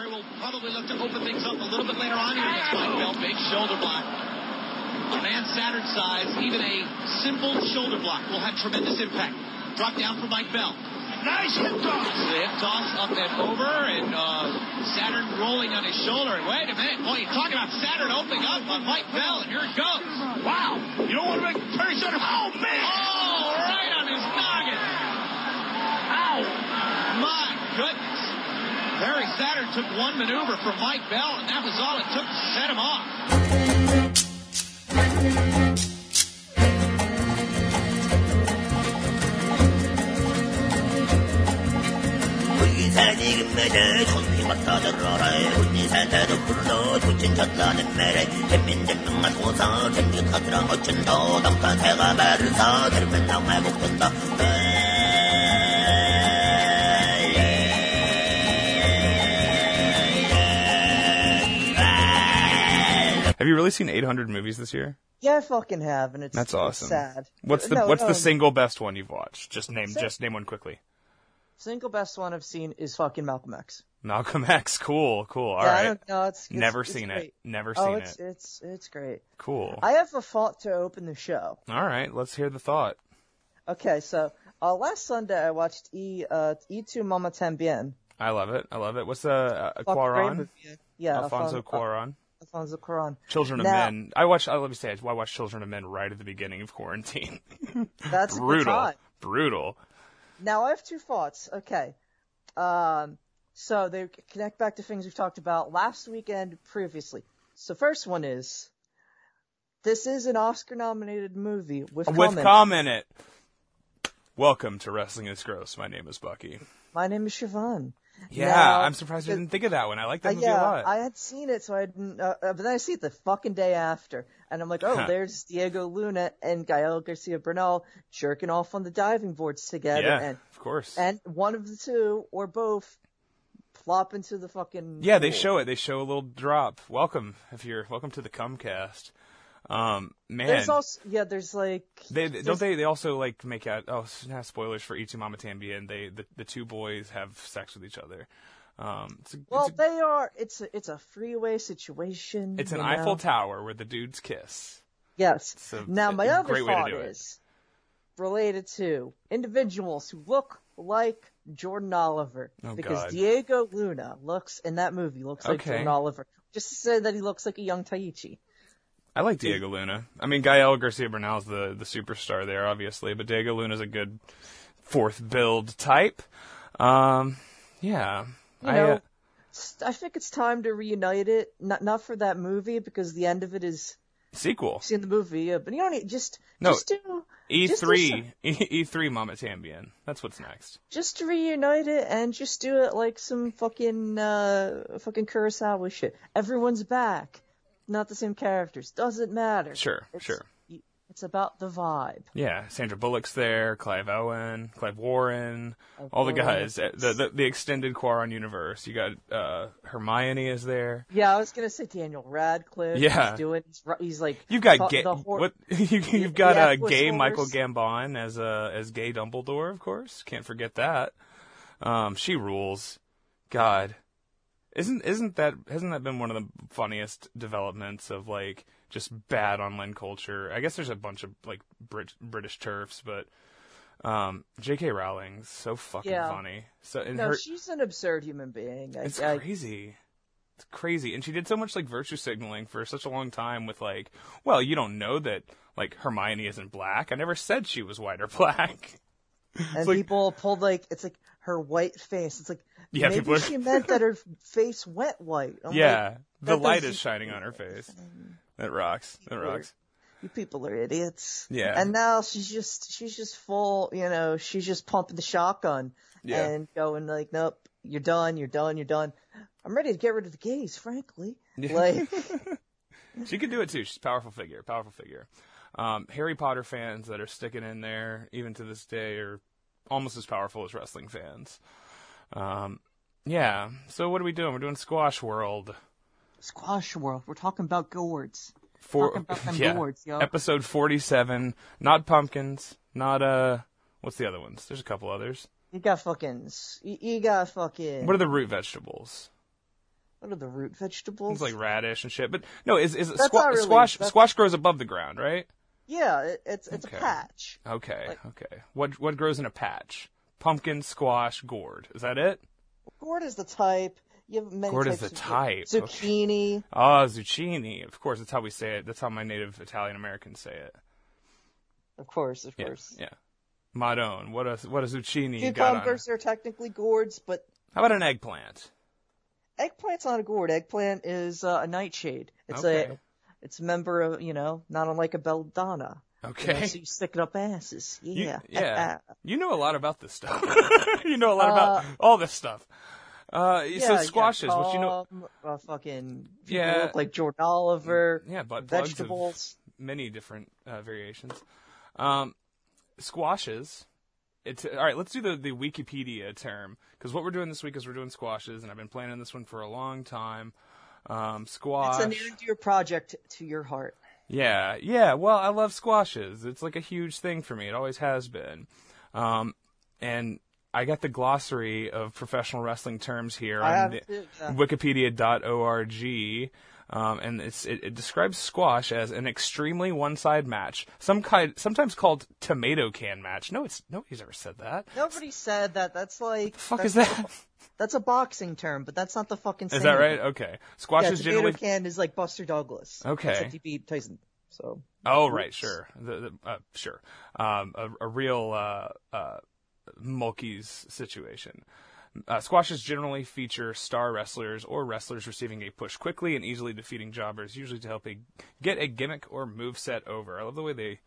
We'll probably look to open things up a little bit later on here in this fight. Bell, big shoulder block. A man Saturn size, even a simple shoulder block will have tremendous impact. Drop down for Mike Bell. Nice hip toss. The hip toss up and over, and uh, Saturn rolling on his shoulder. And wait a minute, boy, you're talking about Saturn opening up on Mike Bell, and here it goes. Wow. You don't want to make Perry Saturn. Oh, man. Oh, right on his noggin. Ow. My goodness. Perry Saturn took one maneuver from Mike Bell, and that was all it took to set him off. Have you really seen 800 movies this year? Yeah, I fucking have, and it's That's awesome. sad. What's the No, What's no, the single best one you've watched? Just name Sa- just name one quickly. single best one I've seen is fucking Malcolm X. Malcolm X. Cool, cool. All yeah, I right. don't know. It's, it's Never it's seen great. it. Never Oh, seen it's it. it's it's great. Cool. I have a thought to open the show. All right. Let's hear the thought. Okay, so uh, last Sunday I watched E uh, E two Mama Tambien. I love it. I love it. What's the uh, Cuaron? Yeah, Alfonso Alfon- Cuaron. Alfonso Cuarón. Children of Men. I watched. Uh, let me say, I watched Children of Men right at the beginning of quarantine. That's Brutal. Brutal. Now I have two thoughts. Okay. Um, so they connect back to things we've talked about last weekend previously. So first one is, this is an Oscar nominated movie with With comment. com in it. Welcome to Wrestling is Gross. My name is Bucky. My name is Siobhan. Yeah, Now, I'm surprised you didn't think of that one. I like that Uh, movie yeah, a lot. I had seen it, so I didn't. Uh, uh, but then I see it the fucking day after, and I'm like, oh, Huh. there's Diego Luna and Gael Garcia Bernal jerking off on the diving boards together, yeah, and of course. and one of the two or both plop into the fucking. yeah, they show it. They show a little drop. Welcome if you're welcome to the Cumcast. Um, man, There's also yeah, there's like they there's- don't they they also like make out. Oh, spoilers for Y Tu Mamá También. They the the two boys have sex with each other. Um, it's a, Well, a, they are. It's a it's a freeway situation. it's an you Eiffel? Tower where the dudes kiss. Yes. A- now my other great way to thought is it. related to individuals who look like Jordan Oliver Oh, because God. Diego Luna looks in that movie looks like Okay. Jordan Oliver. Just to say that he looks like a young Taichi. I like Diego Luna. I mean, Gael Garcia Bernal's the the superstar there, obviously, but Diego Luna's a good fourth build type. Um, yeah, You I, know, uh, I think it's time to reunite it. Not not for that movie because the end of it is sequel seen the movie, uh, but you don't need just No. just do E three E three Mama Tambien. That's what's next. just to reunite it and just do it like some fucking uh fucking Kurosawa shit. Everyone's back. Not the same characters. Doesn't matter. Sure, It's- sure. It's about the vibe. Yeah, Sandra Bullock's there, Clive Owen, Clive Warren, all the guys. The, the the extended Cuarón universe. You got uh Hermione is there. Yeah, I was gonna say Daniel Radcliffe. Yeah. He's doing. He's, he's like. You've got gay, hor- what you, you've got uh, gay horse. Michael Gambon as uh, as gay Dumbledore, of course. Can't forget that. Um, she rules. God, isn't isn't that hasn't that been one of the funniest developments of like just bad online culture? I guess there's a bunch of like Brit- British TERFs, but um, J.K. Rowling's so fucking Yeah. funny. So No, her, she's an absurd human being. I, it's I- crazy. It's crazy. And she did so much like virtue signaling for such a long time with like, well, you don't know that like Hermione isn't black. I never said she was white or black. and like- people pulled like it's like her white face. It's like Yeah, maybe people are- she meant that her face went white. I'm yeah. like, the light is shining on her face. That rocks. That rocks. you people are idiots. Yeah. And now she's just she's just full, you know, she's just pumping the shotgun Yeah. and going like, nope, you're done, you're done, you're done. I'm ready to get rid of the gays, frankly. Like, She could do it too. She's a powerful figure. Powerful figure. Um, Harry Potter fans that are sticking in there, even to this day, are almost as powerful as wrestling fans. Um, yeah. So what are we doing? We're doing Squash World. squash world. We're talking about gourds. For, Talking about them yeah. gourds, yo. Episode 47. Not pumpkins. Not, uh, what's the other ones? There's a couple others. You got fucking, you, got fucking. What are the root vegetables? what are the root vegetables? It's like radish and shit. But no, is is not really- squash? that's- Squash grows above the ground, right? yeah, it, it's it's Okay. a patch. Okay, Like- okay. What what grows in a patch? Pumpkin, squash, gourd. Is that it? Gourd is the type. You have many Gourd is the type, gourd. okay. Zucchini. Ah, zucchini. Of course, that's how we say it. That's how my native Italian Americans say it. Of course, of Yeah, course. yeah. Madone. What a what a zucchini. Cucumbers are technically gourds, but How about an eggplant? eggplant's not a gourd. Eggplant is uh, a nightshade. It's Okay. a it's a member of you know, not unlike a belladonna. You know, Okay. so you stick it up asses. You- Yeah. yeah. You know a lot about this stuff. you know a lot about all this stuff. Uh, yeah, so squashes, what you know? Uh, fucking Yeah. look like Jordan Oliver. Yeah, butt plugs of vegetables. many different uh, variations. Um, squashes. It's all right. Let's do the the Wikipedia term because what we're doing this week is we're doing squashes, and I've been planning this one for a long time. Um, squash. It's a near and dear project to your heart. Yeah, yeah. Well, I love squashes. It's like a huge thing for me. It always has been. Um, and I got the glossary of professional wrestling terms here I on have to, uh, wikipedia.org. Um, and it's, it, it describes squash as an extremely one-side match, some kind, sometimes called tomato can match. No, it's nobody's ever said that. Nobody said that. That's like The fuck is that? That's a boxing term, but that's not the fucking. Is same. that right? Okay. Squash Yeah, is tomato generally. can is like Buster Douglas. Okay. Except he beat Tyson. So. Oh, right, sure, the, the, uh, sure. Um, a, a real uh, uh, Mulkey's situation. Uh, squashes generally feature star wrestlers or wrestlers receiving a push quickly and easily defeating jobbers, usually to help a, get a gimmick or move set over. I love the way they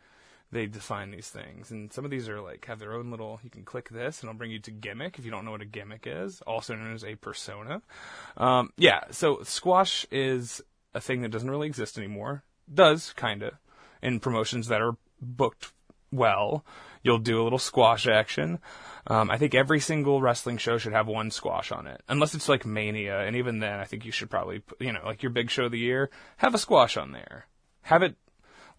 they define these things, and some of these are like have their own little. You can click this, and it'll bring you to gimmick if you don't know what a gimmick is, also known as a persona. Um, yeah, so squash is a thing that doesn't really exist anymore. Does kinda in promotions that are booked well. You'll do a little squash action. Um, I think every single wrestling show should have one squash on it, unless it's like Mania, and even then, I think you should probably, you know, like your big show of the year, have a squash on there. Have it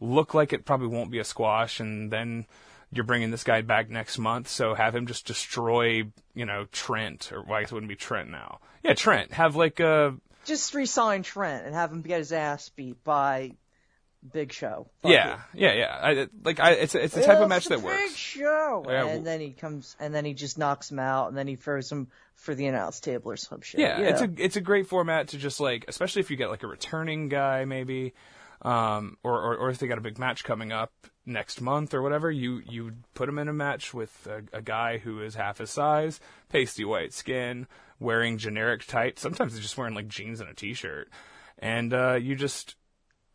look like it probably won't be a squash, and then you're bringing this guy back next month, so have him just destroy, you know, Trent, or well, I guess it wouldn't be Trent now. Yeah, Trent. Have like a Just resign Trent and have him get his ass beat by Big Show. Fuck yeah, it. yeah, yeah. I, like I, it's a, it's the type of match that Big works. Show. Yeah, and then he comes, and then he just knocks him out, and then he throws him for the announce table or some shit. Yeah, it's a it's a great format to just like, especially if you get like a returning guy maybe, um, or, or or if they got a big match coming up next month or whatever. You you put him in a match with a, a guy who is half his size, pasty white skin, wearing generic tights. Sometimes they're just wearing like jeans and a t-shirt, and uh, you just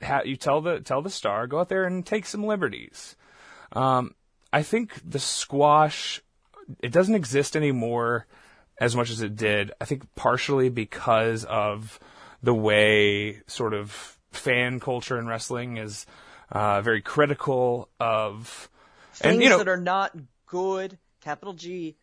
ha- you tell the tell the star go out there and take some liberties. Um, I think the squash it doesn't exist anymore as much as it did. I think partially because of the way sort of fan culture in wrestling is uh, very critical of things and you know that are not good, capital G,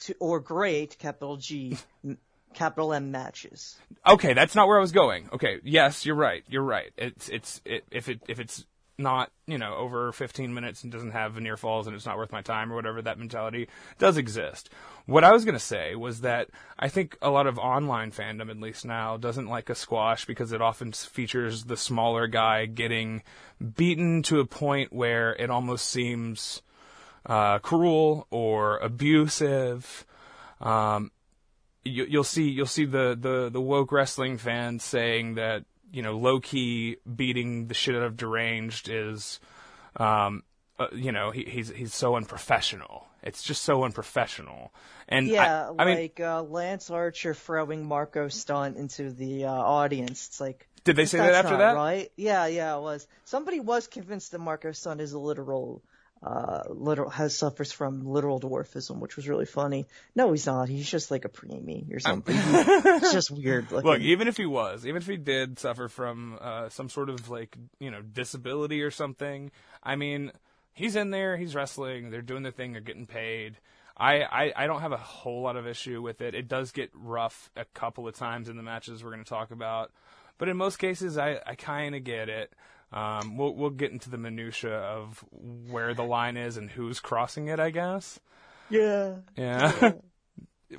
to, or great, capital G, capital M matches. Okay, that's not where I was going. Okay, yes, you're right. You're right. It's it's it, if it if it's not you know over 15 minutes and doesn't have near falls and it's not worth my time or whatever that mentality does exist. What I was gonna say was that I think a lot of online fandom, at least now, doesn't like a squash because it often features the smaller guy getting beaten to a point where it almost seems uh, cruel or abusive. Um, you, you'll see you'll see the, the, the woke wrestling fans saying that you know Low Ki beating the shit out of deranged is um uh, you know he, he's he's so unprofessional. It's just so unprofessional. And Yeah, I, I mean, like uh, Lance Archer throwing Marco Stunt into the uh, audience. It's like did they say that after that? right? Yeah, yeah, it was. Somebody was convinced that Marco Stunt is a literal, uh, literal has suffers from literal dwarfism, which was really funny. No, he's not. He's just like a preemie or something. it's just weird looking. Look, even if he was, even if he did suffer from uh, some sort of like you know disability or something, I mean, he's in there, he's wrestling, they're doing their thing, they're getting paid. I, I, I don't have a whole lot of issue with it. It does get rough a couple of times in the matches we're going to talk about, but in most cases, I, I kind of get it. Um, we'll we'll get into the minutia of where the line is and who's crossing it. I guess. yeah. Yeah.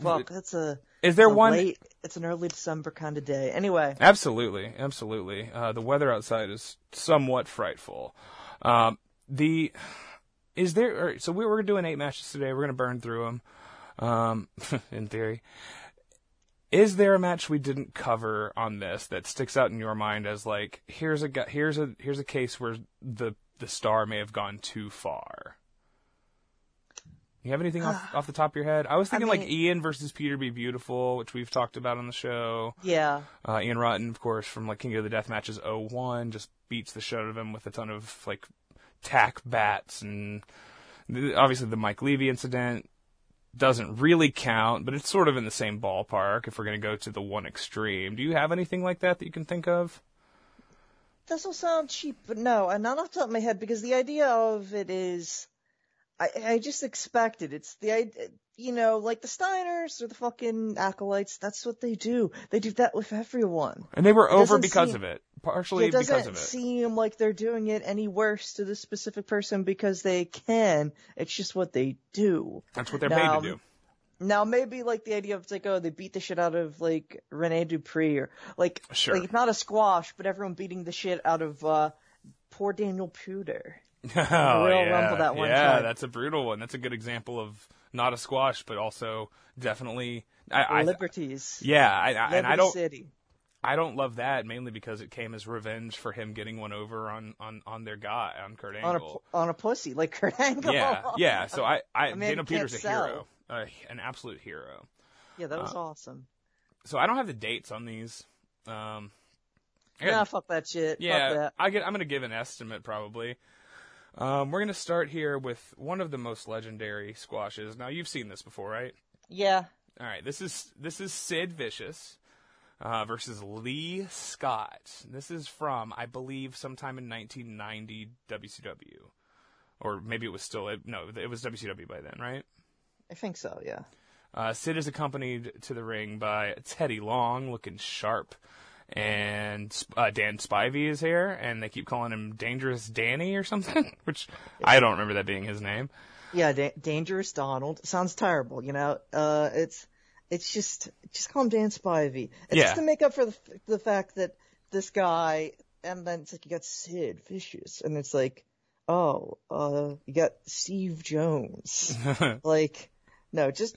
Fuck, that's a Is there It's a one? Late, it's an early December kind of day. Anyway, Absolutely, absolutely. Uh, the weather outside is somewhat frightful. Um, the is there? Or, so we, we're doing eight matches today. We're gonna burn through them. Um, in theory, is there a match we didn't cover on this that sticks out in your mind as like here's a here's a here's a case where the the star may have gone too far? You have anything off, off the top of your head? I was thinking like mean- Ian versus Peter Be Beautiful, which we've talked about on the show. yeah. Uh, Ian Rotten, of course, from like King of the Death Matches 01, just beats the shit out of him with a ton of like tack bats and th- obviously the Mike Levy incident doesn't really count, but it's sort of in the same ballpark if we're going to go to the one extreme. Do you have anything like that that you can think of? This will sound cheap, but no, and not off the top of my head because the idea of it is, I I just expected it. It's the idea, you know, like the Steiners or the fucking acolytes. That's what they do. They do that with everyone. And they were over because seem- of it, partially it because of it. doesn't it. seem like they're doing it any worse to this specific person because they can. It's just what they do. That's what they're Now, paid to do. Now maybe like the idea of like oh they beat the shit out of like Rene Dupree or like Sure. like not a squash but everyone beating the shit out of uh poor Daniel Puder. oh, yeah. Rumble that one yeah, time. that's a brutal one. That's a good example of not a squash, but also definitely. I, I, Liberties. yeah, I, I, and I don't. City. I don't love that mainly because it came as revenge for him getting one over on on on their guy on Kurt Angle On a on a pussy like Kurt Angle. yeah, yeah. So I, I, mean, Daniel Puder's a sell. hero, uh, an absolute hero. Yeah, that Uh, was awesome. So I don't have the dates on these. Um, I got- Yeah, fuck that shit. Fuck yeah, that. I get. I'm gonna give an estimate probably. Um, we're gonna start here with one of the most legendary squashes. Now you've seen this before, right? Yeah. All right, this is this is Sid Vicious uh, versus Lee Scott. This is from, I believe, sometime in 1990 WCW, or maybe it was still no, it was WCW by then, right? I think so, yeah. Uh, Sid is accompanied to the ring by Teddy Long, looking sharp, and uh, Dan Spivey is here, and they keep calling him Dangerous Danny or something, which I don't remember that being his name. Yeah, da- Dangerous Donald. Sounds terrible, you know. Uh, it's it's just just call him Dan Spivey. It's Yeah. just to make up for the the fact that this guy, and then it's like you got Sid Vicious, and it's like, oh, uh, you got Steve Jones. like, no, just,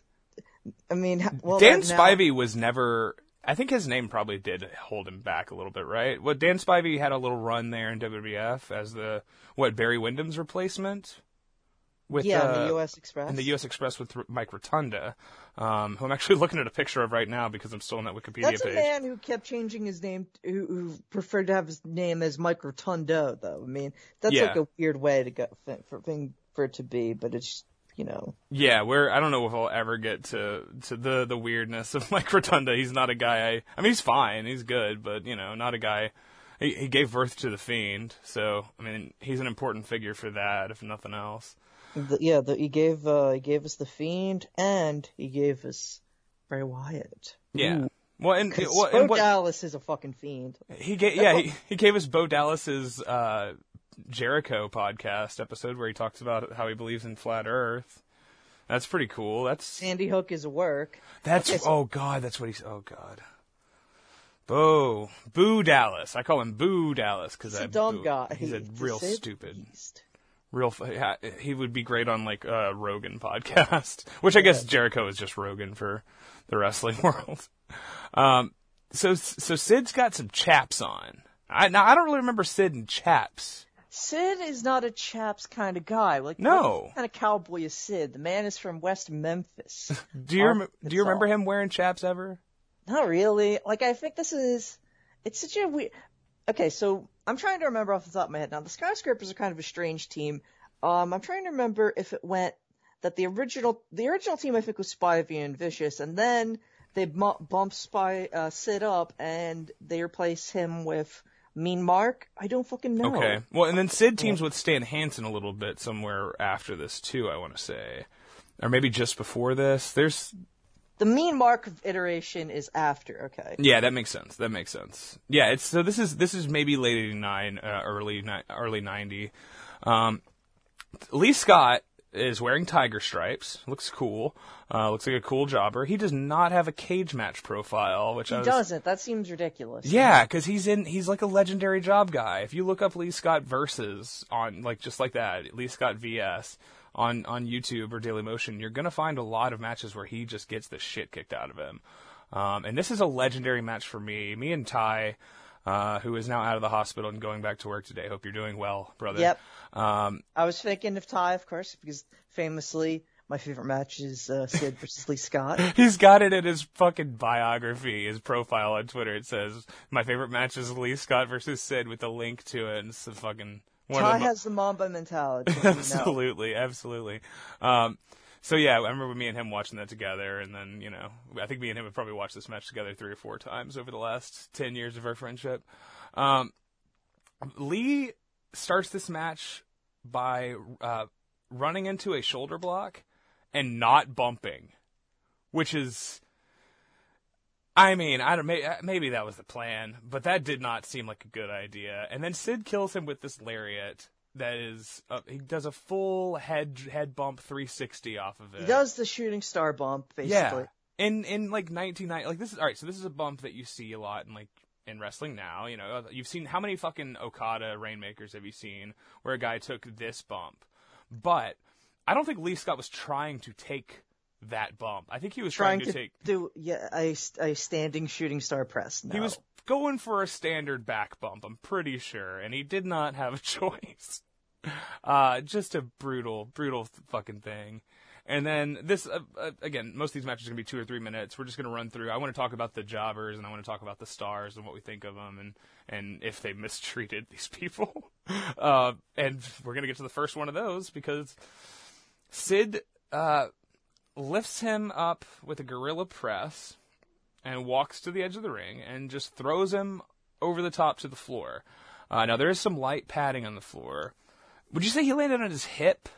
I mean, well, Dan now- Spivey was never. I think his name probably did hold him back a little bit, right? What Dan Spivey had a little run there in WWF as the what Barry Windham's replacement with yeah, uh, the U.S. Express. in the U.S. Express with Mike Rotunda, um, who I'm actually looking at a picture of right now because I'm still on that Wikipedia That's page. a man who kept changing his name, who, who preferred to have his name as Mike Rotundo, though. I mean, that's Yeah. like a weird way to go for thing for it to be, but it's you know, Yeah, we're I don't know if I'll ever get to to the the weirdness of Mike Rotunda. He's not a guy. I I mean, he's fine, he's good, but you know, not a guy. He, he gave birth to the Fiend, so I mean, he's an important figure for that, if nothing else. the, yeah, the, he gave uh, he gave us the Fiend, and he gave us Bray Wyatt. Yeah. Well, and, well, Bo and what Dallas is a fucking fiend. he gave, yeah, he, he gave us Bo Dallas's uh, Jericho podcast episode where he talks about how he believes in flat Earth. That's pretty cool. That's Sandy Hook is a work. That's Okay, so- oh god, that's what he's oh god. Boo, Boo Dallas. I call him Boo Dallas because He's I a dumb boo. guy. He's a He's real stupid, real. yeah, He would be great on like uh, Rogan podcast, which I guess Jericho is just Rogan for the wrestling world. Um, so so Sid's got some chaps on. I now I don't really remember Sid in chaps. Sid is not a chaps kind of guy. Like No. what kind of cowboy is Sid? The man is from West Memphis. Do you rem- do you remember him wearing chaps ever? Not really. Like I think this is it's such a weird Okay, so I'm trying to remember off the top of my head. Now the skyscrapers are kind of a strange team. Um I'm trying to remember if it went that the original the original team I think was Spivey and Vicious and then they bu- bump Spy uh, Sid up and they replace him with Mean Mark. I don't fucking know. Okay. Well, and then Sid teams with Stan Hansen a little bit somewhere after this too. I want to say, or maybe just before this. There's The Mean Mark iteration is after. Okay. yeah, that makes sense. That makes sense. Yeah, it's so this is this is maybe late '89, uh, early ni- early '90. Um, Lee Scott is wearing tiger stripes. Looks cool. Uh, looks like a cool jobber. He does not have a cage match profile, which He I was, doesn't. That seems ridiculous. yeah, because he's in. He's like a legendary job guy. If you look up Lee Scott versus on like just like that, Lee Scott VS on on YouTube or Dailymotion, you're gonna find a lot of matches where he just gets the shit kicked out of him. Um, and this is a legendary match for me. Me and Ty, uh, who is now out of the hospital and going back to work today. Hope you're doing well, brother. Yep. Um, I was thinking of Ty, of course, because famously my favorite match is uh, Sid versus Lee Scott. He's got it in his fucking biography, his profile on Twitter. It says, "My favorite match is Lee Scott versus Sid" with a link to it. And it's the fucking one Ty of the mo- has the Mamba mentality. as you know. absolutely, absolutely. Um, so yeah, I remember me and him watching that together, and then you know, I think me and him have probably watched this match together three or four times over the last ten years of our friendship. Um, Lee starts this match by uh, running into a shoulder block and not bumping, which is. I mean, I don't. Maybe that was the plan, but that did not seem like a good idea. And then Sid kills him with this lariat. That is, uh, he does a full head head bump 360 off of it. He does the shooting star bump, basically. Yeah. In in like 1990, like this is all right. So this is a bump that you see a lot in like in wrestling now. You know, you've seen how many fucking Okada rainmakers have you seen where a guy took this bump? But I don't think Lee Scott was trying to take that bump. I think he was trying, Trying to take. do yeah, a, a standing shooting star press. No. He was going for a standard back bump. I'm pretty sure, and he did not have a choice. Uh, just a brutal, brutal fucking thing. And then this, uh, uh, again, most of these matches are gonna be two or three minutes. We're just gonna run through. I want to talk about the jobbers, and I want to talk about the stars and what we think of them, and and if they mistreated these people. uh, and we're gonna get to the first one of those because Sid uh, lifts him up with a gorilla press and walks to the edge of the ring and just throws him over the top to the floor. Uh, now there is some light padding on the floor. Would you say he landed on his hip?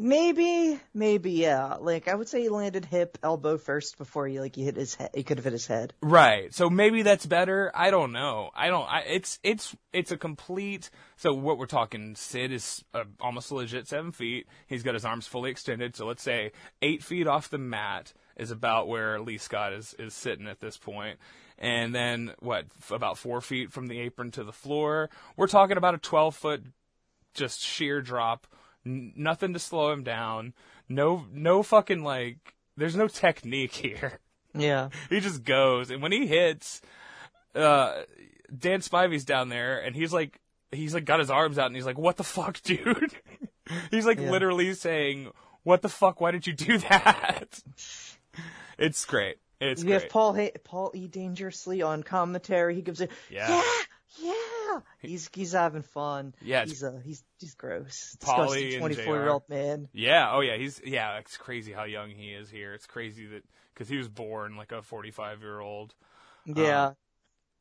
maybe, maybe yeah. Like I would say he landed hip, elbow first before he like he hit his head. He could have hit his head. Right. So maybe that's better. I don't know. I don't. I, it's it's it's a complete. So what we're talking, Sid is uh, almost a legit seven feet. He's got his arms fully extended. So let's say eight feet off the mat is about where Lee Scott is is sitting at this point. And then what? f- About four feet from the apron to the floor. We're talking about a twelve foot, just sheer drop. N- nothing to slow him down. No no fucking like. There's no technique here Yeah. he just goes, and when he hits, uh, Dan Spivey's down there, and he's like, he's like got his arms out, and he's like, "What the fuck, dude?" he's like Yeah. literally saying, "What the fuck? Why did you do that?" it's great. It's We great. have Paul ha- Paul E. Dangerously on commentary. He gives a Yeah. yeah, yeah. He's he's having fun. Yeah, he's uh he's he's gross. Pauly twenty four year old man. yeah. Oh yeah. He's yeah. It's crazy how young he is here. It's crazy that because he was born like a 45 year old. Yeah.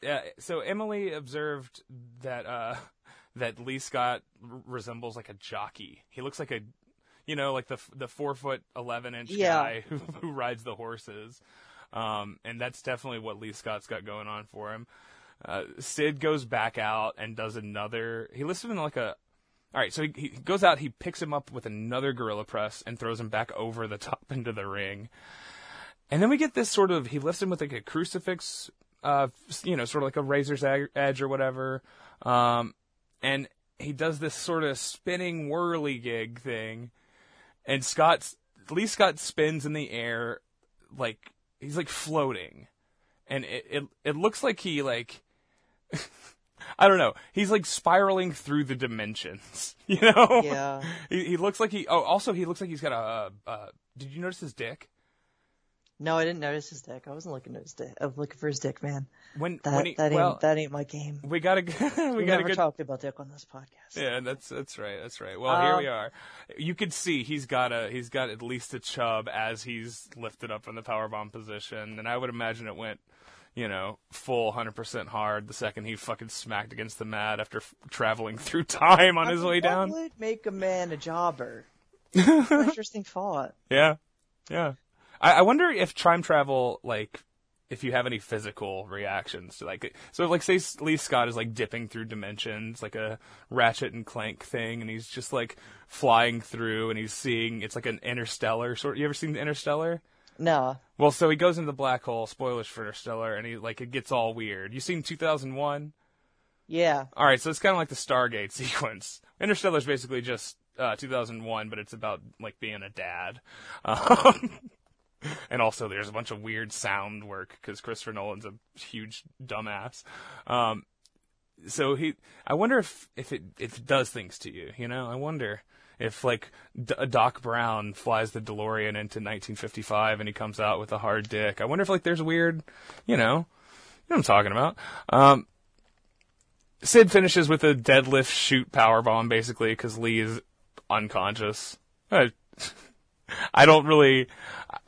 yeah, so Emily observed that uh that Lee Scott r- resembles like a jockey. He looks like a you know, like the the 4 foot 11 inch Yeah. guy who, who rides the horses. Um and that's definitely what Lee Scott's got going on for him. Uh, Sid goes back out and does another. He lifts him in like a. All right, so he, he goes out. He picks him up with another gorilla press and throws him back over the top into the ring. And then we get this sort of. He lifts him with like a crucifix, uh, you know, sort of like a razor's edge or whatever. Um, and he does this sort of spinning whirly gig thing. And Scott's Lee Scott spins in the air, like he's like floating, and it it, it looks like he like. I don't know. He's like spiraling through the dimensions, you know? Yeah. He, he looks like he. Oh, also he looks like he's got a. Uh, did you notice his dick? No, I didn't notice his dick. I wasn't looking at his dick. I was looking for his dick, man. When That when he that well, ain't that ain't my game. we gotta we We gotta never get talked about dick on this podcast. Yeah, that's that's right. That's right. Well, here we Um, are. You could see he's got a he's got at least a chub as he's lifted up in the power bomb position, and I would imagine it went, you know, full hundred percent hard the second he fucking smacked against the mat after f- traveling through time on his way What down. would make a man a jobber? Interesting thought. Yeah, yeah. I, I wonder if time travel like if you have any physical reactions to like so like say Lee Scott is like dipping through dimensions like a Ratchet and Clank thing and he's just like flying through and he's seeing it's like an interstellar sort you ever seen the interstellar? No. well so he goes into the black hole spoilers for interstellar and he like it gets all weird. You seen 2001 Yeah. all right so it's kind of like the Stargate sequence. Interstellar is basically just uh, 2001 but it's about like being a dad. Um, and also there's a bunch of weird sound work because Christopher Nolan's a huge dumbass. Um, so he, I wonder if if it if it does things to you. You know, I wonder if like D- Doc Brown flies the DeLorean into 1955 and he comes out with a hard dick. I wonder if like there's weird, you know, you know what I'm talking about. Um, Sid finishes with a deadlift shoot power bomb basically because Lee is unconscious. I, don't really,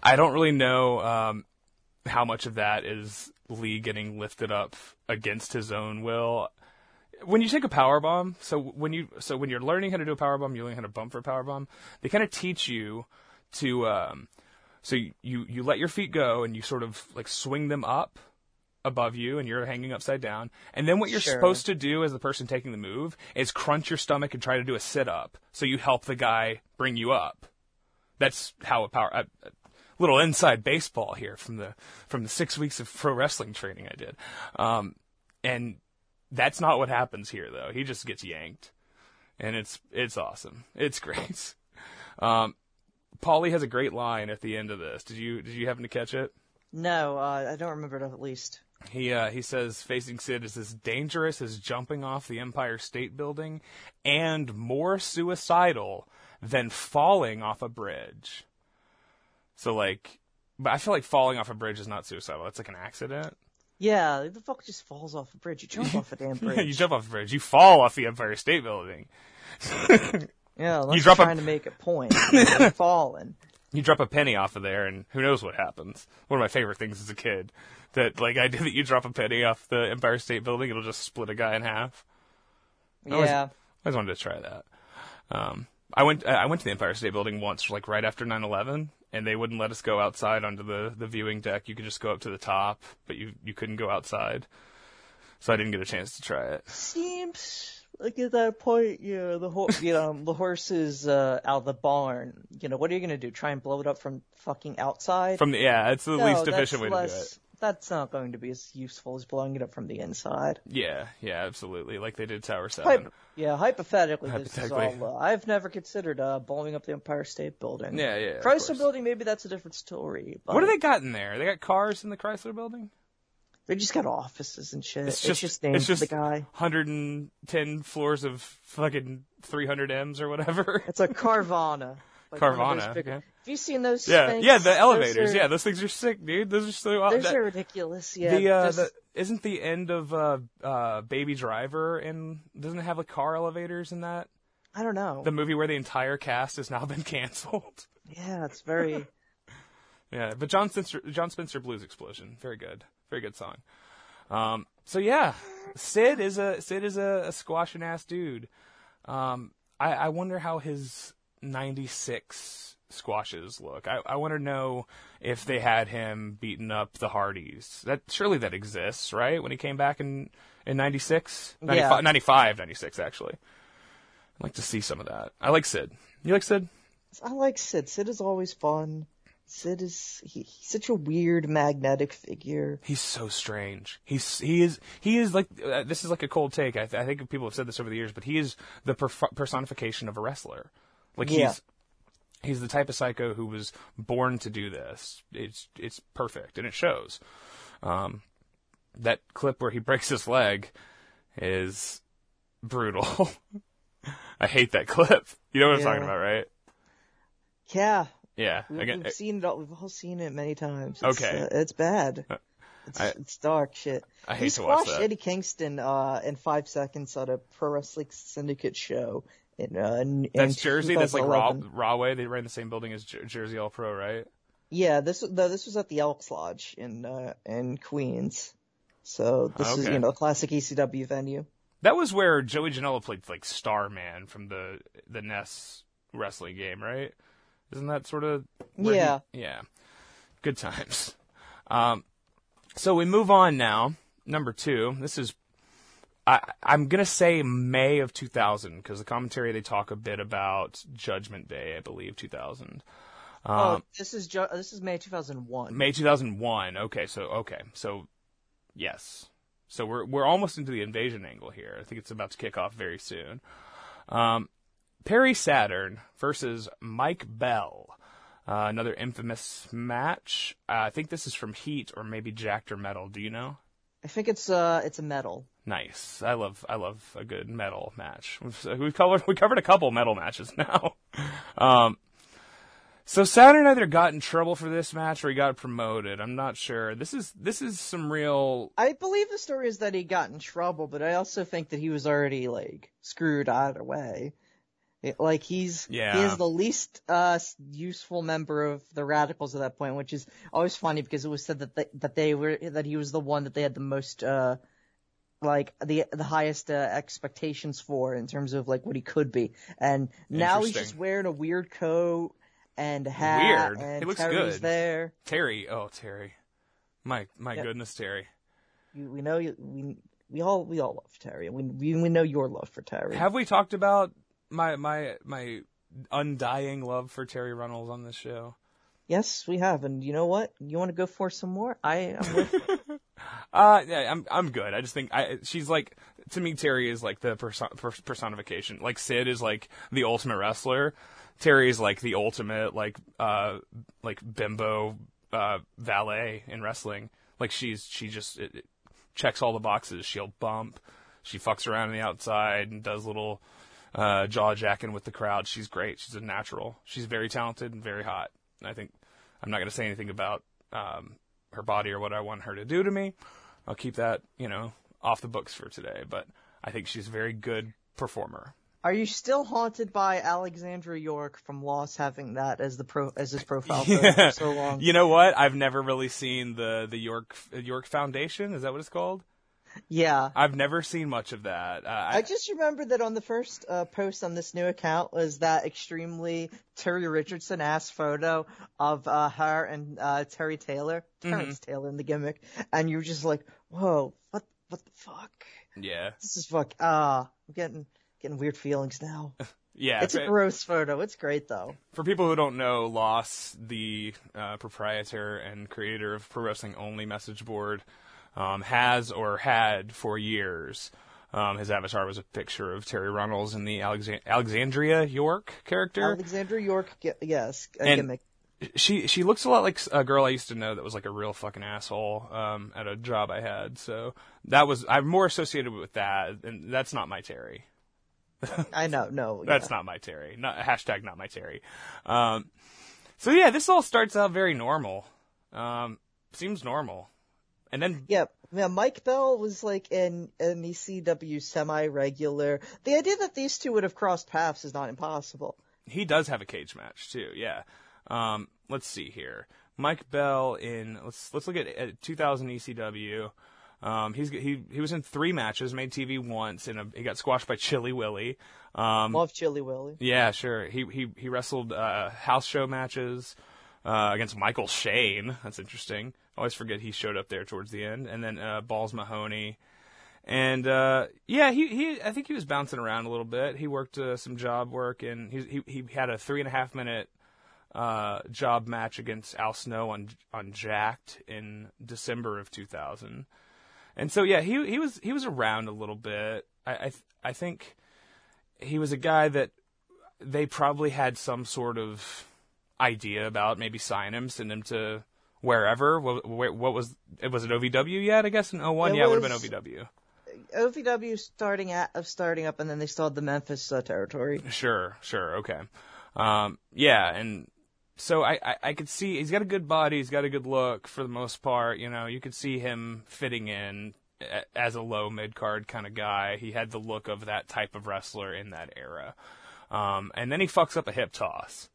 I don't really know um, how much of that is Lee getting lifted up against his own will. When you take a power bomb, so when you so when you're learning how to do a power bomb, you learn how to bump for a power bomb. They kind of teach you to, um, so you, you you let your feet go and you sort of like swing them up above you and you're hanging upside down. And then what you're Sure. supposed to do as the person taking the move is crunch your stomach and try to do a sit up. So you help the guy bring you up. That's how a power. A, a little inside baseball here from the from the six weeks of pro wrestling training I did, um, and that's not what happens here though. He just gets yanked, and it's it's awesome. It's great. Um, Paulie has a great line at the end of this. Did you did you happen to catch it? No, uh, I don't remember it at least. He uh, he says facing Sid is as dangerous as jumping off the Empire State Building, and more suicidal than falling off a bridge. So like, but I feel like falling off a bridge is not suicidal. It's like an accident. Yeah, the fuck just falls off a bridge. You jump off a damn bridge. you jump off a bridge, you fall off the Empire State Building. Yeah, unless You drop a- you're trying to make a point. You're falling. You drop a penny off of there, and who knows what happens. One of my favorite things as a kid. That like I did that you drop a penny off the Empire State Building, it'll just split a guy in half. always- Yeah. I always wanted to try that. Um, I went I went to the Empire State Building once, like right after 9/11, and they wouldn't let us go outside onto the the viewing deck. You could just go up to the top, but you you couldn't go outside. So I didn't get a chance to try it. Seems like at that point, you know, the ho- you know, the horse is uh, out of the barn. You know, what are you gonna do? Try and blow it up from fucking outside? From the yeah, it's the No, least efficient way to do it. That's not going to be as useful as blowing it up from the inside. Yeah, yeah, absolutely. Like they did Tower Seven. Yeah, hypothetically, this is all. Uh, I've never considered uh, blowing up the Empire State Building. Yeah, yeah. of Chrysler course. Building, maybe that's a different story. But What do they got in there? They got cars in the Chrysler Building. They just got offices and shit. It's just- just, named it's for the guy. 110 floors of fucking 300 M's or whatever. It's a Carvana. Like one of those Carvana, big- okay. Have you seen those? Yeah, things? yeah, the elevators. are- yeah, those things are sick, dude. Those are so. Awesome. Those that- are ridiculous. Yeah. the, uh, just- the isn't the end of uh, uh, Baby Driver and doesn't it have like car elevators in that I don't know. the movie where the entire cast has now been canceled? Yeah, it's very. yeah, but Jon Spencer, Jon Spencer Blues Explosion, very good, very good song. Um, so yeah, Sid is a Sid is a, a squashing ass dude. Um, I, I wonder how his '96 squashes look. I, I want to know if they had him beating up the Hardys. That surely that exists, right? When he came back in in '96, Yeah. 95, 96 actually. I'd like to see some of that. I like Sid. You like Sid? I like Sid. Sid is always fun. Sid is he, he's such a weird magnetic figure. He's so strange. He's he is he is like uh, this is like a cold take. I, th- I think people have said this over the years, but he is the perf- personification of a wrestler. Like Yeah. he's he's the type of psycho who was born to do this. It's it's perfect and it shows. Um, that clip where he breaks his leg is brutal. I hate that clip. You know what I'm talking about, right? Yeah, Yeah. we, Again, we've seen it. All, we've all seen it many times. It's, Okay. uh, it's bad. It's, I- it's dark shit. I he hate to watch that. Eddie Kingston uh, in five seconds at a Pro Wrestling Syndicate show. In, uh, in, That's in Jersey. That's like Raw, 2011. Rahway. They ran in the same building as Jer- Jersey All Pro, right? Yeah, this no, this was at the Elks Lodge in uh, in Queens. So this is you know a classic ECW venue. That was where Joey Janela played like Starman from the the NES wrestling game, right? Isn't that sort of where he- Yeah. yeah, good times. Um, So we move on now. Number two. This is I, I'm gonna say May of 2000 because the commentary they talk a bit about Judgment Day, I believe 2000. Um, oh, this is ju- this is May 2001. May 2001. Okay, so okay, so yes, so we're we're almost into the invasion angle here. I think it's about to kick off very soon. Um, Perry Saturn versus Mike Bell. Uh, another infamous match. Uh, I think this is from Heat or maybe Jakked or Metal. Do you know? I think it's uh it's a metal. Nice. I love I love a good metal match. We've, we've covered we covered a couple metal matches now. um, so Saturn either got in trouble for this match or he got promoted. I'm not sure. This is this is some real. I believe the story is that he got in trouble, but I also think that he was already like screwed either way. It, like he's Yeah. he is the least uh useful member of the radicals at that point, which is always funny because it was said that they, that they were that he was the one that they had the most uh like the the highest uh, expectations for in terms of like what he could be, and now he's just wearing a weird coat and a hat, Weird. and He looks Terry's good. there. Terry. Oh Terry. My my Yeah. goodness, Terry. You, we know you. We we all we all love Terry. We we, we know your love for Terry. Have we talked about my my my undying love for Terri Runnels on this show? Yes, we have. And you know what? You want to go for some more? I am with. Uh, yeah, I'm I'm good. I just think I she's like to me Terry is like the perso- per- personification. Like Sid is like the ultimate wrestler. Terry is like the ultimate like uh like bimbo uh valet in wrestling. Like she's she just it, it checks all the boxes. She'll bump. She fucks around on the outside and does little uh jaw jacking with the crowd. She's great. She's a natural. She's very talented and very hot. I think I'm not going to say anything about um her body or what I want her to do to me. I'll keep that, you know, off the books for today, but I think she's a very good performer. Are you still haunted by Alexandra York from Loss having that as the pro as his profile photo for so long? You know what? I've never really seen the the York York Foundation. Is that what it's called? Yeah. I've never seen much of that. Uh, I, I just remember that on the first uh, post on this new account was that extremely Terry Richardson ass photo of uh, her and uh, Terry Taylor, Terrence Taylor in the gimmick, and you were just like, "Whoa, what, what the fuck? yeah, This is fuck." Ah, I'm getting getting weird feelings now. yeah. It's a gross photo. It's great though. for people who don't know, Loss, the uh, proprietor and creator of Pro Wrestling Only message board, um, has or had for years. Um, his avatar was a picture of Terri Runnels in the Alexan- Alexandria York character. Alexandra York, yes, a And- gimmick. she she looks a lot like a girl I used to know that was like a real fucking asshole um, at a job I had. So that was I'm more associated with that, and that's not my Terry. I know, no, That's yeah. not my Terry. Not hashtag not my Terry. Um, so yeah, this all starts out very normal. Um, seems normal, and then Yeah, yeah. Mike Bell was like in an ECW semi-regular. The idea that these two would have crossed paths is not impossible. he does have a cage match too. Yeah. Um, let's see here. Mike Bell in let's let's look at, at 2000 ECW. Um, he's he he was in three matches, made TV once, and he got squashed by Chilly Willy. Um, Love Chilly Willy. yeah, sure. He he he wrestled uh, house show matches uh, against Michael Shane. That's interesting. Always forget he showed up there towards the end, and then uh, Balls Mahoney. And uh, yeah, he, he I think he was bouncing around a little bit. He worked uh, some job work, and he he he had a three and a half minute uh, job match against Al Snow on on Jakked in December of 2000. And so yeah, he he was he was around a little bit. I I, th- I think he was a guy that they probably had some sort of idea about maybe sign him, send him to wherever. What, what was it? Was it OVW yet? I guess in 01? It yeah, it would have been OVW. OVW starting at of starting up, and then they still had the Memphis uh, territory. Sure, sure, okay. Um, yeah, and so I, I, I could see he's got a good body, he's got a good look for the most part. You know, you could see him fitting in as a low mid card kind of guy. He had the look of that type of wrestler in that era. Um, and then he fucks up a hip toss,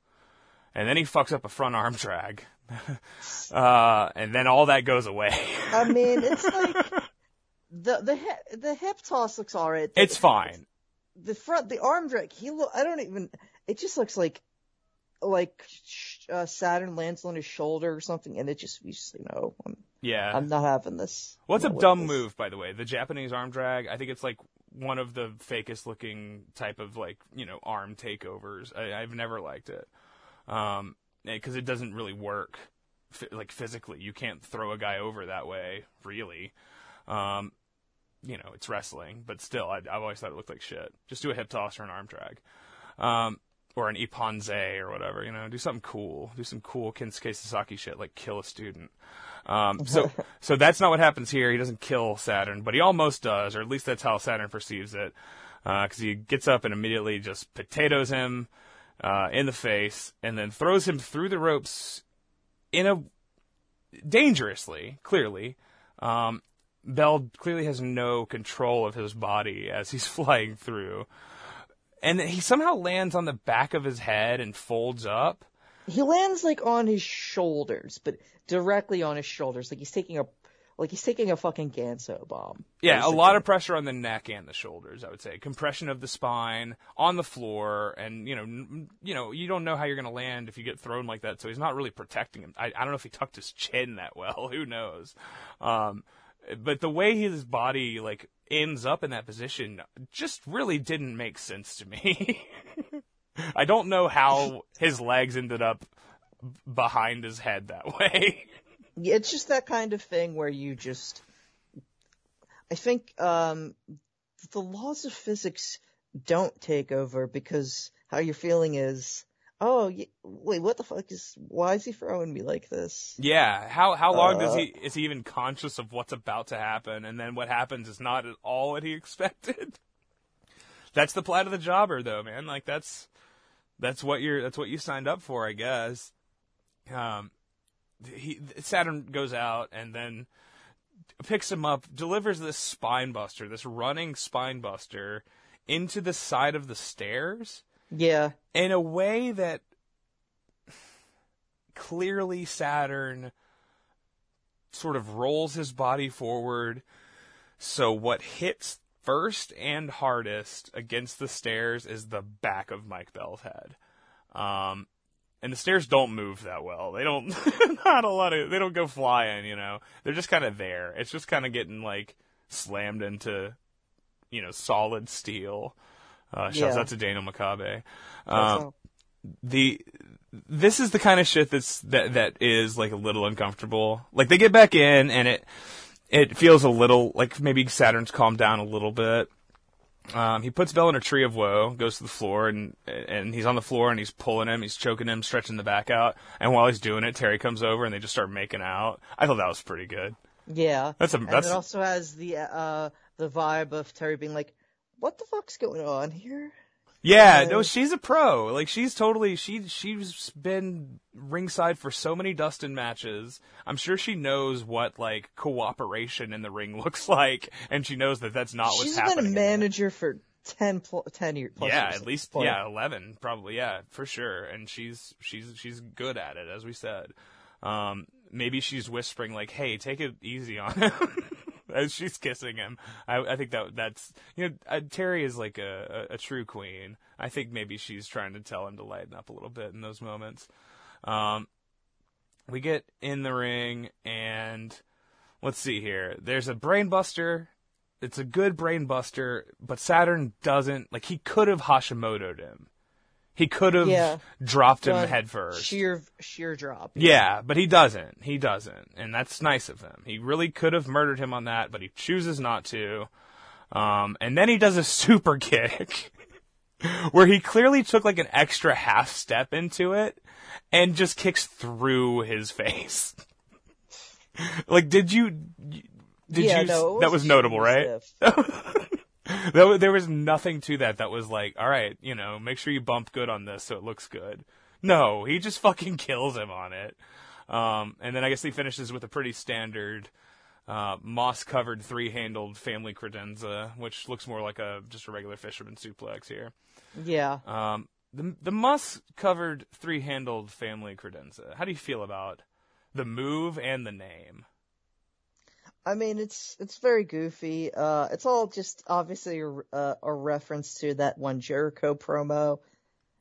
and then he fucks up a front arm drag, uh, and then all that goes away. I mean, it's like the the hip, the hip toss looks alright. It's fine. The front, the arm drag. He look. I don't even. It just looks like like uh, Saturn lands on his shoulder or something, and it just you just you know. um, Yeah. I'm not having this. What's a I'm dumb this. move, by the way? The Japanese arm drag. I think it's like one of the fakest looking type of like you know arm takeovers. I, I've never liked it, um, because it doesn't really work, like physically. You can't throw a guy over that way, really. Um, you know, it's wrestling, but still, I, I've always thought it looked like shit. Just do a hip toss or an arm drag. Um, or an iponze or whatever, you know, do something cool. Do some cool Kensuke Sasaki shit, like kill a student. Um, so, so that's not what happens here. He doesn't kill Saturn, but he almost does, or at least that's how Saturn perceives it. Uh 'cause he gets up and immediately just potatoes him, uh, in the face and then throws him through the ropes in a, dangerously, clearly. Um, Bell clearly has no control of his body as he's flying through. And he somehow lands on the back of his head and folds up. He lands like on his shoulders, but directly on his shoulders, like he's taking a, like he's taking a fucking Ganso bomb. Yeah, a lot of pressure on the neck and the shoulders, I would say. Compression of the spine on the floor, and you know, n- you know, you don't know how you're going to land if you get thrown like that. So he's not really protecting him. I, I don't know if he tucked his chin that well. Who knows? Um, but the way his body like ends up in that position just really didn't make sense to me. I don't know how his legs ended up behind his head that way. It's just that kind of thing where you just, I think, um, the laws of physics don't take over because how you're feeling is, oh, wait, what the fuck is, why is he throwing me like this? Yeah, how how long does Uh, he is he even conscious of what's about to happen, and then what happens is not at all what he expected. That's the plight of the jobber, though, man. Like that's that's what you're that's what you signed up for, I guess. Um, he Saturn goes out and then picks him up, delivers this spine buster, this running spine buster, into the side of the stairs Yeah, in a way that clearly Saturn sort of rolls his body forward. So what hits first and hardest against the stairs is the back of Mike Bell's head. Um, and the stairs don't move that well. They don't, not a lot of, they don't go flying, you know. They're just kind of there. It's just kind of getting like slammed into, you know, solid steel. Uh, shouts Yeah. out to Daniel that's Um, the this is the kind of shit that's that that is like a little uncomfortable. Like they get back in and it it feels a little like maybe Saturn's calmed down a little bit. Um, he puts Bell in a tree of woe, goes to the floor, and and he's on the floor and he's pulling him, he's choking him, stretching the back out. And while he's doing it, Terri comes over and they just start making out. I thought that was pretty good. yeah. That's a And that's it also has the, uh, the vibe of Terri being like, what the fuck's going on here? Yeah, no, she's a pro. Like she's totally she she's been ringside for so many Dustin matches. I'm sure she knows what like cooperation in the ring looks like, and she knows that that's not what's She's happening. She's been a manager for 10, pl- 10 years. Plus Yeah, at least point. yeah, eleven probably. Yeah, for sure. And she's she's she's good at it, as we said. Um, maybe she's whispering like, "Hey, take it easy on him." As she's kissing him, I, I think that that's you know uh, Terri is like a, a, a true queen. I think maybe she's trying to tell him to lighten up a little bit in those moments. Um, we get in the ring and let's see here. There's a brainbuster. It's a good brainbuster, but Saturn doesn't like he could have Hashimoto'd him. He could have Yeah. dropped him Done head first. Sheer, sheer drop. Yeah, but he doesn't. He doesn't, and that's nice of him. He really could have murdered him on that, but he chooses not to. Um, and then he does a super kick, where he clearly took like an extra half step into it, and just kicks through his face. like, did you? Did yeah, you? no, that was notable, right? there was nothing to that that was like, all right, you know, make sure you bump good on this so it looks good. No, he just fucking kills him on it. Um, and then I guess he finishes with a pretty standard uh, moss-covered three-handled family credenza, which looks more like a just a regular fisherman suplex here. Yeah. Um, the the moss-covered three-handled family credenza. How do you feel about the move and the name? I mean, it's it's very goofy. Uh, it's all just obviously a, a reference to that one Jericho promo.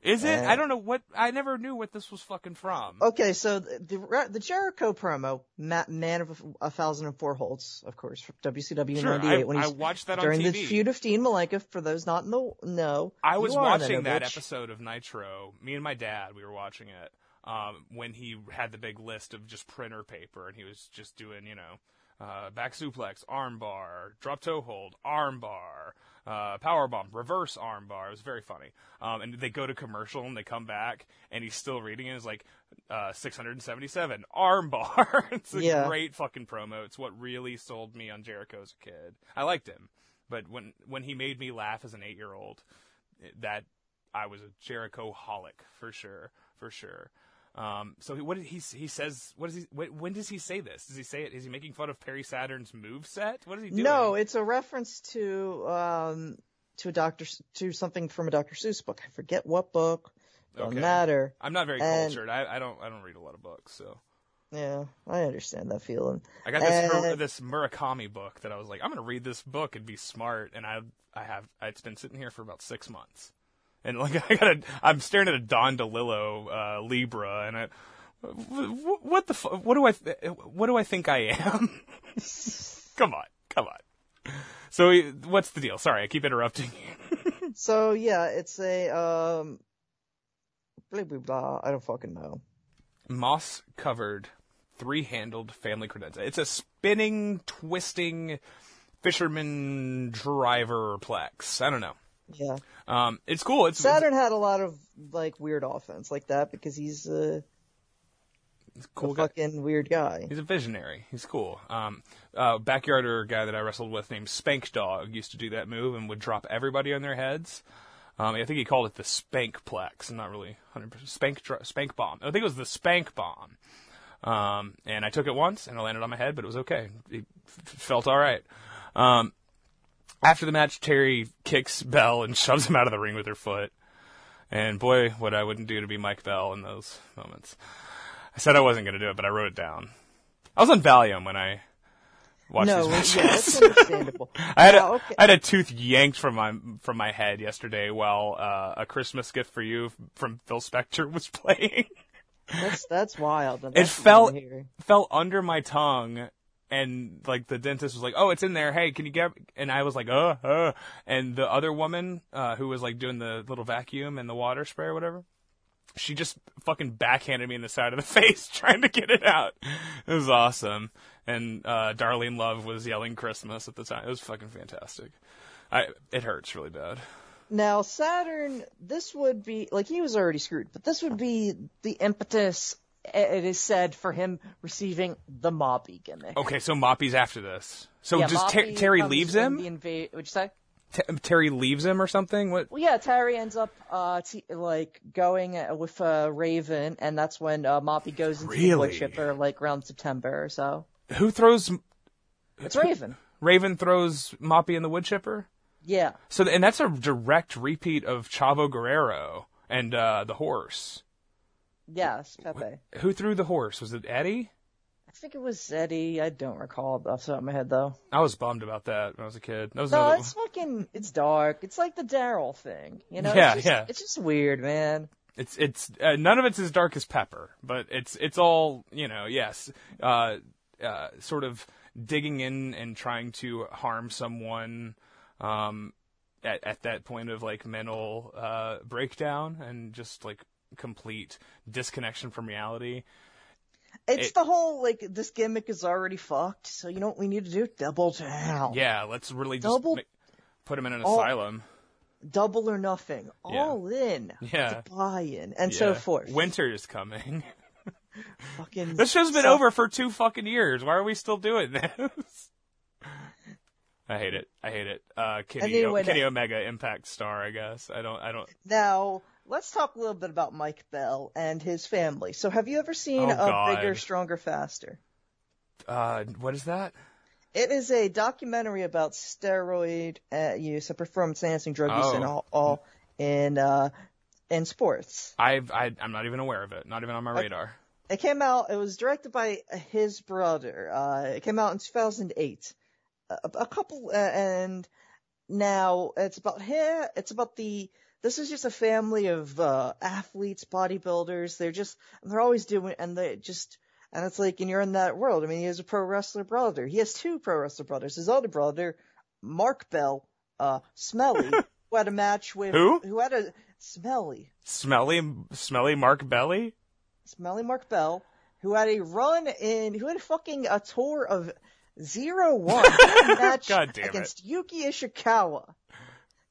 Is it? Uh, I don't know what. I never knew what this was fucking from. Okay, so the the, the Jericho promo, Ma- Man of a, a Thousand and Four Holds, of course, from WCW Sure, '98 I, when I watched that on during the feud of Dean Malenko. For those not in the know, I was watching that episode of Nitro. Me and my dad, we were watching it um, when he had the big list of just printer paper, and he was just doing, you know, uh, back suplex, armbar, drop toe hold, armbar, uh, power bomb, reverse armbar. It was very funny. Um, and they go to commercial and they come back, and he's still reading it. It's like uh, 677 arm bar. it's a Yeah. great fucking promo. It's what really sold me on Jericho as a kid. I liked him, but when when he made me laugh as an eight year old, that I was a Jericho holic for sure, for sure. Um, so he- what did he he says? What does he? When, when does he say this? Does he say it? Is he making fun of Perry Saturn's move set? What is he doing? No, it's a reference to um to a Doctor to something from a Dr. Seuss book. I forget what book. Don't Okay. matter. I'm not very and- cultured. I, I don't I don't read a lot of books, so Yeah, I understand that feeling. I got this And- this Murakami book that I was like, I'm gonna read this book and be smart, and I I have it's been sitting here for about six months, and like I got a I'm staring at a Don DeLillo uh, Libra, and I. What the fu- what do I th- what do I think I am? come on, come on. So what's the deal? Sorry, I keep interrupting you. So yeah, it's a um blah blah blah. I don't fucking know. moss covered, three handled family credenza. It's a spinning, twisting fisherman driver plex. I don't know. Yeah, Um, it's cool. It's Saturn had a lot of like weird offense like that because he's it's a cool a guy. fucking weird guy. He's a visionary. He's cool. Um, uh, backyarder guy that I wrestled with named Spank Dog used to do that move and would drop everybody on their heads. Um, I think he called it the Spank Plex. I'm not really 100% Spank Spank Bomb. I think it was the Spank Bomb. Um, and I took it once and it landed on my head, but it was okay. It f- felt all right. Um, after the match, Terri kicks Bell and shoves him out of the ring with her foot. And boy, what I wouldn't do to be Mike Bell in those moments. I said I wasn't going to do it, but I wrote it down. I was on Valium when I watched no, these yeah, matches. that's understandable. I had a, okay. I had a tooth yanked from my from my head yesterday while uh, a Christmas gift for you from Phil Spector was playing. That's that's wild. and It fell fell under my tongue, and like the dentist was like, "Oh, it's in there. Hey, can you get?" And I was like, "Uh, uh." And the other woman uh, who was like doing the little vacuum and the water spray or whatever, she just fucking backhanded me in the side of the face trying to get it out. It was awesome. And uh, Darlene Love was yelling Christmas at the time. It was fucking fantastic. I it hurts really bad. Now Saturn, this would be like he was already screwed, but this would be the impetus. It is said for him receiving the Moppy gimmick. Okay, so Moppy's after this. So yeah, just Ter- Terri leaves him. The inva- What'd you say? T- Terri leaves him or something. What? Well, yeah, Terri ends up uh t- like going uh, with uh, Raven, and that's when uh, Moppy goes into the wood Really? chipper like around September or so. Who throws It's Raven. Raven throws Moppy in the wood chipper? Yeah. So, and that's a direct repeat of Chavo Guerrero and uh, the horse. Yes, Pepe. Who threw the horse? Was it Eddie? I think it was Eddie. I don't recall off the top of my head though. I was bummed about that when I was a kid. That was No, another. it's fucking. It's dark. It's like the Daryl thing. You know? Yeah, it's just, yeah. It's just weird, man. It's it's uh, none of it's as dark as Pepper, but it's it's all you know. Yes, uh, uh, sort of digging in and trying to harm someone um, at at that point of like mental uh, breakdown and just like complete disconnection from reality. It's It- the whole like this gimmick is already fucked. So you know what we need to do? Double down. Yeah, let's really just Double- ma- put him in an Oh. asylum. Double or nothing. Yeah. All in. Yeah. Buy in and so forth. Winter is coming. fucking. This show's been so- over for two fucking years. Why are we still doing this? I hate it. I hate it. Uh, Kenny, Anyway, Kenny Omega Impact Star. I guess I don't. I don't. Now let's talk a little bit about Mike Bell and his family. So have you ever seen Oh, a God. Bigger, Stronger, Faster? Uh, what is that? It is a documentary about steroid uh, use, a performance enhancing drug use, Oh. and all, all in uh, in sports. I've. I, I'm not even aware of it. Not even on my radar. It came out. It was directed by his brother. Uh, it came out in 2008. A, a couple, uh, and now it's about him. It's about the this is just a family of uh, athletes, bodybuilders. They're just they're always doing and they just and it's like and you're in that world. I mean, he has a pro wrestler brother. He has two pro wrestler brothers. His older brother, Mark Bell, uh, Smelly, who had a match with Who? who had a Smelly, Smelly, smelly Mark Belly. Smelly Mark Bell, who had a run in who had a fucking a tour of zero one He had a match damn it. against Yuki Ishikawa.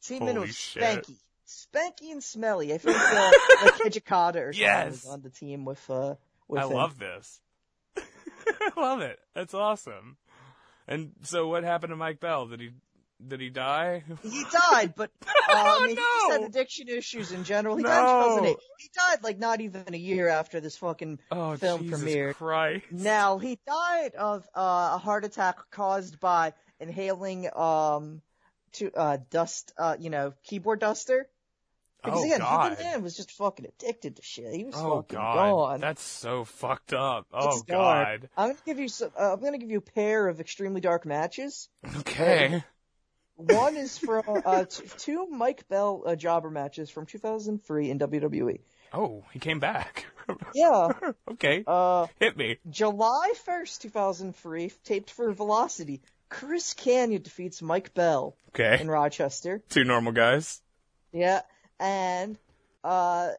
Team in Holy with shit. Spanky. Spanky and Smelly. I think uh, like Hijikata or something Yes. was on the team with uh with I him. love this. I love it. That's awesome. And so, what happened to Mike Bell? Did he did he die? He died, but uh, I mean, he Oh, no. had addiction issues in general. He died in No. 2008. He died like not even a year after this fucking Oh, film Jesus premiered. Christ! Now he died of uh, a heart attack caused by inhaling um to uh dust uh you know keyboard duster. Because oh again, God! he man was just fucking addicted to shit. He was Oh fucking God! gone. That's so fucked up. Oh. God! I'm gonna give you some. Uh, I'm gonna give you a pair of extremely dark matches. Okay. One is from uh, t- two Mike Bell uh, jobber matches from 2003 in WWE. Oh, he came back. Yeah, okay, uh, hit me. July 1st, 2003, taped for Velocity. Chris Kanyon defeats Mike Bell Okay, in Rochester. two normal guys. Yeah, and uh,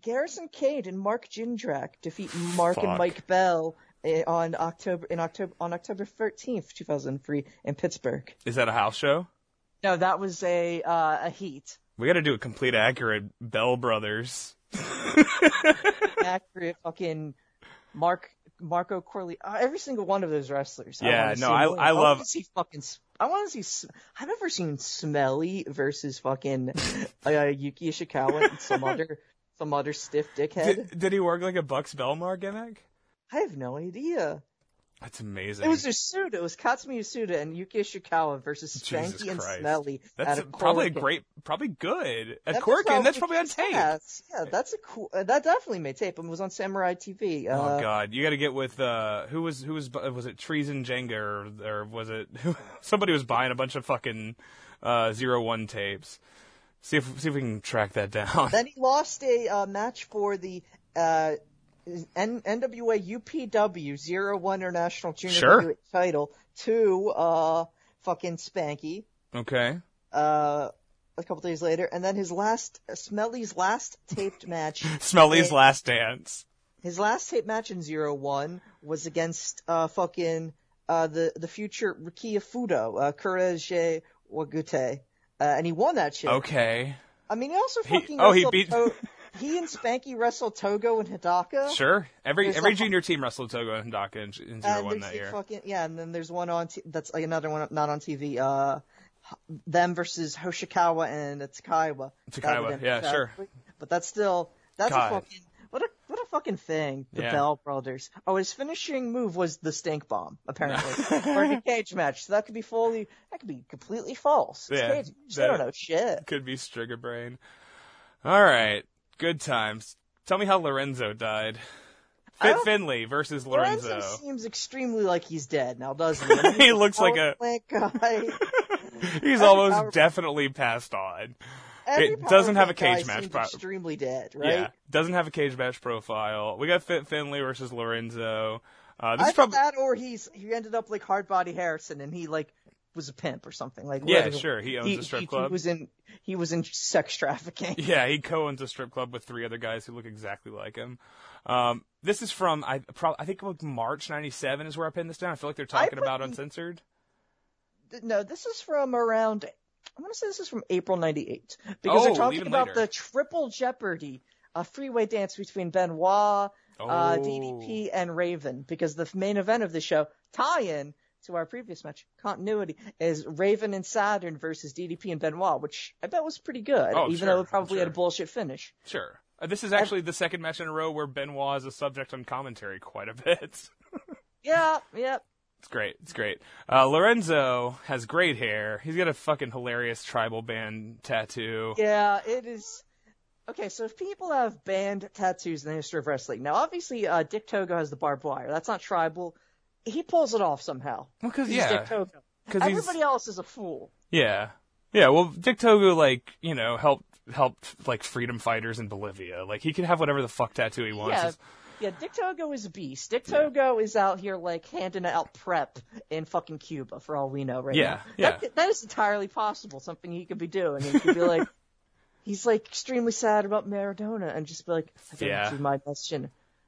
Garrison Cade and Mark Jindrak defeat Mark Fuck. and Mike Bell eh, on October in October on October 13th, 2003 in Pittsburgh. Is that a house show? No, that was a uh, a heat. We got to do a complete accurate Bell Brothers. accurate fucking Mark Marco Corley. Uh, every single one of those wrestlers. Yeah, wanna no, see I- win. I love- see fucking. I want to see. I've never seen Smelly versus fucking uh, Yuki Ishikawa and some other some other stiff dickhead. Did, did he work like a Bucks Belmar gimmick? I have no idea. That's amazing. It was Usuda. It was Katsumi Usuda and Yuki Ishikawa versus Spanky and. Smelly. That's a probably a great, probably good. At That's Corkin, that's probably on tape. Yeah, yeah, that's a cool. Uh, that definitely made tape. and was on Samurai TV. Uh, oh God, you got to get with uh, who was who was was it Treason Jenga or, or was it somebody was buying a bunch of fucking uh, zero one tapes. See if see if we can track that down. Then he lost a uh, match for the uh, N- NWA UPW zero one International Junior Sure. Title to uh, fucking Spanky okay, uh, a couple days later. And then his last, Smelly's last taped match, Smelly's Yeah. last dance. his last taped match in zero one was against uh, fucking uh, the, the future Rikiya Fudo, uh, Courage Wagute. Uh, and he won that shit. Okay, I mean, he also He- fucking oh, he beat- he and Spanky wrestled Togo and Hidaka. sure. Every There's every like- junior team wrestled Togo and Hidaka in, in zero one that year. fucking yeah, and then there's one on t- that's like another one not on TV. Uh, them versus Hoshikawa and Takaiwa. Takaiwa, yeah, sure. But that's still that's God. a fucking what a what a fucking thing. The Yeah. Bell brothers. Oh, his finishing move was the stink bomb apparently, or a cage match. So that could be fully that could be completely false. It's Yeah, cage. They don't know shit. Could be Striga Brain. All right, good times. Tell me how Lorenzo died. Fit Finley versus Lorenzo Lorenzo. seems extremely like he's dead now, doesn't he? He looks like a- guy. He's Every almost power- definitely passed on. Every It doesn't have a cage match pro- extremely dead, right? Yeah, doesn't have a cage match profile. We got Fit Finley versus Lorenzo. Uh, this I is probably that, or he's he ended up like Hard Body Harrison, and he like was a pimp or something. Like Yeah, whatever. sure, he owns he, a strip he, club. He was in he was in sex trafficking. yeah he co-owns a strip club with three other guys who look exactly like him. Um, this is from I probably I think like March '97 is where I pinned this down. I feel like they're talking about uncensored. No, this is from around. I'm gonna say this is from April '98 because Oh, they're talking about later. the Triple Jeopardy, a three-way dance between Benoit, uh, Oh. DDP, and Raven. Because the main event of the show, tie-in to our previous match, continuity, is Raven and Saturn versus DDP and Benoit, which I bet was pretty good, Oh, even sure, though it probably had a bullshit finish. Sure. Uh, this is actually the second match in a row where Benoit is a subject on commentary quite a bit. Yeah, yeah. It's great. It's great. Uh, Lorenzo has great hair. He's got a fucking hilarious tribal band tattoo. Yeah, it is. Okay, so if people have band tattoos in the history of wrestling, now obviously uh, Dick Togo has the barbed wire. That's not tribal. He pulls it off somehow. Well, 'cause, He's yeah, Dick Togo. Everybody else is a fool. Yeah. Yeah, well, Dick Togo, like, you know, helped helped like freedom fighters in Bolivia. Like, he can have whatever the fuck tattoo he wants. Yeah, yeah. Dick Togo is a beast. Dick Togo is out here like handing out prep in fucking Cuba for all we know right Yeah, now. yeah. That, that is entirely possible. Something he could be doing. He could be like, he's like extremely sad about Maradona and just be like, I Yeah. do my best.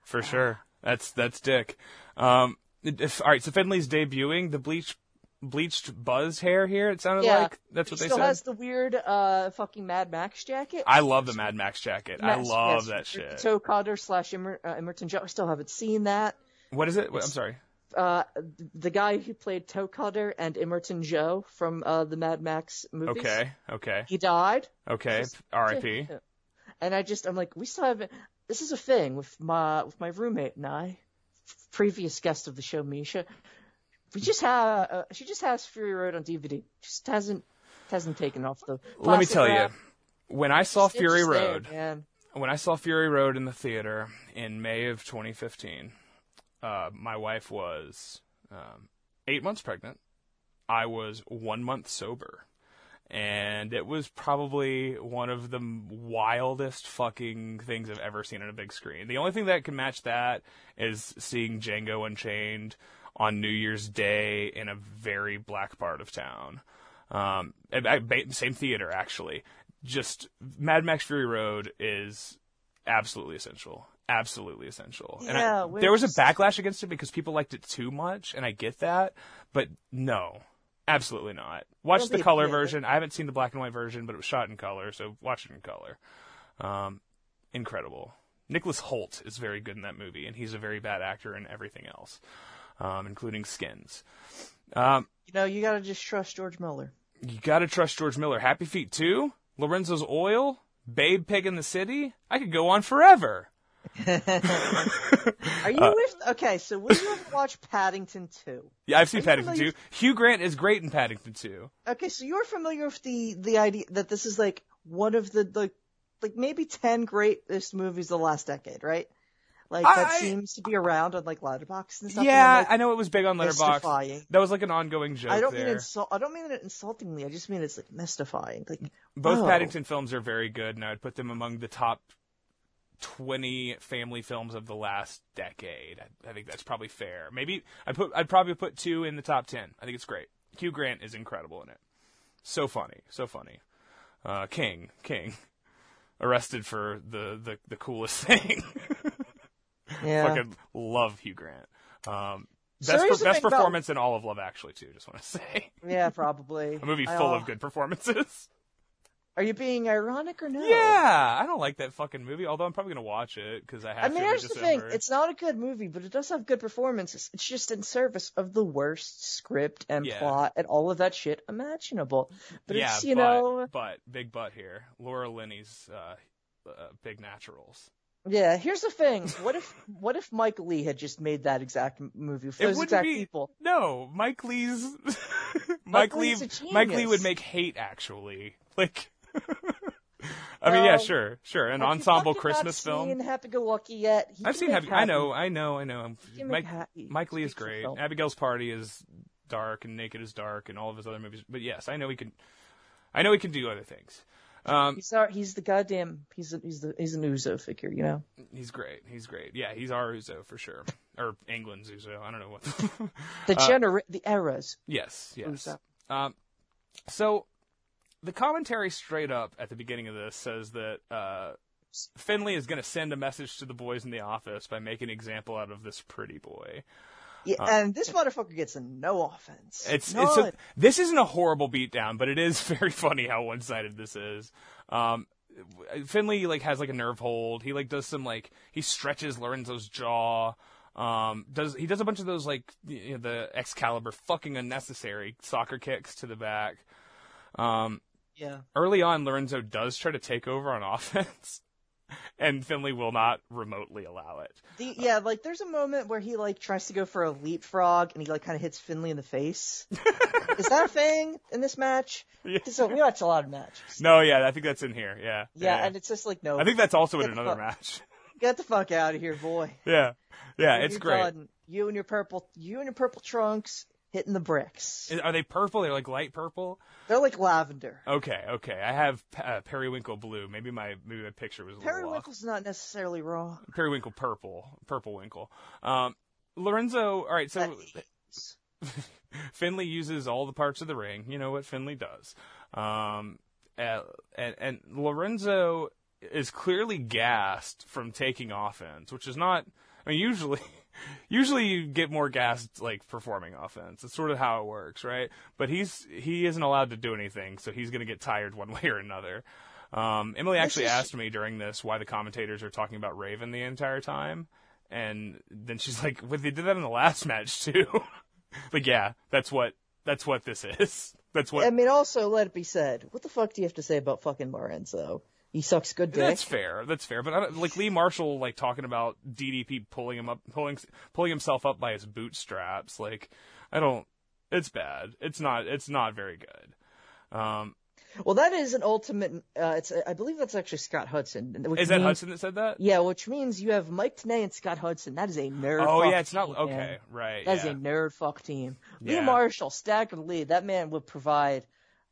For sure. That's that's Dick. Um, if, all right, so Finley's debuting the bleach bleached buzz hair here. It sounded Yeah. like that's what he they still said. has the weird uh fucking Mad Max jacket. I love the Mad Max jacket. I love yes, that shit. Toe Cutter slash Immer, uh, Immortan Joe. I still haven't seen that. What is it? What- I'm sorry. Uh, the guy who played Toe Cutter and Immortan Joe from uh, the Mad Max movies. Okay, okay, He died. okay. R.I.P. And I just, I'm like, we still haven't. This is a thing with my with my roommate and I, previous guest of the show, Misha. We just have. Uh, she just has Fury Road on DVD. Just hasn't hasn't taken off the. Let me tell you, when I saw It's Fury Road, man. when I saw Fury Road in the theater in May of 2015, uh, my wife was um, eight months pregnant. I was one month sober. And it was probably one of the wildest fucking things I've ever seen on a big screen. The only thing that can match that is seeing Django Unchained on New Year's Day in a very black part of town. Um, and same theater actually. Just Mad Max Fury Road is absolutely essential. Absolutely essential. and Yeah, I, there was a backlash against it because people liked it too much, and I get that, but no, absolutely not. Watch Don't the color version. I haven't seen the black and white version, but it was shot in color, so watch it in color. Um, incredible. Nicholas Hoult is very good in that movie, and he's a very bad actor in everything else, um, including Skins. Um, You know, you gotta just trust George Miller. you gotta trust George Miller. Happy Feet 2, Lorenzo's Oil, Babe Pig in the City. I could go on forever. Are you uh, with? Okay, so will you ever watch Paddington 2? Yeah, I've seen Paddington 2. Hugh Grant is great in Paddington 2. Okay, so you're familiar with the the idea that this is like one of the like like maybe ten greatest movies of the last decade, right? Like that I- seems to be around on like Letterboxd and stuff. Yeah, like, I know it was big on Letterboxd. mystifying. That was like an ongoing joke I don't mean insult. I don't mean it insultingly. I just mean it's like mystifying. Like Both oh. Paddington films are very good, and I would put them among the top 20 family films of the last decade. I, I think that's probably fair. Maybe I'd put I'd probably put two in the top 10. I think it's great. Hugh Grant is incredible in it. So funny, so funny. Uh, King, King, arrested for the the, the coolest thing. Yeah. Fucking love Hugh Grant. Um, best here's the best thing about- performance in all of Love Actually too. Just want to say Yeah, probably. a movie I- full of good performances. Are you being ironic or no? Yeah, I don't like that fucking movie. Although I'm probably gonna watch it because I have to. I mean, to here's the thing. It's not a good movie, but it does have good performances. It's just in service of the worst script and Yeah. plot and all of that shit imaginable. But yeah, it's, you but, know, but big butt here. Laura Linney's uh, uh, Big Naturals. yeah, here's the thing. What if, what if Mike Leigh had just made that exact movie for It those exact be- people? No, Mike Leigh's Mike Leigh. Leigh's a Mike Leigh would make hate actually. Like, I mean, yeah, sure, sure, an ensemble Christmas film. Seen Happy Go Lucky yet? He I've can seen make Happy. I know, I know, I know. can Mike happy. Mike Leigh is great. film. Abigail's Party is dark and Naked is dark and all of his other movies. But yes, I know he can. I know he can do other things. Um, He's our, he's the goddamn, he's a, he's the, he's an Uzo figure, you know? he's great. He's great. Yeah, he's our Uzo for sure, or England's Uzo. I don't know what. The Uh, genera, the eras. yes, yes. Uzo. Um, so the commentary straight up at the beginning of this says that uh, Finley is going to send a message to the boys in the office by making an example out of this pretty boy. Yeah, and this motherfucker gets no offense. Uh, It's None. it's a, this isn't a horrible beatdown, but it is very funny how one sided this is. Um, Finley like has like a nerve hold. He like does some like he stretches Lorenzo's jaw. Um, does he does a bunch of those like you know, the Excalibur fucking unnecessary soccer kicks to the back. Um, yeah. early on, Lorenzo does try to take over on offense, and Finley will not remotely allow it. The, yeah, like there's a moment where he like tries to go for a leapfrog and he like kind of hits Finley in the face. Is that a thing in this match? Yeah. So we watch a lot of matches. No, yeah, I think that's in here. Yeah, Yeah, and it's just like no. I think that's also in another fuck- match. Get the fuck out of here, boy. Yeah, yeah, When it's you're great. done, you and your purple, you and your purple trunks, hitting the bricks. Are they purple? They're like light purple. They're like lavender. Okay, okay. I have uh, periwinkle blue. Maybe my maybe my picture was a. Periwinkle's not necessarily wrong. Periwinkle purple, purple winkle. Um, Lorenzo. All right, so Finley uses all the parts of the ring. You know what Finley does. Um, uh, and, and Lorenzo is clearly gassed from taking offense, which is not. I mean, usually, usually you get more gas like performing offense. It's sort of how it works, right? But he's he isn't allowed to do anything, so he's going to get tired one way or another. Um, Emily actually asked me during this why the commentators are talking about Raven the entire time, and then she's like, "Well, they did that in the last match too." like, yeah, that's what that's what this is. That's what I mean, also let it be said, what the fuck do you have to say about fucking Lorenzo? He sucks good dick. That's fair. That's fair. But I don't, like Lee Marshall, like talking about DDP pulling him up, pulling pulling himself up by his bootstraps. Like, I don't. It's bad. It's not. It's not very good. Um, Well, that is an ultimate. Uh, it's I believe that's actually Scott Hudson. Is that means, Hudson that said that? Yeah, which means you have Mike Tenay and Scott Hudson. That is a nerd. Oh yeah, it's not team, okay. man. Right. That is yeah. a nerd fuck team. Lee Yeah. Marshall, staggered lead. That man would provide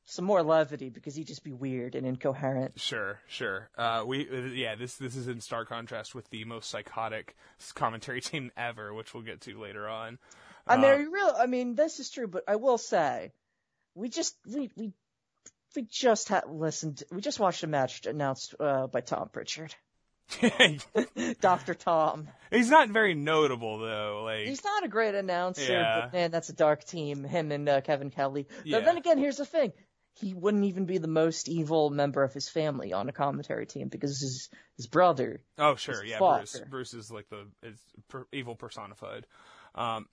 some more levity because he'd just be weird and incoherent. Sure, sure. Uh, we, uh, yeah, this this is in stark contrast with the most psychotic commentary team ever, which we'll get to later on. I mean, Uh, real? I mean, this is true, but I will say, we just we we we just had listened. We just watched a match announced uh, by Tom Pritchard, Doctor Tom. he's not very notable though. Like, He's not a great announcer, Yeah. but man, that's a dark team. Him and uh, Kevin Kelly. Yeah. But then again, here's the thing: he wouldn't even be the most evil member of his family on a commentary team because his his brother. Oh, sure, yeah. Fokker. Bruce, Bruce is like the is per, evil personified. Um,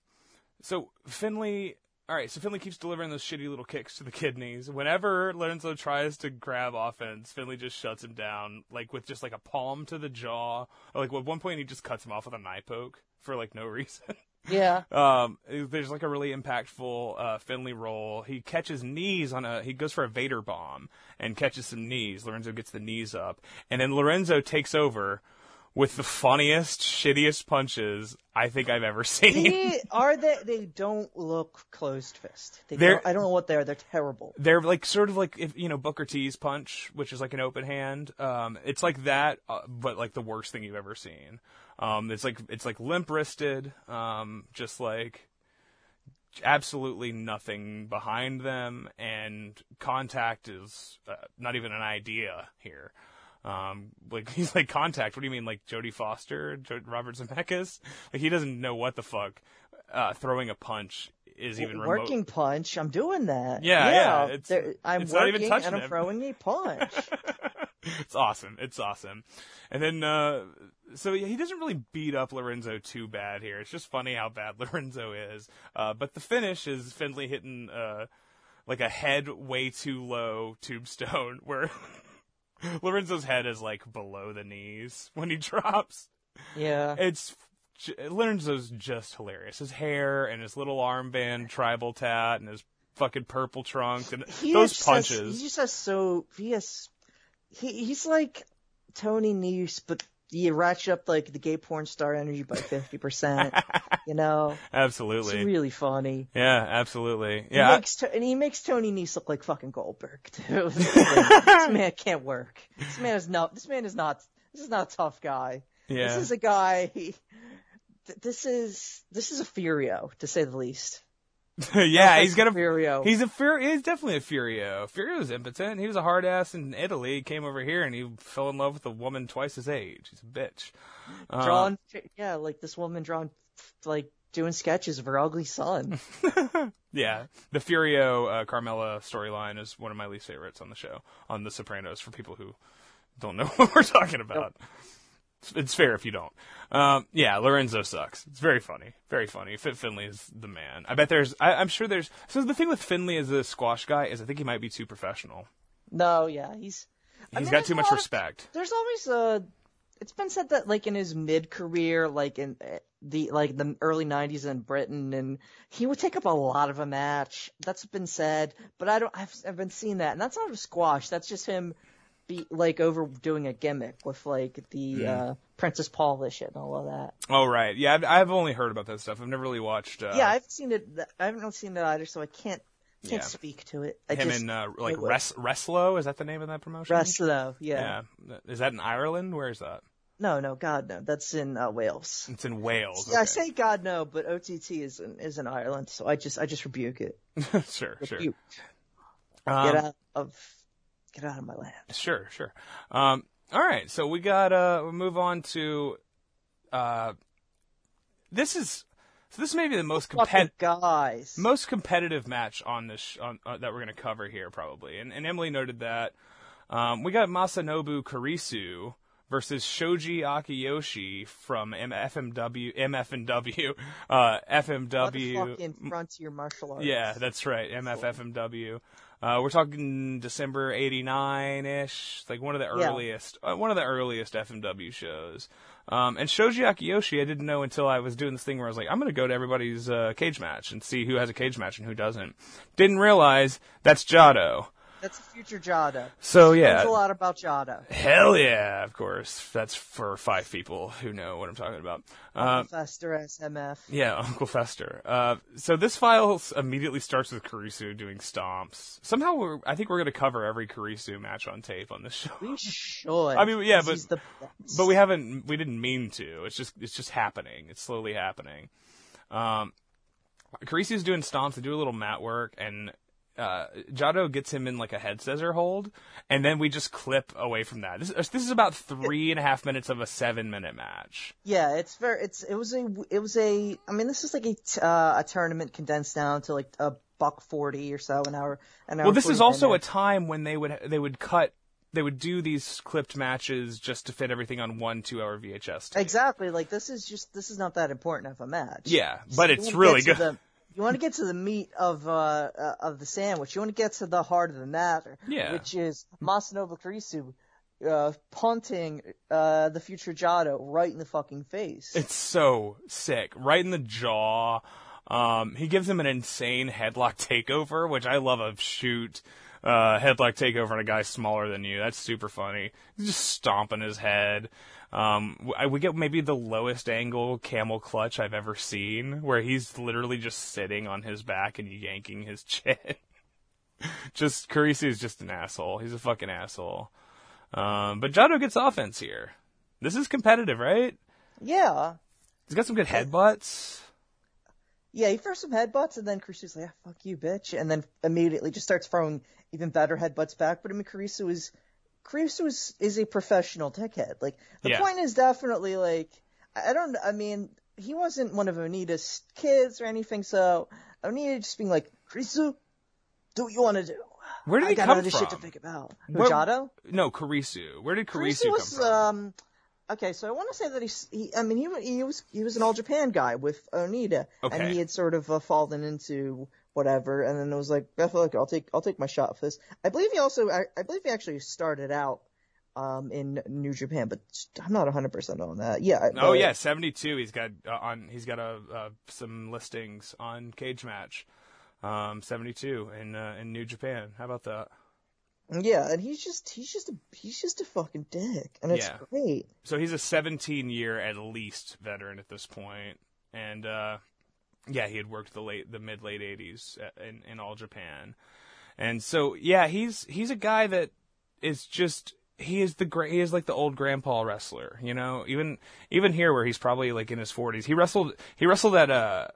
so Finley, all right. So Finley keeps delivering those shitty little kicks to the kidneys. Whenever Lorenzo tries to grab offense, Finley just shuts him down, like with just like a palm to the jaw. Like at one point, he just cuts him off with a knife poke for like no reason. Yeah. Um, there's like a really impactful uh, Finley roll. He catches knees on a. He goes for a Vader bomb and catches some knees. Lorenzo gets the knees up, and then Lorenzo takes over with the funniest, shittiest punches I think I've ever seen. They, are they? They don't look closed fist. They don't, I don't know what they are. They're terrible. They're like sort of like if you know Booker T's punch, which is like an open hand. Um, it's like that, uh, but like the worst thing you've ever seen. Um, it's like it's like limp wristed, um, just like absolutely nothing behind them, and contact is uh, not even an idea here. Um, like he's like contact. What do you mean, like Jodie Foster, jo- Robert Zemeckis? Like he doesn't know what the fuck uh, throwing a punch is even remote. Working punch. I'm doing that. Yeah, yeah, it's- I'm it's not even working touching and I'm throwing a punch. it's awesome. It's awesome. And then, uh, so yeah, he doesn't really beat up Lorenzo too bad here. It's just funny how bad Lorenzo is. Uh, but the finish is Finley hitting, uh, like a head way too low tombstone where Lorenzo's head is like below the knees when he drops. yeah. It's, Lorenzo's just hilarious. His hair and his little armband tribal tat and his fucking purple trunk and He those just has- punches. he just has so he has he he's like Tony Nese, but you ratchet up like the gay porn star energy by fifty percent. you know, it's Absolutely. really funny. Yeah, absolutely. He Yeah, makes and he makes Tony Nese look like fucking Goldberg too. this man can't work. This man is not. This man is not. This is not a tough guy. yeah. This is a guy. He, this is this is a Furio to say the least. yeah, he's got a. Furio. He's a Fur. He's definitely a Furio. Furio's impotent. He was a hard ass in Italy. He came over here and he fell in love with a woman twice his age. He's a bitch. Uh, drawn. Yeah, like this woman drawn like doing sketches of her ugly son. Yeah, the Furio uh, Carmela storyline is one of my least favorites on the show on The Sopranos. For people who don't know what we're talking about, it's, it's fair if you don't. Um, yeah, Lorenzo sucks. It's very funny, very funny. Fit Finley is the man. I bet there's. I, I'm sure there's. So the thing with Finley as a squash guy is I think he might be too professional. No, yeah, he's He's I mean, got too much of- respect. there's always a. It's been said that like in his mid career, like in uh, the like the early '90s in Britain, and he would take up a lot of a match. That's been said, but I don't. I've, I've been seeing that, and that's not a squash. That's just him, be like overdoing a gimmick with like the uh, Princess Paula shit and all of that. Oh right, yeah. I've, I've only heard about that stuff. I've never really watched. Uh, yeah, I've seen it. I haven't seen it either, so I can't can't Yeah. speak to it. I him just, and uh, like Res- Reslo. Is that the name of that promotion? Reslo, yeah. Yeah. Is that in Ireland? Where is that? No, no, God no. That's in uh, Wales. It's in Wales. Yeah, I say God no, but OTT is in, is in Ireland, so I just I just rebuke it. sure, sure. Rebuke. Um, Get out of get out of my land. Sure, sure. Um, all right, so we got uh, we'll move on to uh, this is so this may be the most competitive guys. most competitive match on this sh- on, uh, that we're going to cover here probably, and, and Emily noted that um, we got Masanobu Kurisu versus Shoji Akiyoshi from M- FMW MFNW uh, FMW. Motherfucking frontier martial arts. Yeah, that's right. MFFMW. Uh, we're talking December '89 ish, like one of the Yeah. earliest, uh, one of the earliest FMW shows. Um, and Shoji Akiyoshi, I didn't know until I was doing this thing where I was like, I'm gonna go to everybody's uh, cage match and see who has a cage match and who doesn't. Didn't realize that's Jado. That's a future Jado. So Knows yeah, a lot about Jado. hell yeah, of course. That's for five people who know what I'm talking about. Um, Fester SMF. Yeah, Uncle Fester. Uh, so this file immediately starts with Kurisu doing stomps. Somehow, we're, I think we're going to cover every Kurisu match on tape on this show. We should. I mean, yeah, but-. But we haven't, we didn't mean to. It's just, it's just happening. It's slowly happening. Um, Kurisu's doing stomps. They do a little mat work, and uh, Jado gets him in like a head scissor hold, and then we just clip away from that. This, this is about three and a half minutes of a seven minute match. Yeah, it's very. It's it was a it was a. I mean, this is like a t- uh, a tournament condensed down to like a buck forty or so an hour. An hour Well, this 40 is also a time when they would they would cut they would do these clipped matches just to fit everything on one two hour VHS. Tape. exactly like this is just this is not that important of a match. Yeah, but You it's really good. the- you want to get to the meat of uh, uh of the sandwich. You want to get to the heart of the matter, Yeah. which is Masanobu Kurisu uh, punting uh, the future Jado right in the fucking face. It's so sick, right in the jaw. Um, he gives him an insane headlock takeover, which I love a shoot uh, headlock takeover on a guy smaller than you. That's super funny. He's just stomping his head. Um, I- we get maybe the lowest angle camel clutch I've ever seen, where he's literally just sitting on his back and yanking his chin. just Kurisu is just an asshole. He's a fucking asshole. Um, but Jado gets offense here. This is competitive, right? yeah. He's got some good headbutts. Yeah, he throws some headbutts, and then Kurisu's like, ah, fuck you, bitch. And then immediately just starts throwing even better headbutts back. But I mean, Kurisu is, Kurisu is, is a professional dickhead. Like, the Yeah. point is definitely, like, I don't, I mean, he wasn't one of Onita's kids or anything, so Onita just being like, Kurisu, do what you want to do. Where did I he got come other from? shit to think about. Machado? No, Kurisu. Where did Kurisu, Kurisu come was, from? um, okay, so I want to say that he's, he, I mean, he, he was, he was an All Japan guy with Onita, Okay. and he had sort of uh, fallen into whatever, and then it was like, feel like I'll take, I'll take my shot for this. I believe he also, I, I believe he actually started out, um, in New Japan, but I'm not 100% on that. Yeah. oh yeah, seventy two. He's got uh, on. He's got a uh, some listings on Cage Match. Um, seventy two in uh, in New Japan. How about that? Yeah, and he's just, he's just a, he's just a fucking dick, and it's Yeah. great. So he's a seventeen year at least veteran at this point, and uh, yeah, he had worked the late the mid late eighties in in All Japan, and so yeah, he's he's a guy that is just he is the great he is like the old grandpa wrestler, you know. Even even here where he's probably like in his forties, he wrestled he wrestled at uh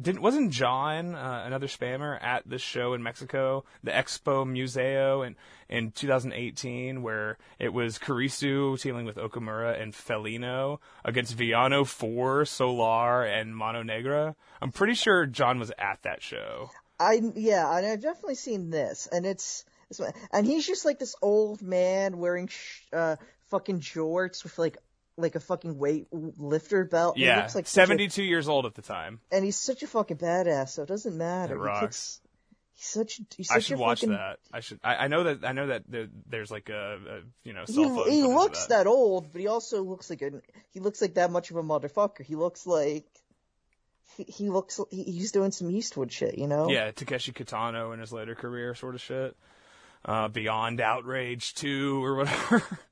didn't wasn't John uh, another spammer at this show in Mexico, the Expo Museo in in 2018, where it was Kurisu dealing with Okamura and Felino against Villano Four, Solar, and Mano Negra. I'm pretty sure John was at that show. I yeah, I've definitely seen this, and it's, it's and he's just like this old man wearing sh- uh fucking jorts with like like a fucking weight lifter belt. He Yeah, looks like such a- 72 years old at the time. and he's such a fucking badass, so it doesn't matter. It He rocks. kicks- he's such he's I should a watch fucking, that. I should. I, I know that. I know that there, there's like a, a you know He, cell phone. he footage of looks that. old, but he also looks like a he looks like that much of a motherfucker. He looks like he, he looks he, he's doing some Eastwood shit, you know? Yeah, Takeshi Kitano in his later career, sort of shit. Uh, Beyond Outrage 2 or whatever.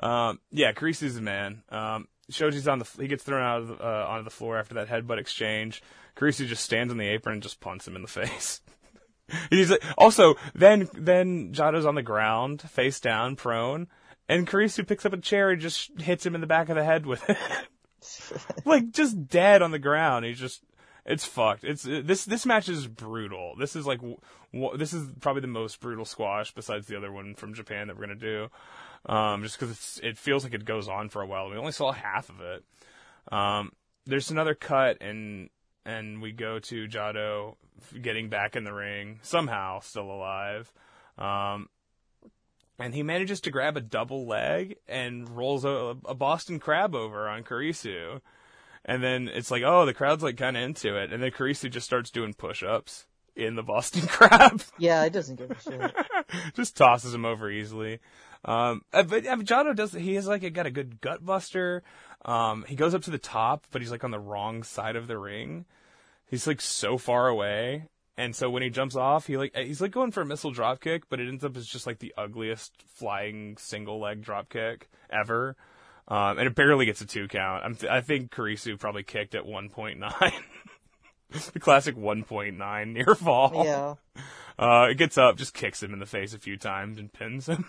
Um, yeah, Kurisu's the man. Um, Shoji's on the he gets thrown out of the, uh, onto the floor after that headbutt exchange. Kurisu just stands on the apron and just punts him in the face. He's like, also then then Jado's on the ground, face down, prone, and Kurisu picks up a chair and just hits him in the back of the head with it. like just dead on the ground. He's just it's fucked. It's this this match is brutal. This is like w- w- this is probably the most brutal squash besides the other one from Japan that we're gonna do. Um, just because it feels like it goes on for a while. We only saw half of it. Um, there's another cut and and we go to Jado getting back in the ring somehow, still alive. Um, and he manages to grab a double leg and rolls a, a Boston Crab over on Kurisu. And then it's like, oh, the crowd's like kind of into it. And then Kurisu just starts doing push-ups in the Boston Crab. Yeah, it doesn't give a shit. just tosses him over easily. Um, uh, but I mean, Jado does. He has like a, got a good gut buster. Um, he goes up to the top, but he's like on the wrong side of the ring. He's like so far away, and so when he jumps off, he like he's like going for a missile drop kick, but it ends up as just like the ugliest flying single leg drop kick ever. Um, and it barely gets a two count. I'm th- I think Kurisu probably kicked at 1.9. the classic 1.9 near fall. Yeah. Uh, it gets up, just kicks him in the face a few times and pins him.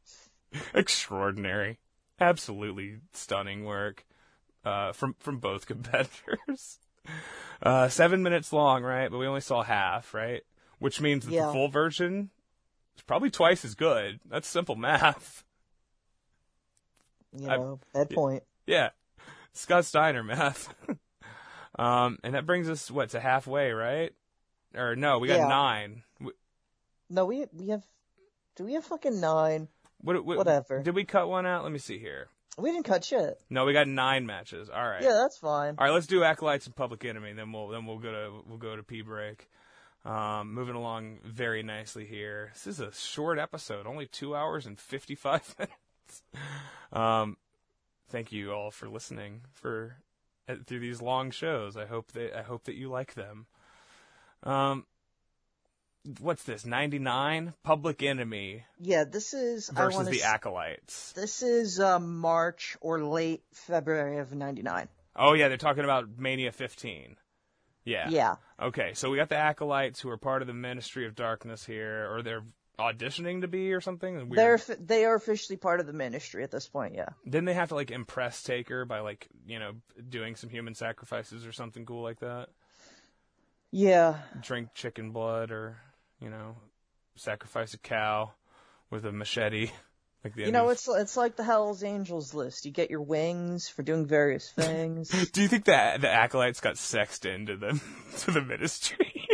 Extraordinary. Absolutely stunning work. Uh, from, from both competitors. Uh, seven minutes long, right? But we only saw half, right? Which means that Yeah. the full version is probably twice as good. That's simple math. You I- know, bad point. Yeah. Scott Steiner math. Um, and that brings us, what, to halfway, right? Or no, we got Yeah. nine. No, we we have. Do we have fucking nine? What, what, Whatever. Did we cut one out? Let me see here. We didn't cut shit. No, we got nine matches. All right. Yeah, that's fine. All right, let's do acolytes and public enemy. Then we'll then we'll go to we'll go to P break. Um, moving along very nicely here. This is a short episode, only two hours and fifty five minutes. Um, thank you all for listening for through these long shows. I hope that I hope that you like them. Um, what's this? Ninety nine Public Enemy Yeah, this is. I versus want the to. acolytes. This is um, March or late February of '99. Oh yeah, they're talking about Mania fifteen. Yeah. Yeah. Okay, so we got the acolytes who are part of the Ministry of Darkness here, or they're auditioning to be, or something. They're they are officially part of the ministry at this point. Yeah. Didn't they have to like impress Taker by like you know doing some human sacrifices or something cool like that? Yeah. Drink chicken blood, or you know, sacrifice a cow with a machete. Like the You know, of- it's it's like the Hell's Angels list. You get your wings for doing various things. Do you think that the acolytes got sexed into them to the ministry?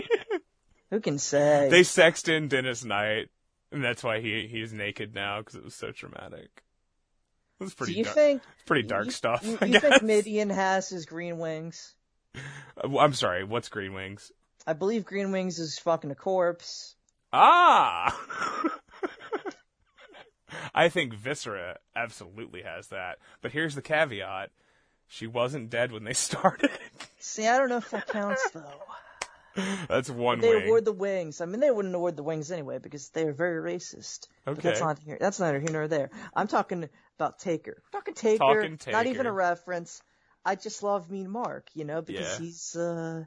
Who can say? they sexed in Dennis Knight, and that's why he he's naked now because it was so traumatic. It was pretty. Do you dark, think pretty dark you, stuff. You, you think Mideon has his green wings? Uh, I'm sorry. What's Green Wings? I believe Green Wings is fucking a corpse. Ah. I think Viscera absolutely has that, but here's the caveat: she wasn't dead when they started. See, I don't know if that counts though. That's one They wing. award the wings. I mean, they wouldn't award the wings anyway because they are very racist. But that's Okay. not here. That's neither here nor there. I'm talking about Taker. talking Taker. Talking Not even a reference. I just love Mean Mark, you know, because Yeah. he's uh,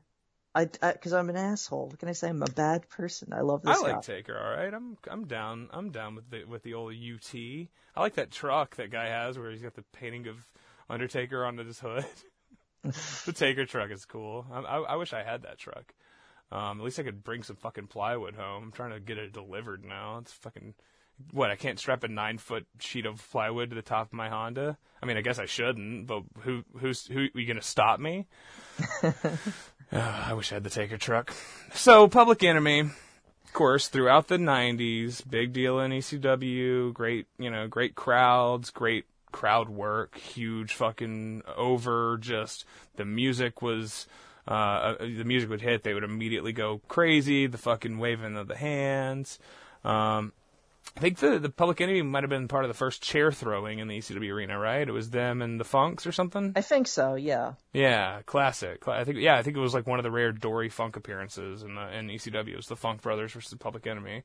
I because I'm an asshole. What can I say? I'm a bad person. I love this. I like guy. Taker. All right, I'm I'm down. I'm down with the with the old UT. I like that truck that guy has where he's got the painting of Undertaker on his hood. the Taker truck is cool. I, I, I wish I had that truck. Um, at least I could bring some fucking plywood home. I'm trying to get it delivered now. It's fucking what? I can't strap a nine foot sheet of plywood to the top of my Honda. I mean, I guess I shouldn't, but who who's who? Are you gonna stop me? Ah, I wish I had the Taker truck. So, Public Enemy, of course, throughout the '90s, big deal in ECW. Great, you know, great crowds, great crowd work, huge fucking over. Just the music was. Uh, uh, the music would hit, they would immediately go crazy. The fucking waving of the hands. Um, I think the the Public Enemy might have been part of the first chair throwing in the ECW arena, right? It was them and the Funks or something. I think so. Yeah. Yeah, classic. I think yeah, I think it was like one of the rare Dory Funk appearances in the in ECW. It was the Funk Brothers versus the Public Enemy.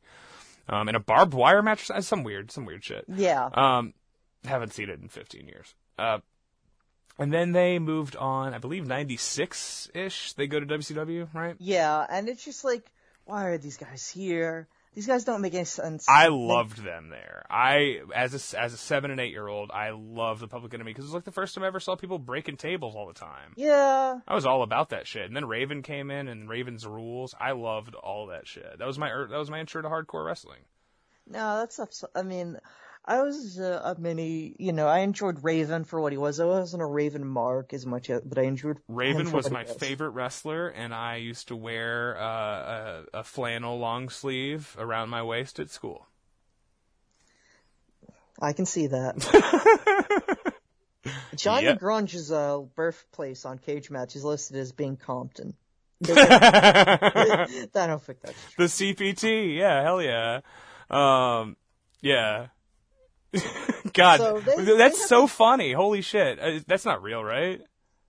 um, in a barbed wire match, some weird, some weird shit. Yeah. Um, haven't seen it in 15 years. Uh, and then they moved on, I believe 96 ish. They go to WCW, right? Yeah, and it's just like, why are these guys here? These guys don't make any sense. I loved them there. I, as a, as a seven and eight year old, I loved the Public Enemy because it was like the first time I ever saw people breaking tables all the time. Yeah. I was all about that shit. And then Raven came in and Raven's rules. I loved all that shit. That was my er, that was my intro to hardcore wrestling. No, that's. I mean, I was uh, a mini. You know, I enjoyed Raven for what he was. I wasn't a Raven mark as much, as, but I enjoyed Raven was my he favorite wrestler, and I used to wear uh, a, a flannel long sleeve around my waist at school. I can see that. Johnny Yep. Grunge's uh, birthplace on Cage Match is listed as being Compton. the I don't think that's true. CPT, yeah, hell yeah, um, yeah. God, So they- that's they so funny. Holy shit, uh, that's not real, right?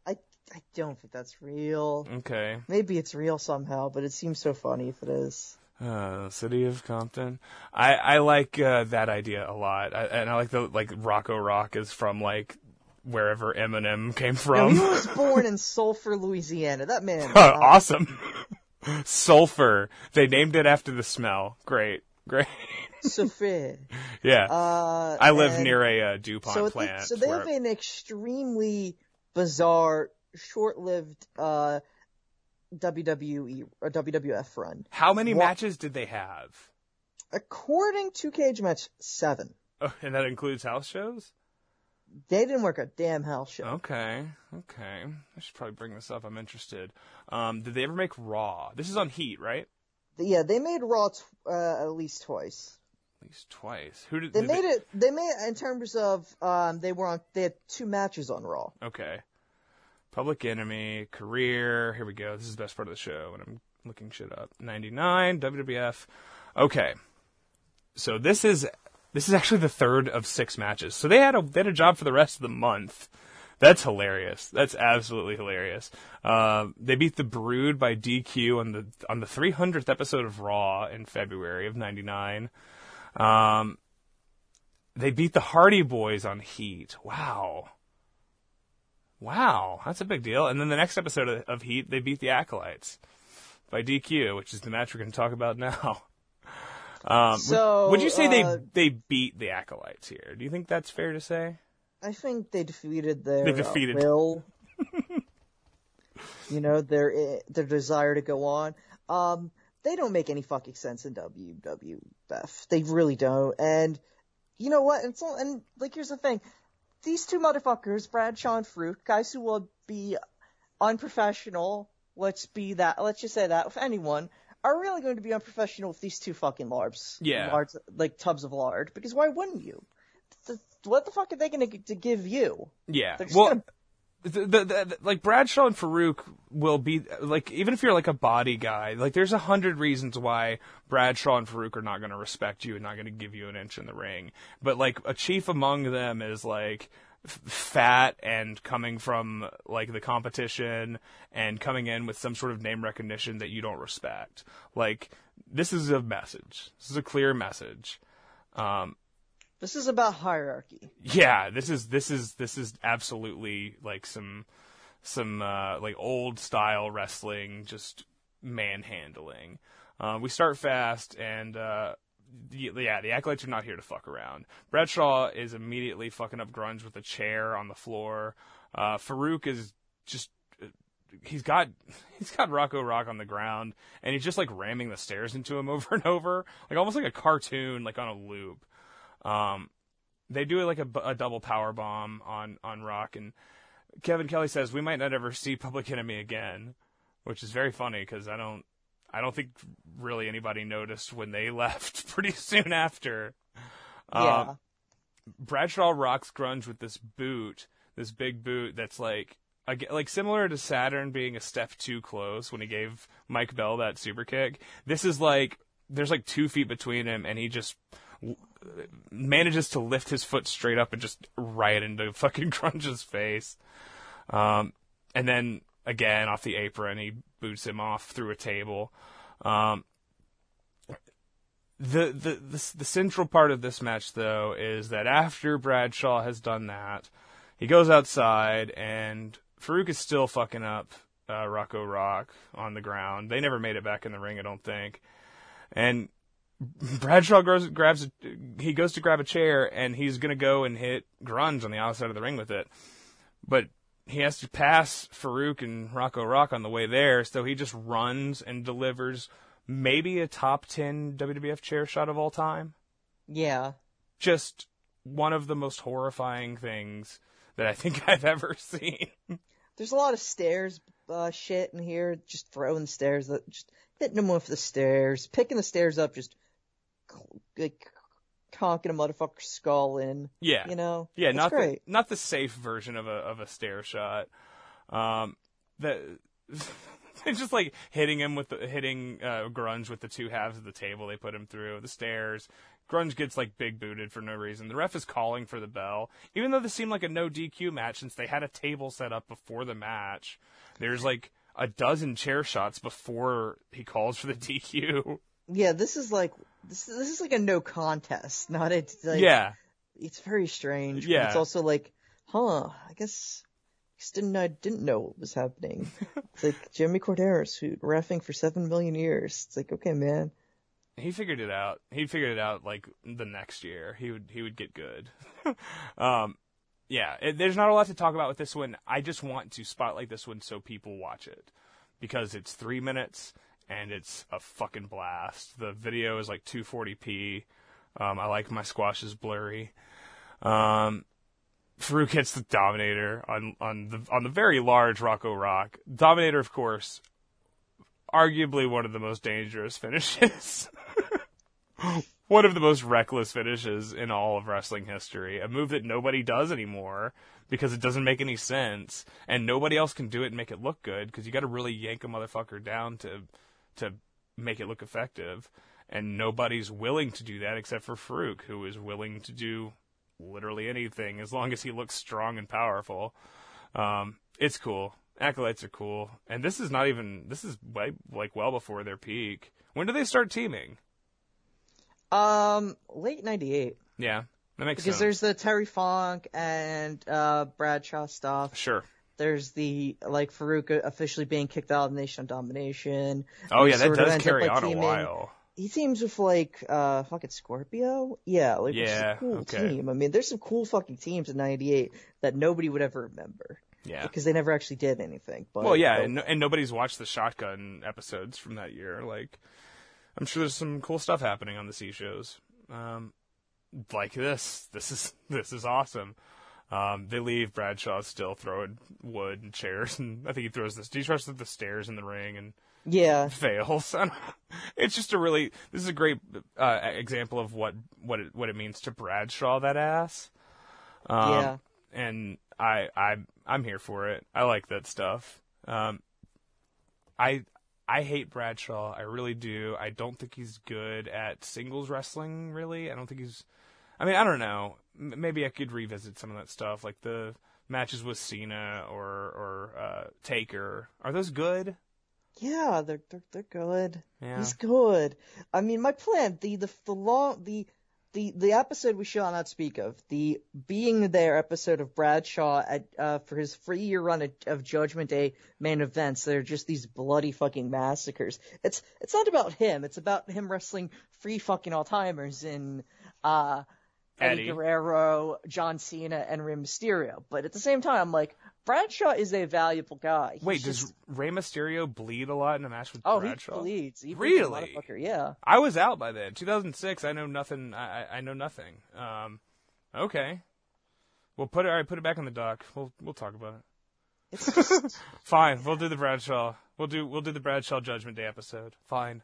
I I don't think that's real. Okay. Maybe it's real somehow, but it seems so funny if it is. Uh, city of Compton. I I like uh, that idea a lot, I, and I like the like Rocco Rock is from like wherever Eminem came No, from. he was born in Sulphur, Louisiana. That man. Uh, awesome. Sulfur. They named it after the smell. Great, great. Sulphur. Yeah, Uh, I live and near a uh, Dupont so, plant. so they have an extremely bizarre, short-lived uh, WWE or WWF run. How many What- matches did they have? According to Cage Match Seven, Oh, and that includes house shows. they didn't work a damn house show. Okay, okay. I should probably bring this up. I'm interested. Um, did they ever make Raw? This is on Heat, right? Yeah, they made Raw t- uh, at least twice. At least twice. Who did They made it. They made it in terms of um, they were on. They had two matches on Raw. Okay. Public Enemy, Career. Here we go. This is the best part of the show and I'm looking shit up. 99, WWF. Okay. So this is this is actually the third of six matches. So they had a they had a job for the rest of the month. That's hilarious. That's absolutely hilarious. Uh, they beat the Brood by DQ on the on the 300th episode of Raw in February of '99. Um, they beat the Hardy Boys on Heat. Wow. Wow, that's a big deal. And then the next episode of, of Heat, they beat the Acolytes by DQ, which is the match we're going to talk about now. Um, would- So, would, you say uh, they they beat the Acolytes here? Do you think that's fair to say? I think they defeated their They defeated- uh, will. you know their eh, their desire to go on. Um, they don't make any fucking sense in WWF. They really don't. And you know what? And so and like here's the thing: these two motherfuckers, Brad, Sean, Fruit, guys who will be unprofessional. Let's be that. Let's just say that with anyone. Are really going to be unprofessional with these two fucking larbs, Yeah. lards, like tubs of lard. Because why wouldn't you? What the fuck are they going to to give you? Yeah. They're just Well, gonna- the, the, the, like Bradshaw and Farouk will be like even if you're like a body guy, like there's a hundred reasons why Bradshaw and Farouk are not going to respect you and not going to give you an inch in the ring. But like a chief among them is like f- fat and coming from like the competition and coming in with some sort of name recognition that you don't respect. Like this is a message. This is a clear message. Um, This is about hierarchy. yeah, this is this is this is absolutely like some some uh, like old style wrestling, just manhandling. Uh, we start fast, and uh, yeah, the acolytes are not here to fuck around. Bradshaw is immediately fucking up grunge with a chair on the floor. Uh, Farouk is just he's got he's got Rocco Rock on the ground, and he's just like ramming the stairs into him over and over, like almost like a cartoon, like on a loop. Um, they do like a, a double power bomb on on Rock, and Kevin Kelly says we might not ever see Public Enemy again, which is very funny because I don't I don't think really anybody noticed when they left pretty soon after. Um, yeah. Bradshaw rocks grunge with this boot, this big boot that's like like similar to Saturn being a step too close when he gave Mike Bell that super kick. This is like there's like two feet between him, and he just manages to lift his foot straight up and just right into fucking Grunge's face. Um, and then again off the apron, he boots him off through a table. Um, the, the the the central part of this match though is that after Bradshaw has done that, he goes outside and Farouk is still fucking up uh, Rocco Rock on the ground. They never made it back in the ring, I don't think. And Bradshaw goes, grabs, a, he goes to grab a chair and he's gonna go and hit Grunge on the outside of the ring with it, but he has to pass Farouk and Rocco Rock on the way there, so he just runs and delivers maybe a top 10 WWF chair shot of all time. Yeah. Just one of the most horrifying things that I think I've ever seen. There's a lot of stairs uh, shit in here. Just throwing stairs, that just hitting them with the stairs, picking the stairs up, just like conking a motherfucker's skull in. Yeah. You know. Yeah, It's not great. the not the safe version of a of a stair shot. Um, that it's just like hitting him with the, hitting uh, Grunge with the two halves of the table they put him through the stairs. Grunge gets like big booted for no reason. The ref is calling for the bell, even though this seemed like a no DQ match since they had a table set up before the match. There's like a dozen chair shots before he calls for the DQ. Yeah, this is like this. This is like a no contest, not a. Like, yeah, It's very strange. Yeah. It's also like, huh? I guess. I guess didn't I didn't know what was happening. it's like Jimmy Korderas who refing for seven million years. It's like okay, man. he figured it out. He figured it out like the next year. He would he would get good. um, yeah, it, there's not a lot to talk about with this one. I just want to spotlight this one so people watch it because it's three minutes and it's a fucking blast. The video is like 240p. Um, I like my squashes blurry. Um, Farouk hits the Dominator on on the on the very large Rocco Rock. Dominator, of course, arguably one of the most dangerous finishes. one of the most reckless finishes in all of wrestling history. A move that nobody does anymore because it doesn't make any sense, and nobody else can do it and make it look good because you got to really yank a motherfucker down to to make it look effective. And nobody's willing to do that except for Farouk, who is willing to do literally anything as long as he looks strong and powerful. Um, it's cool. Acolytes are cool, and this is not even this is way, like well before their peak. When do they start teaming? Um, late '98 Yeah, that makes because sense. Because there's the Terry Funk and uh Bradshaw stuff. Sure. There's the like Farouk officially being kicked out of Nation of Domination. Oh yeah, that does ends up, carry like, on a while. He teams with like uh fucking Scorpio. Yeah, like Yeah, a cool okay. team. I mean, there's some cool fucking teams in '98 that nobody would ever remember Yeah. because they never actually did anything. But Well, yeah, but- and, and nobody's watched the Shotgun episodes from that year. Like, I'm sure there's some cool stuff happening on the C shows. Um, like this. This is this is awesome. Um, they leave Bradshaw still throwing wood and chairs, and I think he throws this. He tries to the stairs in the ring and yeah, fails. it's just a really. This is a great uh, example of what what it, what it means to Bradshaw that ass. Um, Yeah. And I I I'm here for it. I like that stuff. Um, I I hate Bradshaw. I really do. I don't think he's good at singles wrestling. Really, I don't think he's. I mean, I don't know. Maybe I could revisit some of that stuff, like the matches with Cena or or uh, Taker. Are those good? yeah, they're they're they're good. Yeah. He's good. I mean, my plan, the the the long the the the episode we shall not speak of, the being there episode of Bradshaw at uh for his free year run of, of Judgment Day main events. They're just these bloody fucking massacres. It's it's not about him. It's about him wrestling free fucking all timers in uh. Eddie Eddie. Guerrero, John Cena, and Rey Mysterio. But at the same time, I'm like, Bradshaw is a valuable guy. He's Wait, just- does Rey Mysterio bleed a lot in a match with oh Bradshaw? he bleeds. He bleeds Really? yeah. I was out by then. 2006. I know nothing. I, I I know nothing. Um, okay. We'll put it. All right, put it back on the dock. We'll we'll talk about it. Just Fine. We'll do the Bradshaw. We'll do we'll do the Bradshaw Judgment Day episode. Fine.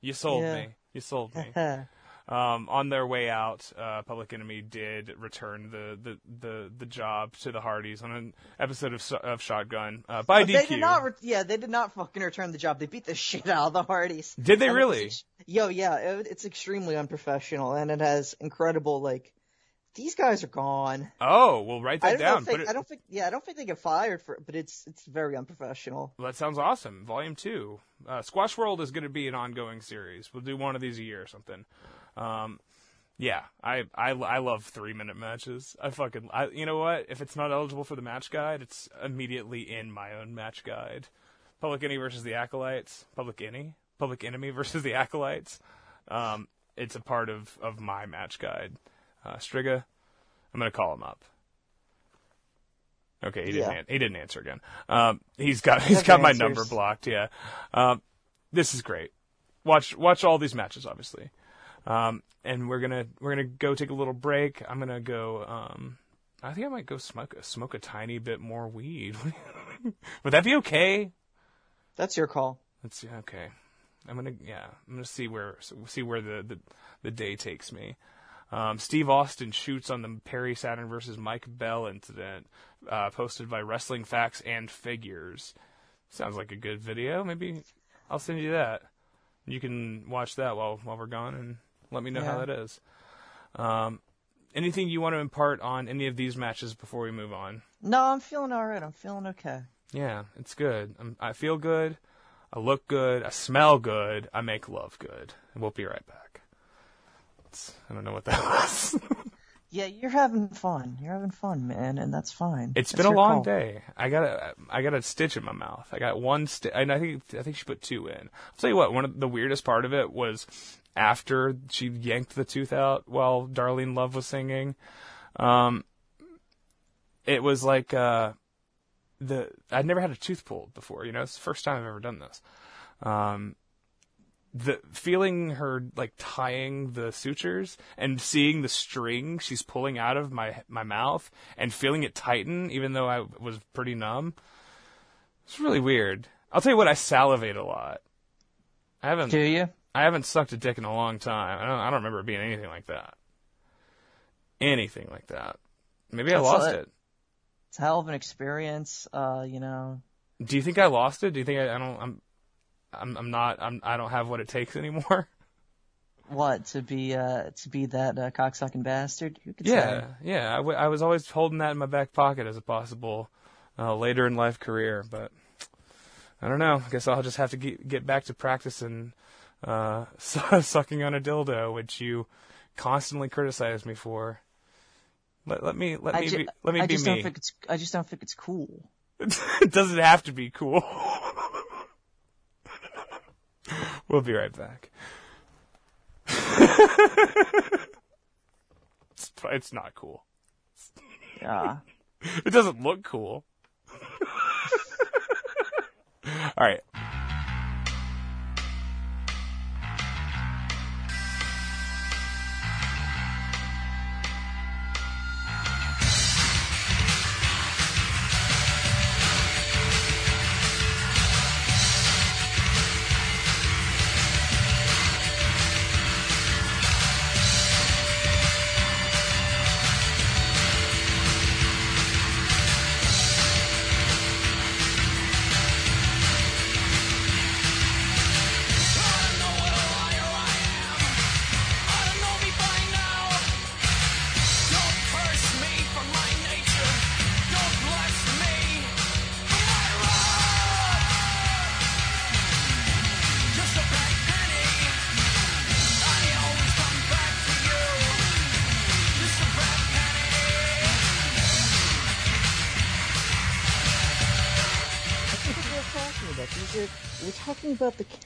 You sold Yeah. me. You sold me. Um, on their way out, uh, Public Enemy did return the, the, the, the job to the Hardys on an episode of, of Shotgun uh, by DQ. They did not. Re- yeah, they did not fucking return the job. They beat the shit out of the Hardys. Did they And really? Yo, yeah, it, it's extremely unprofessional, and it has incredible like these guys are gone. Oh, we'll write I that don't down. think it, I don't think yeah I don't think they get fired for it, but it's it's very unprofessional. well, that sounds awesome. Volume two. Uh, Squash World is going to be an ongoing series. We'll do one of these a year or something. Um, yeah, I, I, I love three minute matches. I fucking, I, you know what? If it's not eligible for the match guide, it's immediately in my own match guide. Public Enemy versus the Acolytes. Public Enemy? Public Enemy versus the Acolytes. Um, it's a part of, of my match guide. Uh, Striga, I'm gonna call him up. Okay, he didn't. Yeah. An- he didn't answer again. Um, he's got he's got my answers. number blocked. Yeah. Um, this is great. Watch watch all these matches, obviously. Um, and we're gonna we're gonna go take a little break. I'm gonna go. Um, I think I might go smoke smoke a tiny bit more weed. Would that be okay? That's your call. See. Okay, I'm gonna yeah. I'm gonna see where see where the the, the day takes me. Um, Steve Austin shoots on the Perry Saturn versus Mike Bell incident, uh, posted by Wrestling Facts and Figures. Sounds like a good video. Maybe I'll send you that. You can watch that while while we're gone and let me know how that is. Um, anything you want to impart on any of these matches before we move on? No, I'm feeling alright. I'm feeling okay. Yeah, it's good. I'm, I feel good. I look good. I smell good. I make love good. And we'll be right back. It's, I don't know what that was. Yeah, you're having fun. You're having fun, man, and that's fine. it's That's been a long call. day. I got a I got a stitch in my mouth. I got one stitch, and I think I think she put two in. I'll tell you what. One of the weirdest part of it was after she yanked the tooth out while Darlene Love was singing. Um, it was like uh, the I'd never had a tooth pulled before. You know, it's the first time I've ever done this. Um, the feeling her like tying the sutures and seeing the string she's pulling out of my my mouth and feeling it tighten, even though I was pretty numb. It's really weird. I'll tell you what, I salivate a lot. I haven't Do you? I haven't sucked a dick in a long time. I don't I don't remember it being anything like that. Anything like that. Maybe I That's lost a- it. It's a hell of an experience. Uh, you know. Do you think I lost it? Do you think I, I don't I'm I'm I'm not I'm I don't have what it takes anymore? What to be uh to be that uh, cocksucking bastard? Yeah, say? yeah. I, w- I was always holding that in my back pocket as a possible uh, later in life career, but I don't know. I guess I'll just have to get, get back to practicing uh, sucking on a dildo, which you constantly criticize me for. Let, let me let I, me ju- be, let me I be just me. don't think it's. I just don't think it's cool. it doesn't have to be cool. we'll be right back. it's, it's not cool. Yeah. It doesn't look cool. All right.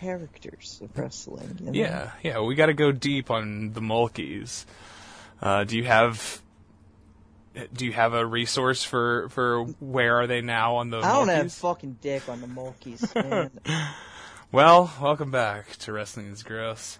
Characters of wrestling. you know? Yeah, yeah. We got to go deep on the Mulkeys. Uh, do you have do you have a resource for for where are they now on the I don't have Mulkeys? fucking dick on the Mulkeys, man. Well, welcome back to Wrestling is Gross.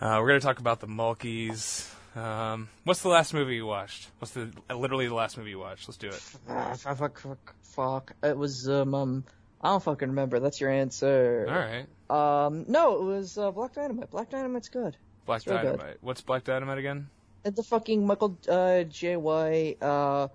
Uh, we're gonna talk about the Mulkeys. Um, what's the last movie you watched? What's the literally the last movie you watched? Let's do it. Fuck, fuck, fuck, fuck. It was um, um I don't fucking remember. That's your answer. All right. Um, no, it was uh, Black Dynamite. Black Dynamite's good. Black It's real good. Dynamite. What's Black Dynamite again? And the fucking Michael uh, J. Y. Uh,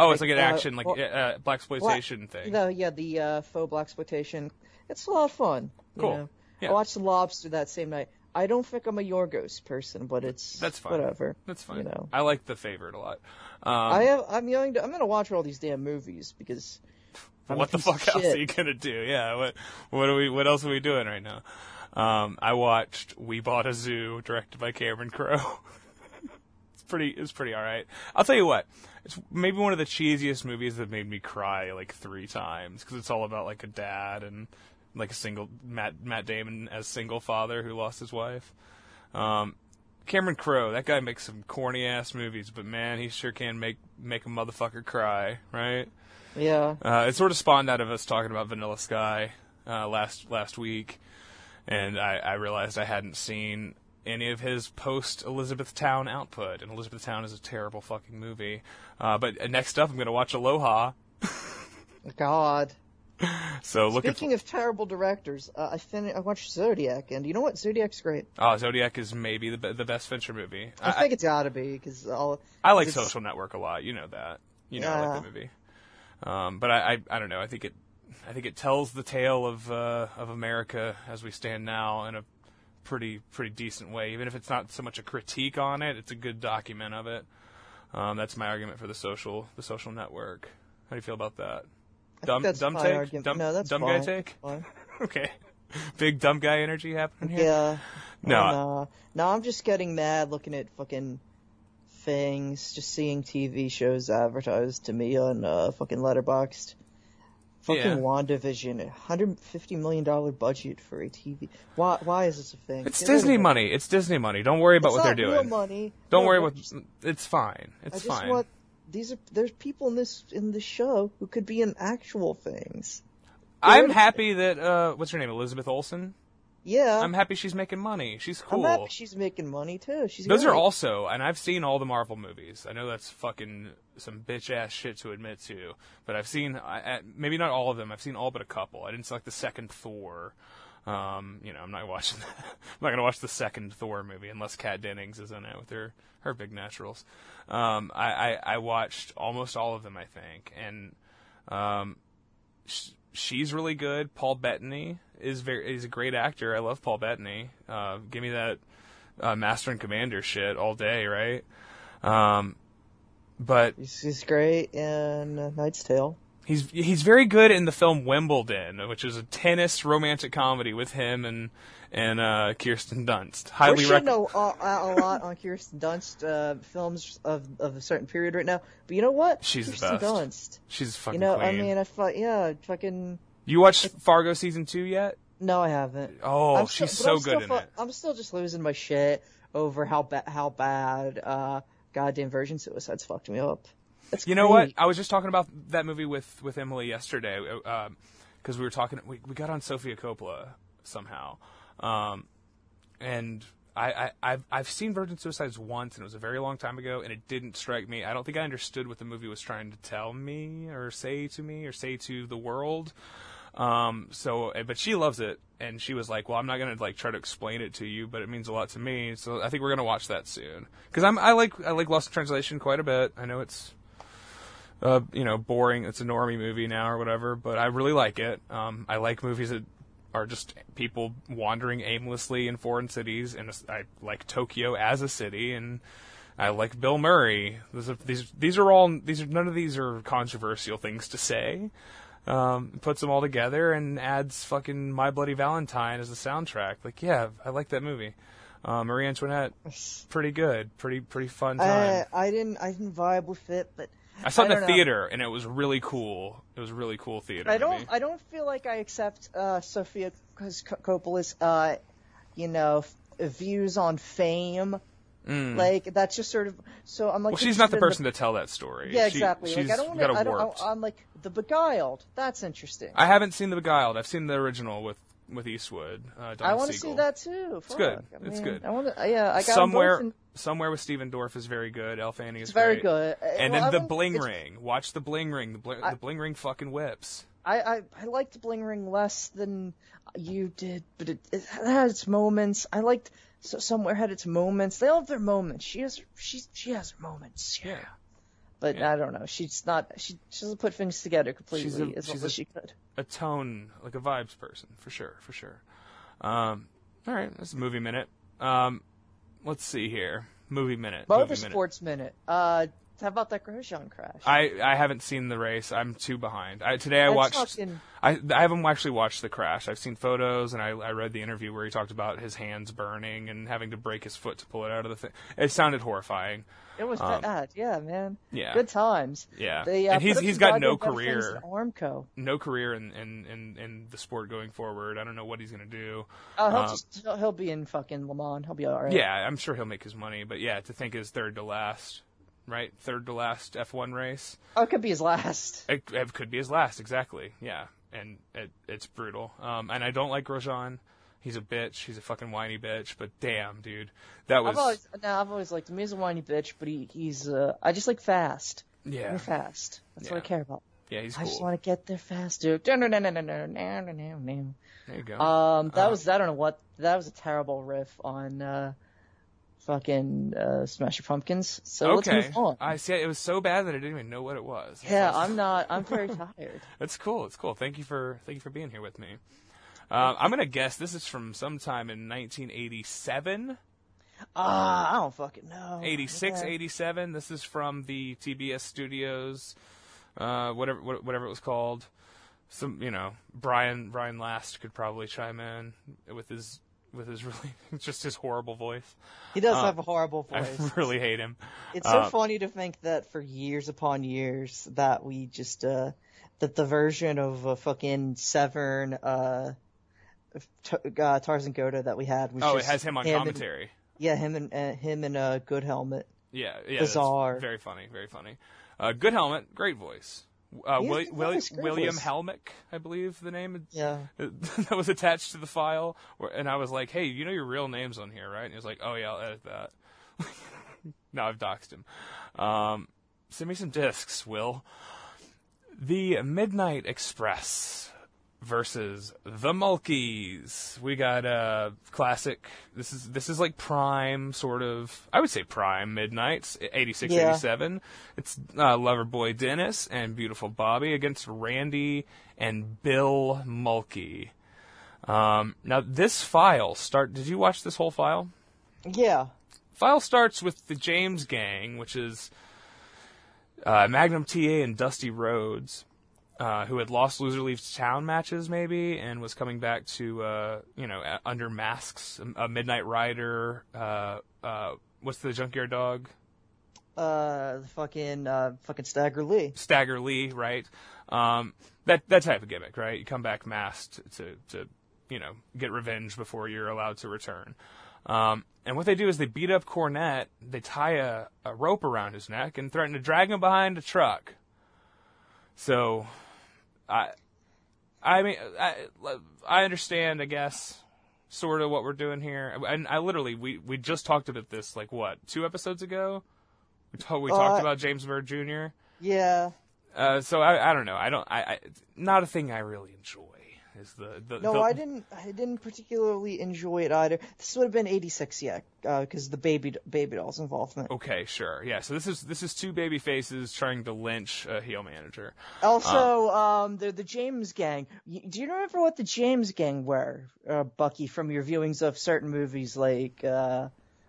Oh, it's like an Uh, action, like well- uh, black exploitation thing. no, yeah, the uh, faux black exploitation. It's a lot of fun. you Cool. know. Yeah. I watched The Lobster that same night. I don't think I'm a Yorgos person, but it's That's fine. Whatever. That's fine. You know. I like the favorite a lot. Um, I have. I'm young. To, I'm gonna watch all these damn movies because. What the fuck else shit. are you gonna do? Yeah, what what are we? What else are we doing right now? Um, I watched We Bought a Zoo, directed by Cameron Crowe. it's pretty. It's pretty all right. I'll tell you what. It's maybe one of the cheesiest movies that made me cry like three times because it's all about like a dad and like a single Matt Matt Damon as single father who lost his wife. Um, Cameron Crowe, that guy makes some corny ass movies, but man, he sure can make make a motherfucker cry, right? Yeah. Uh, it sort of spawned out of us talking about Vanilla Sky uh, last last week, and I, I realized I hadn't seen any of his post Elizabethtown output, and Elizabethtown is a terrible fucking movie. Uh, but uh, next up, I'm gonna watch Aloha. God. So looking Speaking of terrible directors, uh, I fin- I watched Zodiac, and you know what? Zodiac's great. oh, Zodiac is maybe the be- the best Fincher movie. I, think it's gotta be because all. I like Social Network a lot. You know that. You know I like the movie. Um, but I, I I don't know. I think it I think it tells the tale of uh, of America as we stand now in a pretty pretty decent way. Even if it's not so much a critique on it, it's a good document of it. Um, that's my argument for the social the social network. How do you feel about that? I Dumb dumb take? argument. Dumb, no, that's dumb guy take? Okay. Big dumb guy energy happening here. Yeah. No. No. No, I'm just getting mad looking at fucking things, just seeing TV shows advertised to me on uh, fucking Letterboxd. Fucking Yeah. WandaVision, 150 million dollar budget for a TV. Why? Why is this a thing? It's Get Disney money. It's Disney money. Don't worry about It's what they're doing. money. Don't No, worry just- It's fine. I It's just fine. want these are there's people in this in the show who could be in actual things. I'm happy that uh, what's her name, Elizabeth Olsen. Yeah, I'm happy she's making money. She's I'm cool. happy she's making money too. She's Those are also, and I've seen all the Marvel movies. I know that's fucking some bitch ass shit to admit to, but I've seen I, maybe not all of them. I've seen all but a couple. I didn't see like the second Thor. Um, you know, I'm not watching. That. I'm not gonna watch the second Thor movie unless Kat Dennings is in it with her her big naturals. Um, I, I I watched almost all of them, I think, and um, sh- she's really good. Paul Bettany is very is a great actor. I love Paul Bettany. Uh, give me that uh, Master and Commander shit all day, right? Um, but He's, he's great in uh, Knight's Tale. he's he's very good in the film Wimbledon, which is a tennis romantic comedy with him and and uh, Kirsten Dunst. Highly shitting recommend. a, a, a lot on Kirsten Dunst uh, films of of a certain period right now, but you know what? She's the best. Dunst. She's fucking You know, queen. I mean, I thought, yeah, fucking. you watched Fargo season two yet? No, I haven't. Oh, I'm she's still, so good still in fu- it. I'm still just losing my shit over how bad how bad uh, goddamn Virgin Suicides fucked me up. That's You know what? I was just talking about that movie with with Emily yesterday because we were talking. We we got on Sofia Coppola somehow, um, and I, I I've I've seen Virgin Suicides once, and it was a very long time ago, and it didn't strike me. I don't think I understood what the movie was trying to tell me or say to me or say to the world. Um, so, eh, but she loves it, and she was like, "Well, I'm not gonna like try to explain it to you, but it means a lot to me." So, I think we're gonna watch that soon because I'm I like I like Lost in Translation quite a bit. I know it's uh, you know, boring. It's a normie movie now or whatever, but I really like it. Um, I like movies that are just people wandering aimlessly in foreign cities, and I like Tokyo as a city, and I like Bill Murray. These are, these these are all these are none of these are controversial things to say. Um, puts them all together and adds fucking My Bloody Valentine as the soundtrack. Like, yeah, I like that movie. Uh, Marie Antoinette, pretty good, pretty pretty fun time. I I didn't I didn't vibe with it, but I saw it in the know. theater, and it was really cool. It was a really cool theater. I don't. I don't feel like I accept uh, Sofia Coppola's uh, you know f- views on fame. Like that's just sort of so I'm like. Mm. well, she's not the person to tell that story. Yeah, She- exactly. she's like I don't want got to. a I don't. I, I'm like the Beguiled. That's interesting. I haven't seen The Beguiled. I've seen the original with with Eastwood. Uh, I want to see that too. It's good. Fuck, I It's good. I want to. Yeah, I got somewhere, in- somewhere with Stephen Dorff is very good. Elle Fanning is very great. good. Uh, And well, then I the Bling it's- Ring. Watch the Bling Ring. The, bl- I- the Bling Ring fucking whips. I, I I liked the Bling Ring less than you did, but it, it had its moments. I liked so somewhere had its moments. They all have their moments. She has she she has her moments. Yeah. But Yeah. I don't know. She's not. She, she doesn't put things together completely She's a- as she's well a- as she could. a tone, like a vibes person, for sure, for sure. Um, all right, that's a movie minute. Um, let's see here. Movie minute. movie minute. Motorsports minute. Uh, how about that Grosjean crash? I, I haven't seen the race. I'm too behind. I, today I watched. I I haven't actually watched the crash. I've seen photos and I I read the interview where he talked about his hands burning and having to break his foot to pull it out of the thing. It sounded horrifying. It was Um, bad. Yeah, man. yeah. Good times. Yeah. They, uh, And he's- he's got no career. Armco. No career in in, in, in the sport going forward. I don't know what he's gonna do. Oh, he'll Um, just he'll, he'll be in fucking Le Mans. He'll be all right. Yeah, I'm sure he'll make his money, but yeah, to think is third to last, right? Third to last F1 race. Oh, it could be his last. It, it could be his last, exactly. Yeah, and it, it's brutal. Um, and I don't like Grosjean. He's a bitch. He's a fucking whiny bitch. But damn, dude, that was I've always no, I've always liked him. He's a whiny bitch, but he he's uh, I just like fast. yeah, You're fast. That's what I care about. yeah, he's cool. I just want to get there faster. There you go. Um, that Uh, was I don't know what that was a terrible riff on uh, fucking uh, Smash Your Pumpkins. So okay, let's move on. I see. It was so bad that I didn't even know what it was. yeah, That's- I'm not. I'm very tired. It's cool. It's cool. Thank you for thank you for being here with me. Um, I'm gonna guess this is from sometime in 1987. Ah, I don't fucking know. 86, Yeah. 87. This is from the TBS studios, uh, whatever, wha- whatever it was called. Some, you know, Brian, Brian Last could probably chime in with his, with his really, just his horrible voice. He does uh, have a horrible voice. I really hate him. It's so uh, funny to think that for years upon years that we just uh that the version of uh, fucking Severn uh, uh Tarzan Goto that we had was Oh, it has him on and- commentary. yeah, him and uh, him and a good helmet. Yeah, yeah. Bizarre. Very funny, very funny. Uh, good helmet, great voice. Uh, Yeah, Willi- good Willi- William. Helmick, I believe the name Yeah. that was attached to the file, and I was like, "Hey, you know your real name's on here, right?" And he was like, "Oh yeah, I'll edit that." now I've doxed him. Um, send me some discs, Will. The Midnight Express versus the Mulkeys. We got a classic. This is this is like prime sort of. I would say prime Midnights. 86, Yeah. 87. It's uh, Loverboy Dennis and Beautiful Bobby against Randy and Bill Mulkey. Um, now this file start. Did you watch this whole file? Yeah. File starts with the James Gang, which is uh, Magnum TA and Dusty Rhodes, uh, who had lost Loser Leaves Town matches, maybe, and was coming back to, uh, you know, under masks. A Midnight Rider. Uh, uh, what's the Junkyard Dog? Uh, the fucking uh, fucking Stagger Lee. Stagger Lee, right? Um, that that type of gimmick, right? You come back masked to to you know get revenge before you're allowed to return. Um, and what they do is they beat up Cornette. They tie a, a rope around his neck and threaten to drag him behind a truck. So, I, I mean, I, I understand, I guess, sort of what we're doing here. And I literally, we, we just talked about this, like, what, two episodes ago? We, we talked Uh, about James Byrd Jr. Yeah. Uh, so I, I don't know. I don't. I, I not a thing I really enjoy. Is the, the No, the- I didn't. I didn't particularly enjoy it either. This would have been '86, yeah, because the baby baby doll's involvement. Okay, sure. Yeah. So this is this is two baby faces trying to lynch a heel manager. Also, um, the the James Gang. Do you remember what the James Gang were, uh, Bucky, from your viewings of certain movies like uh,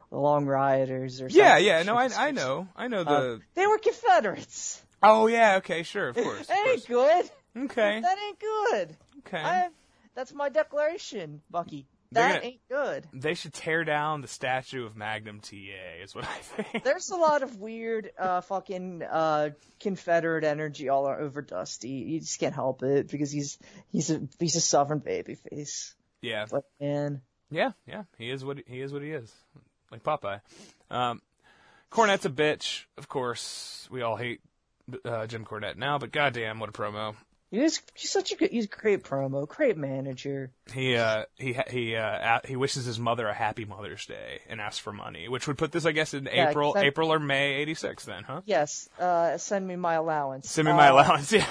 The Long Riders or Yeah, something? yeah. Yeah, no, I I know. I know the. Uh, they were Confederates. oh yeah. Okay. Sure. Of course. Of That ain't good. Okay. That ain't good. Okay. I, that's my declaration, Bucky. That gonna- ain't good. They should tear down the statue of Magnum TA. Is what I think. There's a lot of weird, uh, fucking, uh, Confederate energy all over Dusty. You just can't help it because he's, he's a, he's a sovereign babyface. Yeah. Like, man. Yeah, yeah, he is what he is what he is, like Popeye. Um, Cornette's a bitch, of course. We all hate uh, Jim Cornette now, but goddamn, what a promo! He's, he's such a good, he's a great promo, great manager. He uh, he he uh, he wishes his mother a happy Mother's Day and asks for money, which would put this, I guess, in Yeah, April, I- April or May '86. Then, huh? Yes, uh, send me my allowance. Send me my Uh, allowance.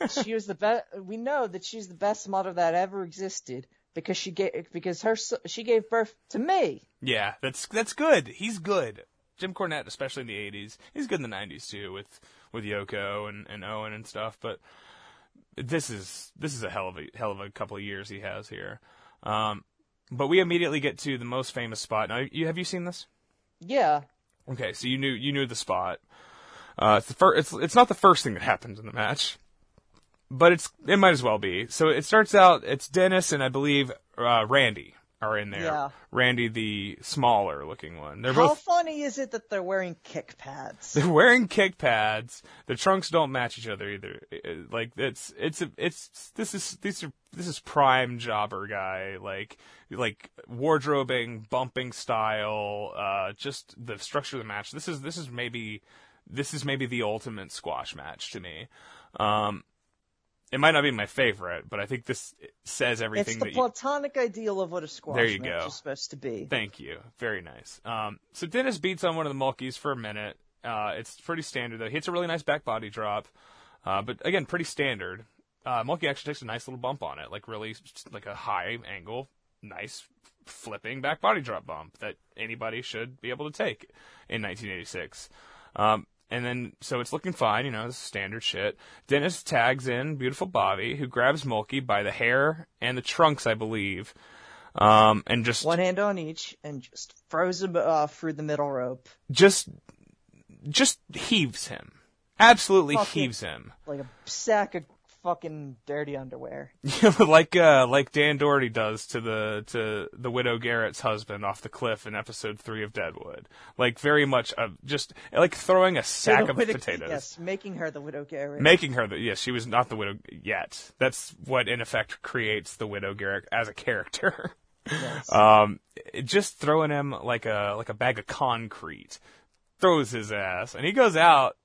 Yeah. she was the best. We know that she's the best mother that ever existed because she gave because her she gave birth to me. Yeah, that's that's good. He's good. Jim Cornette, especially in the '80s, he's good in the '90s too, with with Yoko and, and Owen and stuff. But this is this is a hell of a hell of a couple of years he has here. Um, But we immediately get to the most famous spot. Now, you have you seen this? Yeah. Okay, so you knew you knew the spot. Uh, it's the fir- it's it's not the first thing that happens in the match, but it's it might as well be. So it starts out. It's Dennis and I believe uh, Randy are in there. Yeah. Randy, the smaller looking one. They're How both funny is it that they're wearing kick pads? they're wearing kick pads. The trunks don't match each other either. Like it's it's a, it's this is these are this is prime jobber guy like like wardrobing, bumping style, uh just the structure of the match. This is this is maybe this is maybe the ultimate squash match to me. Um it might not be my favorite, but I think this says everything It's the that you, platonic ideal of what a squash There you match go. is supposed to be. Thank you. Very nice. Um, so Dennis beats on one of the Mulkeys for a minute. Uh, it's pretty standard though. He hits a really nice back body drop, uh, but again, pretty standard. Uh, Mulkey actually takes a nice little bump on it, like really, like a high angle, nice flipping back body drop bump that anybody should be able to take in 1986. Um, and then, so it's looking fine, you know, this is standard shit. Dennis tags in beautiful Bobby, who grabs Mulkey by the hair and the trunks, I believe, um, and just One hand on each and just throws him off through the middle rope just just heaves him. Absolutely Fucking- heaves him. like a sack of fucking dirty underwear. like uh like Dan Dority does to the to the widow Garrett's husband off the cliff in episode 3 of Deadwood. Like very much of just like throwing a sack of widow- potatoes. Yes, making her the widow Garrett. Making her the yes, she was not the widow yet. That's what in effect creates the widow Garrett as a character. Yes. um, just throwing him like a like a bag of concrete, throws his ass, and he goes out.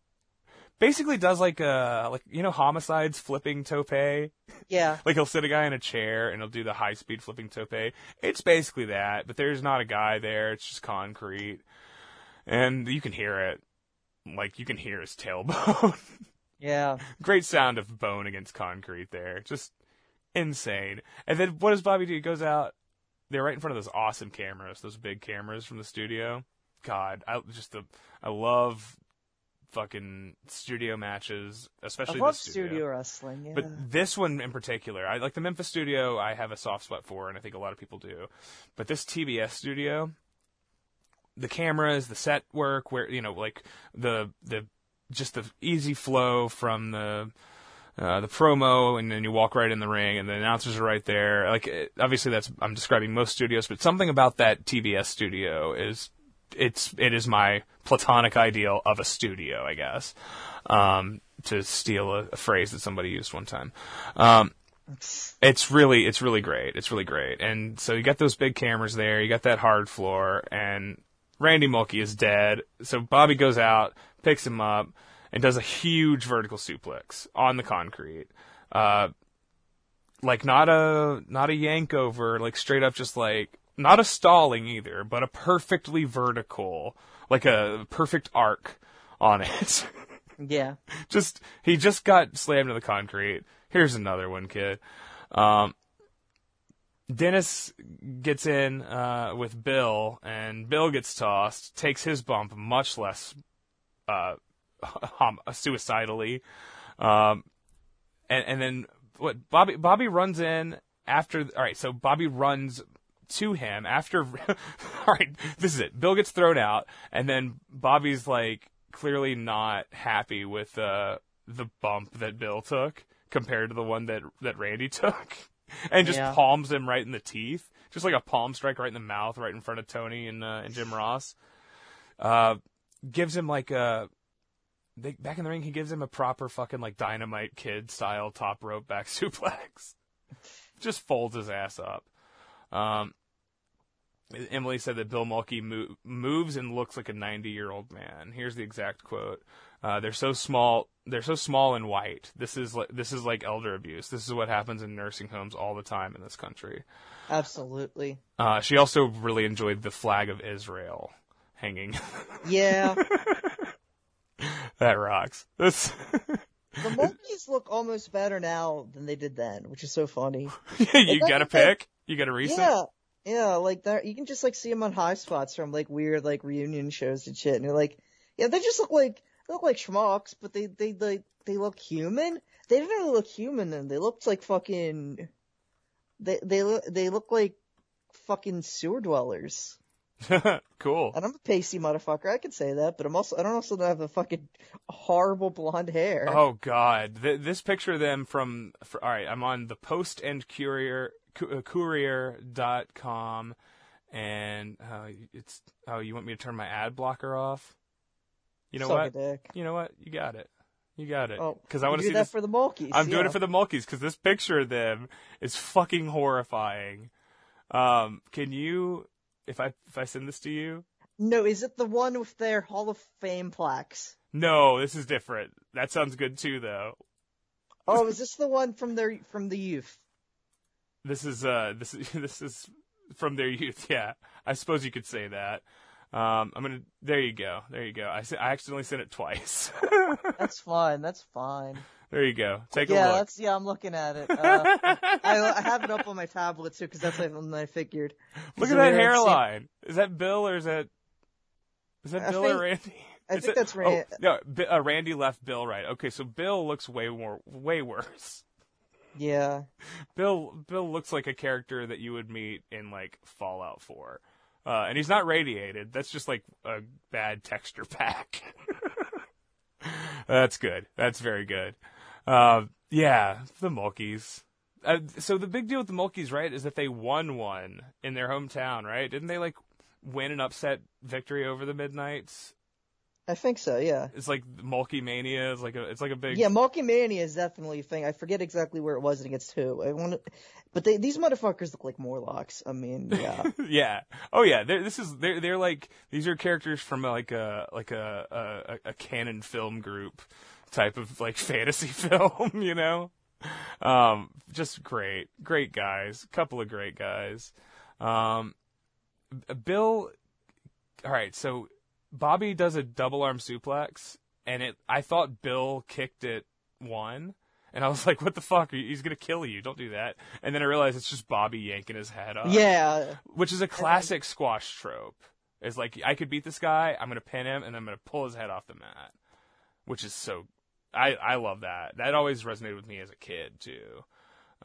Basically, does like a like you know homicides flipping tope. yeah. Like he'll sit a guy in a chair and he'll do the high speed flipping tope. It's basically that, but there's not a guy there. It's just concrete, and you can hear it. Like you can hear his tailbone. Yeah. Great sound of bone against concrete there. Just insane. And then what does Bobby do? He goes out. They're right in front of those awesome cameras, those big cameras from the studio. God, I just the I love fucking studio matches, I especially love the studio. studio wrestling. Yeah. But this one in particular, I like the Memphis studio. I have a soft spot for, and I think a lot of people do. But this TBS studio, the cameras, the set work, where you know, like the the just the easy flow from the uh, the promo, and then you walk right in the ring, and the announcers are right there. Like it, obviously, that's I'm describing most studios, but something about that TBS studio is it's it is my platonic ideal of a studio, I guess. Um, to steal a, a phrase that somebody used one time. Um, it's really it's really great. It's really great. And so you got those big cameras there. You got that hard floor, and Randy Mulkey is dead. So Bobby goes out, picks him up, and does a huge vertical suplex on the concrete. Uh, like not a not a yank over, like straight up, just like not a stalling either, but a perfectly vertical, like a perfect arc on it. yeah. just he just got slammed to the concrete. Here's another one, kid. Um, Dennis gets in uh, with Bill, and Bill gets tossed, takes his bump much less uh, suicidally, um, and and then what? Bobby Bobby runs in after. All right, so Bobby runs to him after. all right, this is it. Bill gets thrown out, and then Bobby's like clearly not happy with uh, the bump that Bill took compared to the one that that Randy took, and just Yeah. palms him right in the teeth, just like a palm strike right in the mouth, right in front of Tony and uh, and Jim Ross. Uh, gives him like a. They, back in the ring, he gives him a proper fucking like dynamite kid style top rope back suplex. Just folds his ass up. Um, Emily said that Bill Mulkey mo- moves and looks like a 90 year old man. Here's the exact quote. Uh, they're so small. They're so small and white. This is like this is like elder abuse. This is what happens in nursing homes all the time in this country. Absolutely. Uh, she also really enjoyed the flag of Israel hanging. Yeah. that rocks. That's the Mulkeys look almost better now than they did then, which is so funny. you got to pick. You got to reset. Yeah. Yeah, like that, you can just like see them on high spots from like weird like reunion shows and shit, and you're like, yeah, they just look like they look like schmucks, but they they like they look human. They didn't really look human then. They looked like fucking. They they look they look like fucking sewer dwellers. cool. And I'm a pasty motherfucker. I can say that, but I'm also I don't also have a fucking horrible blonde hair. Oh God, Th- this picture of them from. For, all right, I'm on the Post and Courier uh, com, and uh, it's. Oh, you want me to turn my ad blocker off? You know Suck what? You know what? You got it. You got it. Oh, Because I want to see that this. for the Mulkeys. I'm doing it for the Mulkeys because this picture of them is fucking horrifying. Um, can you, if I if I send this to you? No, is it the one with their Hall of Fame plaques? No, this is different. That sounds good too, though. Oh, is this the one from their from the youth? This is uh this is this is from their youth. Yeah, I suppose you could say that. Um, I'm gonna. There you go. There you go. I I accidentally sent it twice. That's fine. That's fine. There you go. Take yeah, a look. that's yeah. I'm looking at it. Uh, I, I have it up on my tablet too because that's when I figured. Look at that hairline. Is that Bill or is that is that I Bill think- or Randy? I Is think it- that's Randy. Oh, no, B- uh, Randy left Bill right. Okay, so Bill looks way more way worse. Yeah. Bill Bill looks like a character that you would meet in like Fallout 4. Uh, and he's not radiated. That's just like a bad texture pack. That's good. That's very good. Uh, yeah, the Mulkeys. Uh, so the big deal with the Mulkeys, right, is that they won one in their hometown, right? Didn't they like win an upset victory over the Midnights? I think so. Yeah. It's like Mulkey Mania. It's like a it's like a big Yeah, Mulkey Mania is definitely a thing. I forget exactly where it was and against who. I want but they, these motherfuckers look like Morlocks. I mean, yeah. yeah. Oh yeah. They're, this is they're they're like these are characters from like a like a a, a Cannon film group type of like fantasy film. You know. Um, just great, great guys. Couple of great guys. Um, Bill. All right, so Bobby does a double arm suplex, and it. I thought Bill kicked it one. And I was like, "What the fuck? He's gonna kill you! Don't do that!" And then I realized it's just Bobby yanking his head off yeah. which is a classic squash trope. Is like I could beat this guy, I'm gonna pin him, and I'm gonna pull his head off the mat, which is so. I I love that. That always resonated with me as a kid too.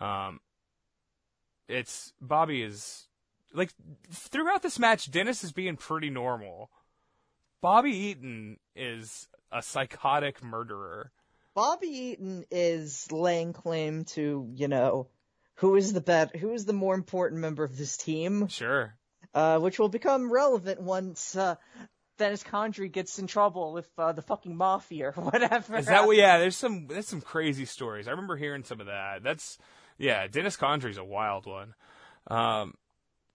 Um, it's Bobby is like throughout this match, Dennis is being pretty normal. Bobby Eaton is a psychotic murderer. Bobby Eaton is laying claim to, you know, who is the bet, who is the more important member of this team, Sure. uh, which will become relevant once, uh, Dennis Condrey gets in trouble with, uh, the fucking mafia or whatever. Is that what? Yeah, there's some there's some crazy stories. I remember hearing some of that. That's yeah. Dennis Condrey's a wild one. Um,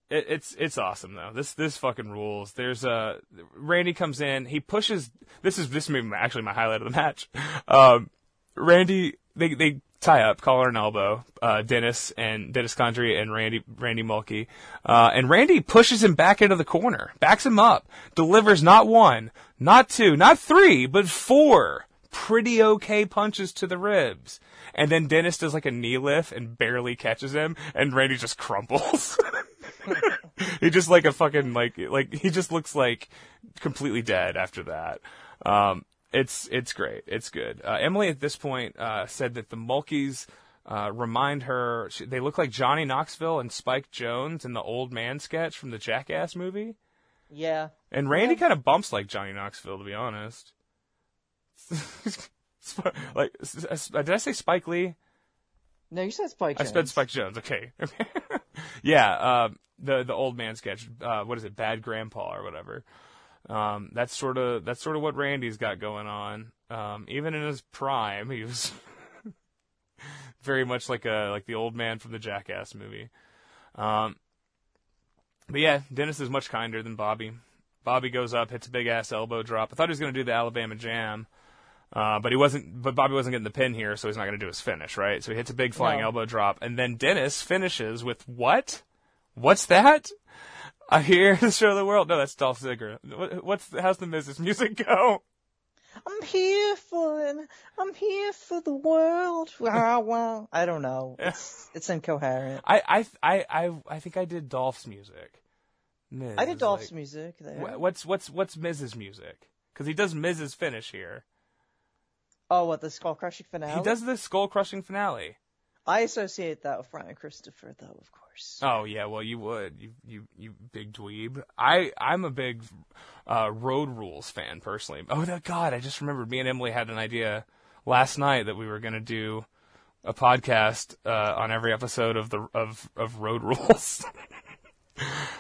it, it's it's awesome though. This this fucking rules. There's uh Randy comes in. He pushes. This is this may actually my highlight of the match. Um, Randy they they tie up collar and elbow. Uh, Dennis and Dennis Condrey and Randy Randy Mulkey. Uh, and Randy pushes him back into the corner, backs him up, delivers not one, not two, not three, but four pretty okay punches to the ribs. And then Dennis does like a knee lift and barely catches him, and Randy just crumples. he just like a fucking like like he just looks like completely dead after that. Um, it's it's great. It's good. Uh, Emily at this point uh, said that the Mulkeys uh, remind her. She, they look like Johnny Knoxville and Spike Jonze in the Old Man sketch from the Jackass movie. Yeah. And Randy kind of bumps like Johnny Knoxville, to be honest. like, did I say Spike Lee? No, you said Spike Jonze. I said Spike Jonze. Okay. yeah. Um, the the old man sketch. Uh, what is it? Bad Grandpa or whatever. Um, that's sort of that's sort of what Randy's got going on. Um, even in his prime, he was very much like a like the old man from the Jackass movie. Um, but yeah, Dennis is much kinder than Bobby. Bobby goes up, hits a big ass elbow drop. I thought he was going to do the Alabama Jam, uh, but he wasn't. But Bobby wasn't getting the pin here, so he's not going to do his finish, right? So he hits a big flying No. elbow drop, and then Dennis finishes with what? What's that? I hear to show of the world. No, that's Dolph Ziggler. What, what's how's the Miz's music go? I'm here for it. I'm here for the world. I don't know. It's it's incoherent. I I I I, I think I did Dolph's music. Miz I did Dolph's like- music there. What's what's what's Miz's music? Because he does Miz's finish here. Oh, what the skull crushing finale? He does the skull crushing finale. I associate that with Brian Christopher, though, of course. Course. Oh yeah, well you would, you you you big dweeb. I I'm a big uh, Road Rules fan personally. Oh no, God, I just remembered. Me and Emily had an idea last night that we were gonna do a podcast uh, on every episode of the of of Road Rules.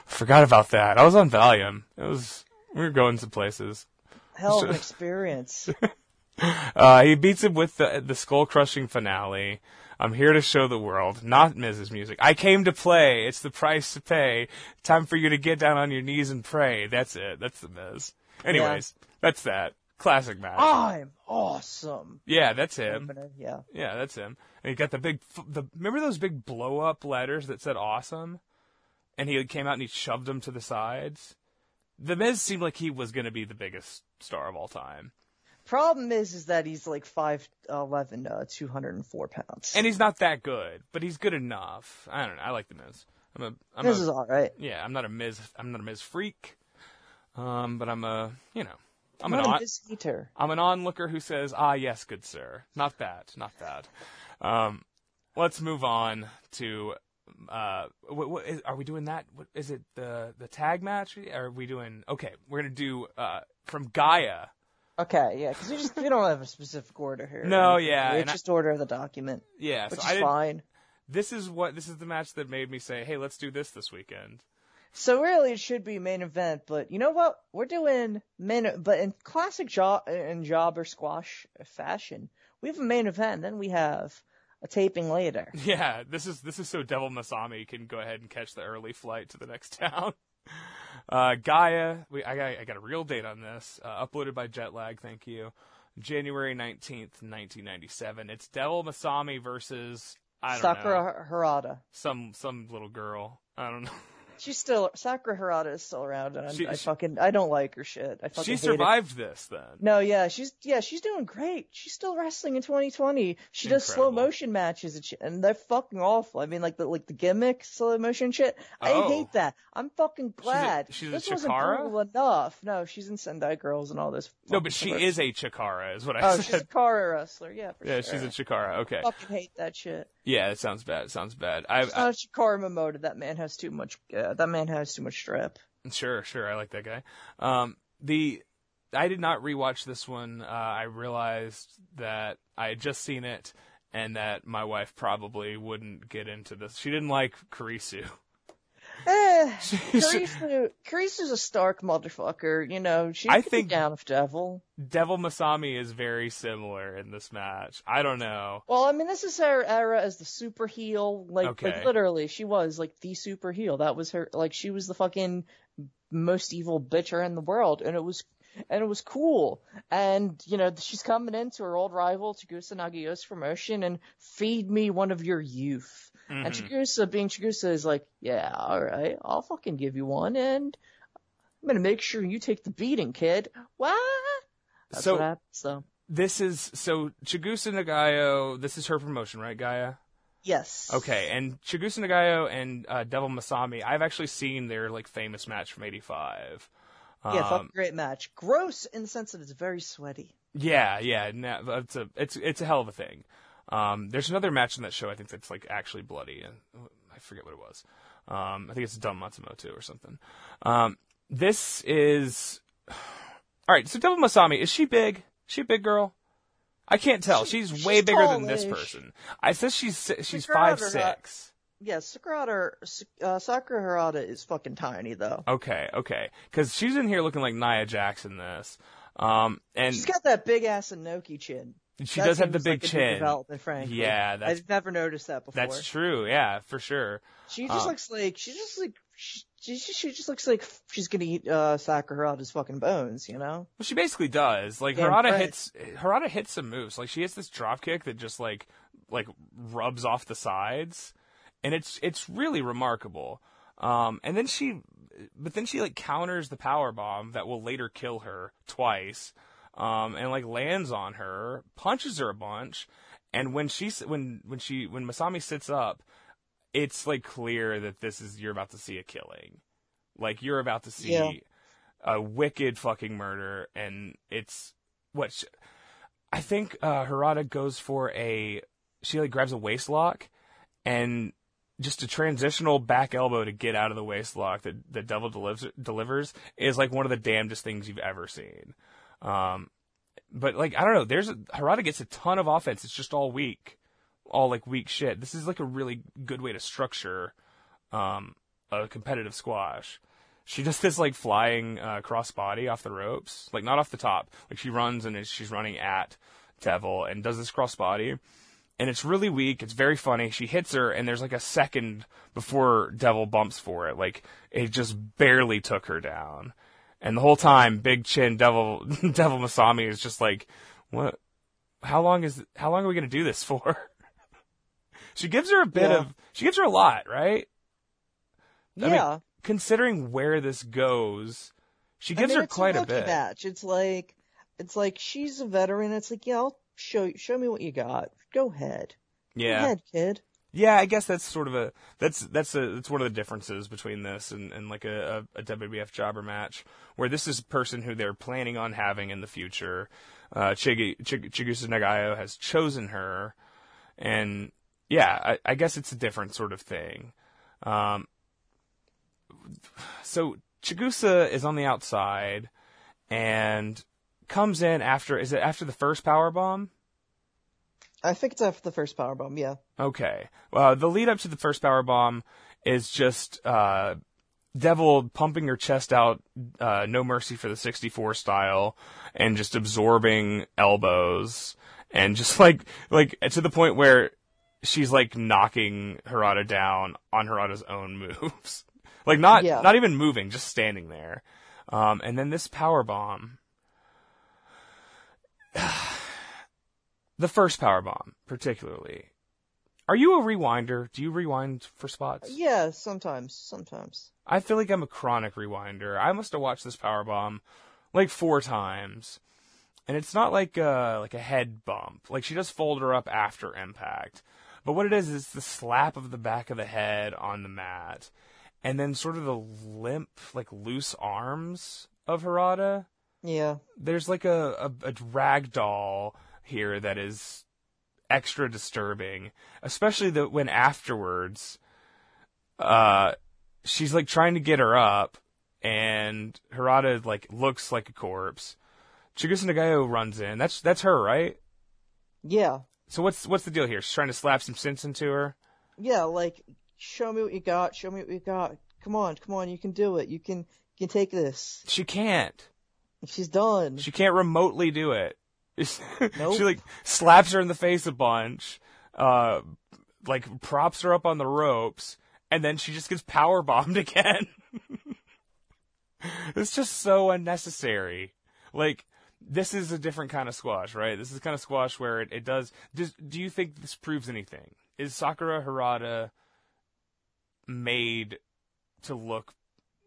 Forgot about that. I was on Valium. It was we were going some places. Hell of an experience. Uh, he beats him with the the skull crushing finale. I'm here to show the world, not Miz's music. I came to play. It's the price to pay. Time for you to get down on your knees and pray. That's it. That's the Miz. Anyways, that's that. Classic match. I'm awesome. Yeah, that's him. Yeah. Yeah, that's him. And he got the big, f- the remember those big blow up letters that said "awesome," and he came out and he shoved them to the sides. The Miz seemed like he was going to be the biggest star of all time, Problem is, is that he's like 5'11", uh, 204 pounds. and he's not that good, but he's good enough. I don't know. I like the Miz. I'm a, I'm this a, is alright. yeah. I'm not a Miz. I'm not a Miz freak. Um, but I'm a, you know, I'm I'm an on, a Miz. I'm an onlooker who says, "Ah, yes, good sir." Not that, not that. Um, let's move on to. Uh, what, what is, are we doing that? What, is it the the tag match? Are we doing? Okay, we're gonna do uh from Gaia. Okay, yeah, because we just we don't have a specific order here. No, yeah, it's and I- just order of the document, Yeah, which so is fine. this is what this is the match that made me say, "Hey, let's do this this weekend." So really, it should be main event, but you know what? We're doing main, but in classic job in jobber squash fashion, we have a main event, then we have a taping later. Yeah, this is this is so Devil Masami can go ahead and catch the early flight to the next town. Uh, Gaia, we, I, got, I got a real date on this, uh, uploaded by Jetlag, thank you. January 19th, 1997. It's Devil Masami versus, I don't know, Sakura Harada. some, some little girl. I don't know. She's still Sakura Harada is still around, and She- I she- fucking I don't like her shit. I fucking She it. survived this then. No, yeah, she's yeah, she's doing great. She's still wrestling in 2020. She does slow motion matches and, shit, and they're fucking awful. I mean, like the like the gimmick slow motion shit. I Oh. hate that. I'm fucking glad. she's a this wasn't Chikara? brutal enough. No, she's in Sendai Girls and all this. No, but she is a Chikara, is what I Oh, she's a said. Kara wrestler. Yeah, for Yeah, sure. she's a Chikara. Okay. fucking hate that shit. Yeah, it sounds bad. It sounds bad. I, It's not a Chikara Momoda. That man has too much. Uh, that man has too much strip. Sure, sure. I like that guy. Um, the I did not rewatch this one. Uh, I realized that I had just seen it, and that my wife probably wouldn't get into this. She didn't like Kurisu. Eh, Kurisu's a Stark motherfucker. You know, she I think- down with Devil. Devil Masami is very similar in this match. I don't know. Well, I mean, this is her era as the super heel. Like, Okay. like literally, she was like the super heel. That was her. Like, she was the fucking most evil bitcher in the world, and it was, and it was cool. And you know, she's coming into her old rival Chigusa Nagayo's promotion and feed me one of your youth. And Mhm. Chigusa, being Chigusa, is like, yeah, all right, I'll fucking give you one, and I'm gonna make sure you take the beating, kid. What? That's So- what happens, though. This is so Chigusa Nagayo. This is her promotion, right, Gaia? Yes. Okay, and Chigusa Nagayo and uh, Devil Masami. I've actually seen their like famous match from '85. Yeah, Um, fucking great match. Gross in the sense that it's very sweaty. Yeah, yeah, no, it's a it's it's a hell of a thing. Um, there's another match in that show I think that's like actually bloody, and I forget what it was. Um, I think it's Dump Matsumoto or something. Um, this is all right. So Devil Masami is she big? Is she a big girl? I can't tell. She- she's, she's way bigger than this person. I said she's she's Sakura five six. Yeah, Sakurada, uh, Sakura Harada is fucking tiny though. Okay, okay, because she's in here looking like Nia Jackson. This, um, and She's got that big ass Inoki chin. She That does have the big like chin. Development, frankly. Yeah, that's I've never noticed that before. that's true. Yeah, for sure. She just Uh, looks like she just like she, she, she just looks like she's gonna eat uh, Sakura Harada's fucking bones. You know? Well, she basically does. Like Damn Harada hits Harada hits some moves. Like she hits this drop kick that just like like rubs off the sides, and it's it's really remarkable. Um, and then she, but then she like counters the power bomb that will later kill her twice. Um, and like lands on her, punches her a bunch, and when she when when she when Masami sits up, it's like clear that this is you're about to see a killing. Like you're about to see Yeah. a wicked fucking murder, and it's what sh- I think uh, Harada goes for a. She like grabs a waist lock, and just a transitional back elbow to get out of the waist lock that that Devil delivers delivers is like one of the damnedest things you've ever seen. Um, but like I don't know, there's a, Harada gets a ton of offense. It's just all weak, all like weak shit. This is like a really good way to structure um, a competitive squash. She does this like flying uh, cross body off the ropes, like not off the top. Like she runs and she's running at Devil and does this cross body, and it's really weak. It's very funny. She hits her, and there's like a second before Devil bumps for it. Like it just barely took her down, and the whole time, Big Chin Devil Devil Masami is just like, what? How long is? How long are we gonna do this for? she gives her a bit Yeah. of. She gives her a lot, right? I mean, Yeah. considering where this goes, she I gives mean, her quite a, a, bit. match. It's like it's like she's a veteran. It's like, yeah, I'll show show me what you got. Go ahead. Yeah. Go ahead, kid. Yeah. I guess that's sort of a that's that's a that's one of the differences between this and, and like a, a, a WWF jobber match, where this is a person who they're planning on having in the future. Uh, Chigi, Chig, Chigusa Nagayo has chosen her, and yeah, I, I guess it's a different sort of thing. Um, so Chigusa is on the outside and comes in after is it after the first power bomb? I think it's after the first power bomb. Yeah. Okay. Well, the lead up to the first power bomb is just uh, Devil pumping her chest out, uh, no mercy for the 64 style, and just absorbing elbows, and just like like to the point where she's like knocking Harada down on Harada's own moves, like not Yeah. not even moving, just standing there. Um, and then this power bomb. the first power bomb, particularly. Are you a rewinder? Do you rewind for spots? Yeah. Sometimes. Sometimes. I feel like I'm a chronic rewinder. I must have watched this power bomb like four times, and it's not like a like a head bump. Like she does fold her up after impact, but what it is is the slap of the back of the head on the mat, and then sort of the limp, like loose arms of Harada Yeah. there's like a, a, a rag doll here that is extra disturbing, especially the when afterwards, uh, she's like trying to get her up, and Harada like looks like a corpse. Chigusa Nagayo runs in. That's that's her, right? Yeah. So what's what's the deal here? She's trying to slap some sense into her. Yeah. Like, show me what you got. Show me what you got. Come on. Come on. You can do it. You can. You can take this. She can't. She's done. She can't remotely do it. Nope. she like slaps her in the face a bunch, uh, like props her up on the ropes, and then she just gets power bombed again. it's just so unnecessary. Like this is a different kind of squash, right? This is kind of squash where it, it does. Does do you think this proves anything? Is Sakura Harada made to look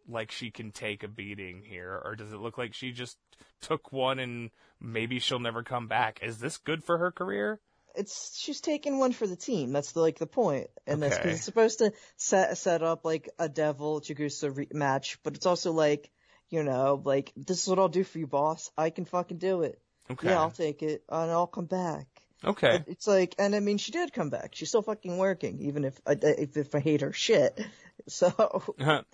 like she can take a beating here, or does it look like she just took one and maybe she'll never come back? Is this good for her career? it's she's taking one for the team. That's the, like the point in this because it's supposed to set set up like a Devil Chigusa re- match, but it's also like you know like this is what I'll do for you, boss. I can fucking do it. Okay. Yeah, I'll take it and I'll come back. okay. It's like, and I mean, she did come back. She's still fucking working, even if I if, if I hate her shit. So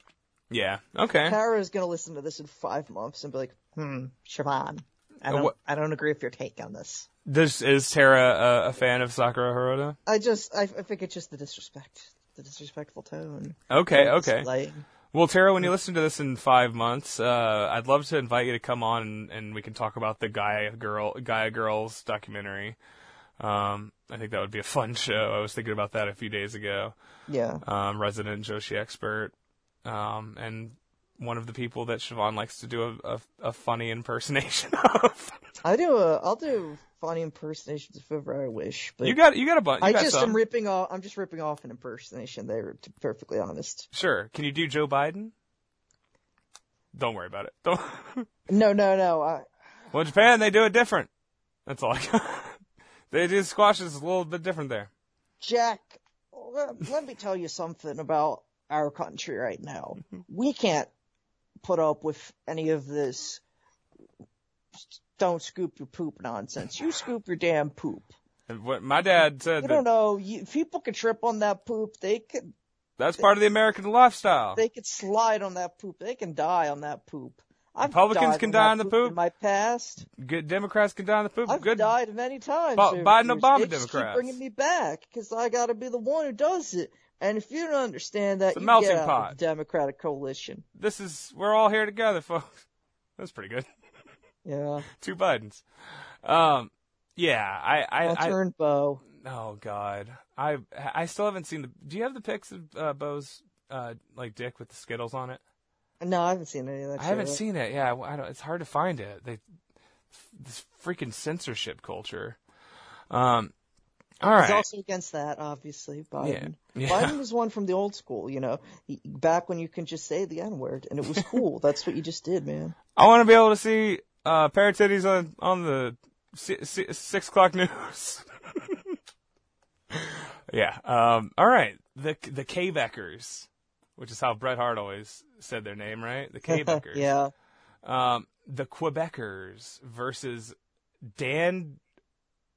yeah. Okay. Tara's gonna listen to this in five months and be like, hmm, Siobhan, I don't, what- I don't agree with your take on this. This is Tara a, a fan of Sakura Harada? I just, I, I think it's just the disrespect, the disrespectful tone. Okay. Okay. Like, Well, Tara, when you listen to this in five months, uh, I'd love to invite you to come on and, and we can talk about the Gaia Girl Gaia Girls documentary. Um, I think that would be a fun show. I was thinking about that a few days ago. yeah, Um, resident Joshi expert, um, and one of the people that Siobhan likes to do a, a, a funny impersonation of. I do a, I'll do funny impersonations if ever I wish, but you got you got a bunch. You I just some. am ripping off, I'm just ripping off an impersonation there, to be perfectly honest. Sure. Can you do Joe Biden? Don't worry about it. Don't. No, no, no, I, well, Japan they do it different. That's all. I got. they do squashes a little bit different there. Jack, let, let me tell you something about our country right now. We can't put up with any of this don't scoop your poop nonsense. You scoop your damn poop. And what my dad said You that don't know, you, people can trip on that poop. They could, That's part of the American lifestyle. They could slide on that poop. They can die on that poop. I've Republicans can die on the poop. in my past. Good Democrats can die on the poop. I've Good. died many times. The Biden. Obama they just keep Democrats. bringing me back because I got to be the one who does it. And if you don't understand that, It's a you melting get pot. Democratic coalition. This is we're all here together, folks. That's pretty good. Yeah, Two buttons. Um, yeah, I, I, I'll I, turn Bo. oh god, I, I still haven't seen the. Do you have the pics of uh, Bo's uh, like dick with the Skittles on it? No, I haven't seen any of that. I haven't seen it. Yeah, I don't, it's hard to find it. They, this freaking censorship culture. Um, all He's also against that, obviously. Biden. Yeah. Biden was one from the old school, you know, back when you can just say the N word and it was cool. That's what you just did, man. I want to be able to see uh, pair of titties on on the si- si- six o'clock news. yeah. Um. All right. The the Quebecers, which is how Bret Hart always said their name, right? The Quebecers. yeah. Um. The Quebecers versus Dan.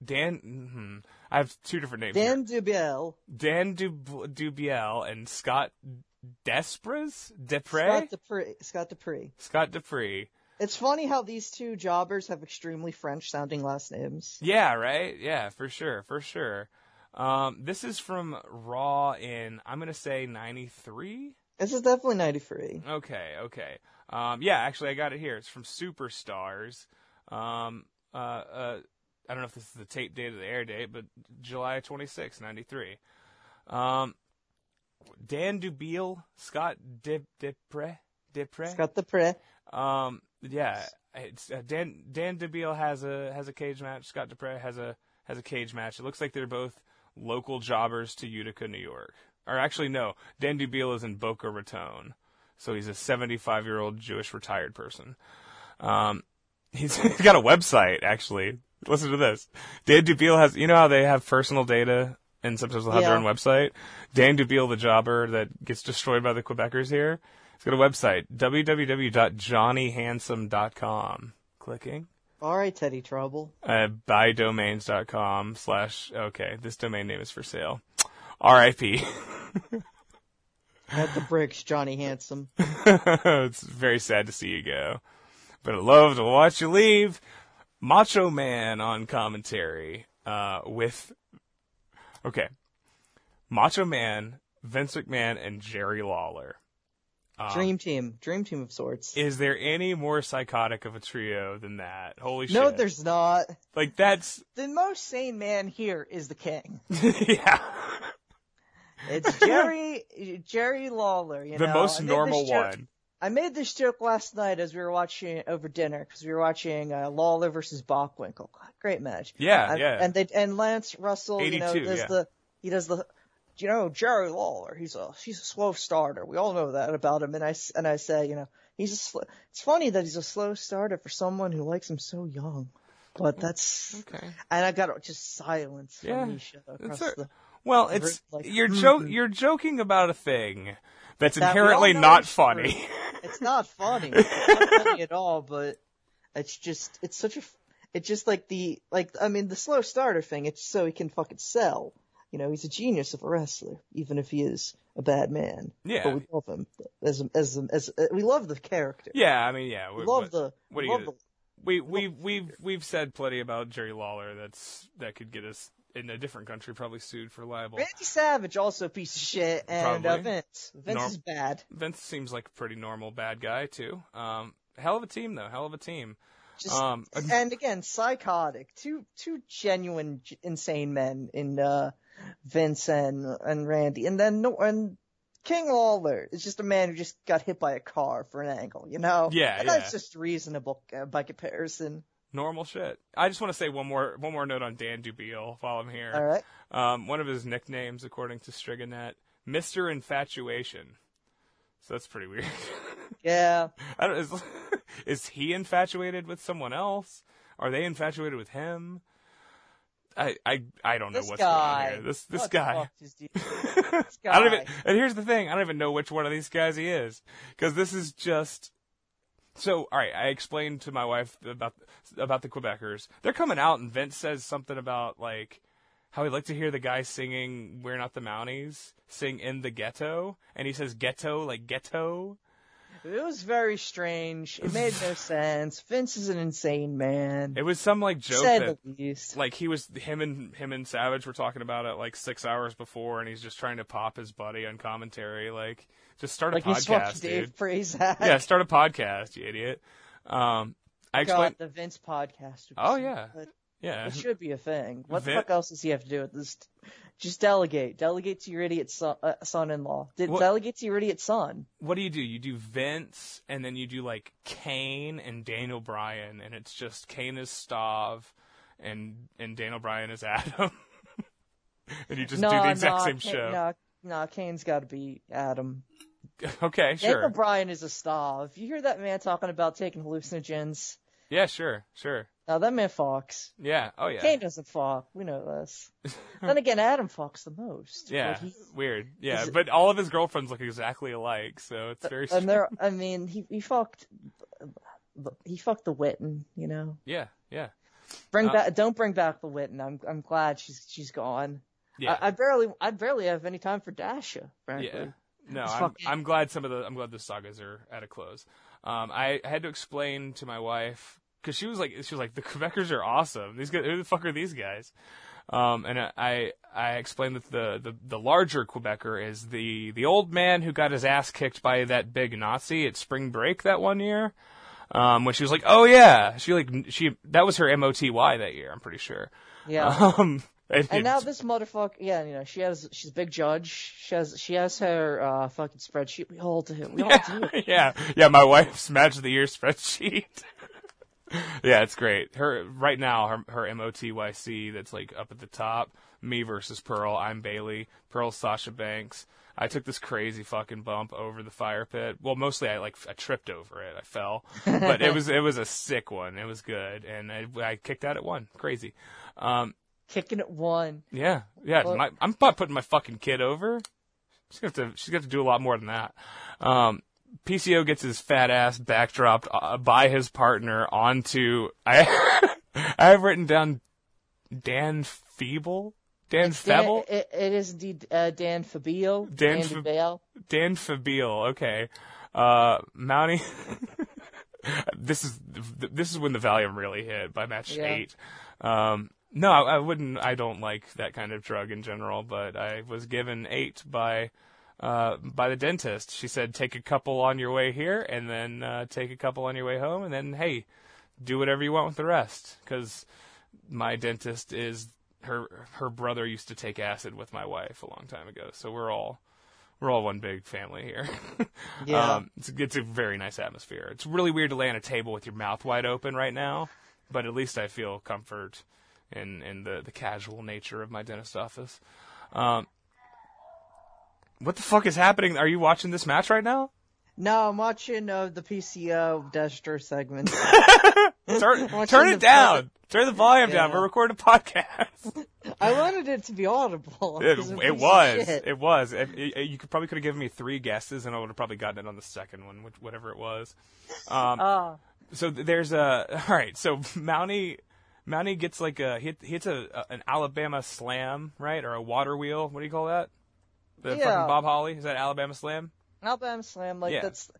Dan. hmm I have two different names. here. Dan Dubiel. Dan Dub- Dubiel and Scott Despres? Depre. Scott Dupree. Scott Dupree. Scott Dupree. It's funny how these two jobbers have extremely French sounding last names. Yeah, right? Yeah, for sure, for sure. Um, this is from Raw in, I'm going to say 93? This is definitely 93. Okay, okay. Um, yeah, actually, I got it here. It's from Superstars. Um, uh, uh, I don't know if this is the tape date or the air date, but July 26, 93. Um, Dan Dubiel, Scott De, Depre, Depre. Scott Dupree. Um, yeah, it's uh, Dan Dan DeBeal has a has a cage match. Scott Dupre has a has a cage match. It looks like they're both local jobbers to Utica, New York. Or actually, no, Dan Dubiel is in Boca Raton, so he's a 75 year old Jewish retired person. Um, he's, he's got a website actually. Listen to this. Dan Dubiel has, you know how they have personal data and sometimes they'll have their Yeah. own website. Dan Dubiel, the jobber that gets destroyed by the Quebecers here, he's got a website www.johnnyhandsome.com. Clicking All right, Teddy Trouble. uh, buydomains.com slash okay this domain name is for sale rip At the bricks, Johnny Handsome. it's very sad to see you go but i love to watch you leave macho man on commentary uh, with okay macho man vince mcmahon and jerry lawler Um, Dream team. Dream team of sorts. is there any more psychotic of a trio than that holy no, shit No, there's not. like that's The most sane man here is the king. yeah It's Jerry Jerry Lawler. You the know? most normal one I made this joke last night as we were watching over dinner because we were watching uh, Lawler versus Bockwinkel. Great match. Yeah, and, yeah. And they and Lance Russell, you know, does yeah. the he does the. You know, Jerry Lawler, he's a he's a slow starter. We all know that about him. And I and I say, you know, he's a sl- it's funny that he's a slow starter for someone who likes him so young. But that's okay and I got just silence from Yeah, Misha across a- the. Well, it's like, you're hmm. jo- you're joking about a thing that's That inherently not funny. true. It's not funny. It's not funny at all, but it's just it's such a f- it's just like the like I mean the slow starter thing. It's so he can fucking sell. You know, he's a genius of a wrestler, even if he is a bad man. Yeah. but we love him as as as, as we love the character. yeah, I mean, yeah, we we, love what- the what we are you the we we we've we've said plenty about Jerry Lawler. That's that could get us in a different country probably sued for libel. Randy Savage also a piece of shit, and uh, Vince Vince Norm- is bad. Vince seems like a pretty normal bad guy too. Um, hell of a team though, hell of a team. Just Um, and again, psychotic. Two two genuine insane men in uh, Vince and and Randy, and then no and King Lawler is just a man who just got hit by a car for an angle, you know. Yeah, and yeah. that's just reasonable uh, by comparison. Normal shit. I just want to say one more one more note on Dan Dubiel while I'm here. All right. Um, one of his nicknames, according to Striganet, Mister Infatuation. So that's pretty weird. Yeah. I don't, is, is he infatuated with someone else? Are they infatuated with him? I I I don't know This what's guy. going on here. This this What guy. fuck is he- this I don't even. guy. And here's the thing: I don't even know which one of these guys he is, because this is just. So, all right, I explained to my wife about about the Quebecers. They're coming out, and Vince says something about like how he'd like to hear the guy singing "We're Not the Mounties" sing in the ghetto, and he says "ghetto" like ghetto. It was very strange. It made no sense. Vince is an insane man. It was some like joke say that the least. like he was him and him and Savage were talking about it like six hours before, and he's just trying to pop his buddy on commentary. Like, just start a Like he's fucking podcast, Dave dude. Prazak. Yeah, start a podcast, you idiot. Um, I God, explained. the Vince podcast. Oh yeah, good. yeah. It should be a thing. What Vin- the fuck else does he have to do with this? Just delegate. Delegate to your idiot son, uh, son-in-law. De- What- delegate to your idiot son. What do you do? You do Vince, and then you do like Kane and Daniel Bryan, and it's just Kane is Stav, and and Daniel Bryan is Adam, and you just no, do the exact no, same Kane, show. No, no, Kane's got to be Adam. Okay, Daniel sure. Bryan is a stav. You hear that man talking about taking hallucinogens? Yeah, sure, sure. No, that man fucks. Yeah. Oh yeah. Kane doesn't fuck. We know this. then again, Adam fucks the most. Yeah, he- weird. Yeah, but all of his girlfriends look exactly alike, so it's very. and there, I mean, he he fucked, he fucked the Witten. You know, Yeah, yeah, bring Uh, back, don't bring back the Witten. I'm I'm glad she's she's gone. Yeah, I, I barely I barely have any time for Dasha. Frankly. yeah. No, I'm, I'm glad some of the I'm glad the sagas are at a close. Um, I had to explain to my wife because she was like she was like the Quebecers are awesome. These guys, who the fuck are these guys? Um, and I I explained that the, the the larger Quebecer is the the old man who got his ass kicked by that big Nazi at spring break that one year. Um, when she was like, oh yeah, she like she that was her MOTY that year. I'm pretty sure. Yeah. Um, and, And now this motherfucker, yeah, you know, she has, she's a big judge. She has, she has her uh fucking spreadsheet. We all do. We all do. yeah, yeah, my wife's match of the year spreadsheet. yeah, it's great. Her right now, her her MOTYC that's like up at the top. Me versus Pearl. I'm Bayley. Pearl's Sasha Banks. I took this crazy fucking bump over the fire pit. Well, mostly I like I tripped over it. I fell, but it was it was a sick one. It was good, and I, I kicked out at one. Crazy. Um, Kicking it one. yeah, yeah. Well- my, I'm not putting my fucking kid over. She's gonna have to. She's gonna have to do a lot more than that. Um, PCO gets his fat ass backdropped uh, by his partner onto. I I have written down Dan Feeble. Dan Dan, it, it is indeed uh, Dan Fabio. Dan Dan Fab- Bale. Dan Fabile. Okay. Uh, Mountie. this is this is when the Valium really hit by match Yeah. eight. Um, no, I, wouldn't. I don't like that kind of drug in general, but I was given eight by uh, by the dentist. She said, take a couple on your way here, and then uh, take a couple on your way home, and then hey, do whatever you want with the rest. Because my dentist is her her brother used to take acid with my wife a long time ago, so we're all we're all one big family here. Yeah. um, it's, it's a very nice atmosphere. It's really weird to lay on a table with your mouth wide open right now, but at least I feel comfort in in the the casual nature of my dentist office. Um, what the fuck is happening? Are you watching this match right now? No, I'm watching uh, the PCO Destro segment. Turn turn it down. Turn the volume down. We're recording a podcast. I wanted it to be audible. It, 'cause I'm it was. It was. It, it- you could probably could have given me three guesses, and I would have probably gotten it on the second one, which, whatever it was. Um, Ah, so there's a all right. So Mountie, Mountie gets like a hit hits a, a an Alabama slam, right, or a water wheel. What do you call that? The Yeah. fucking Bob Holly is that Alabama slam? Alabama Slam, like Yeah. that's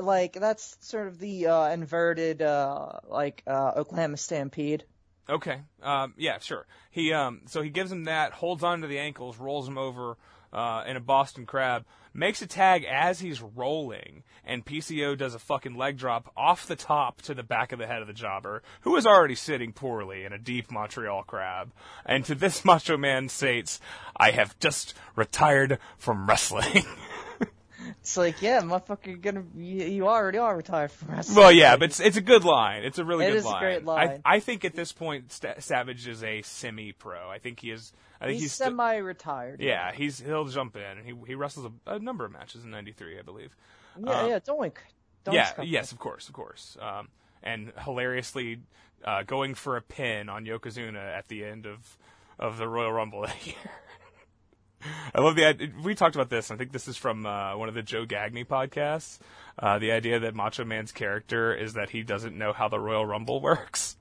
like that's sort of the uh, inverted, uh, like uh, Oklahoma Stampede. Okay. Um, yeah, sure. He um, so he gives him that, holds on to the ankles, rolls him over uh, in a Boston Crab, makes a tag as he's rolling, and PCO does a fucking leg drop off the top to the back of the head of the jobber, who is already sitting poorly in a deep Montreal Crab. And to this Macho Man states, "I have just retired from wrestling." It's like, yeah, motherfucker, you're gonna, you, you already are retired from wrestling. Well, yeah, but it's, it's a good line. It's a really It good is a line. great line. I, I think at this point, Sta Savage is a semi-pro. I think he is. I think he's, he's, semi-retired. Yeah, he's he'll jump in. and He he wrestles a, a number of matches in '93, I believe. yeah, Um, yeah. Doink. Doink's yeah, yes, of course, of course. Um, and hilariously, uh, going for a pin on Yokozuna at the end of of the Royal Rumble that year. I love the idea. We talked about this. I think this is from uh, one of the Joe Gagney podcasts. Uh, the idea that Macho Man's character is that he doesn't know how the Royal Rumble works.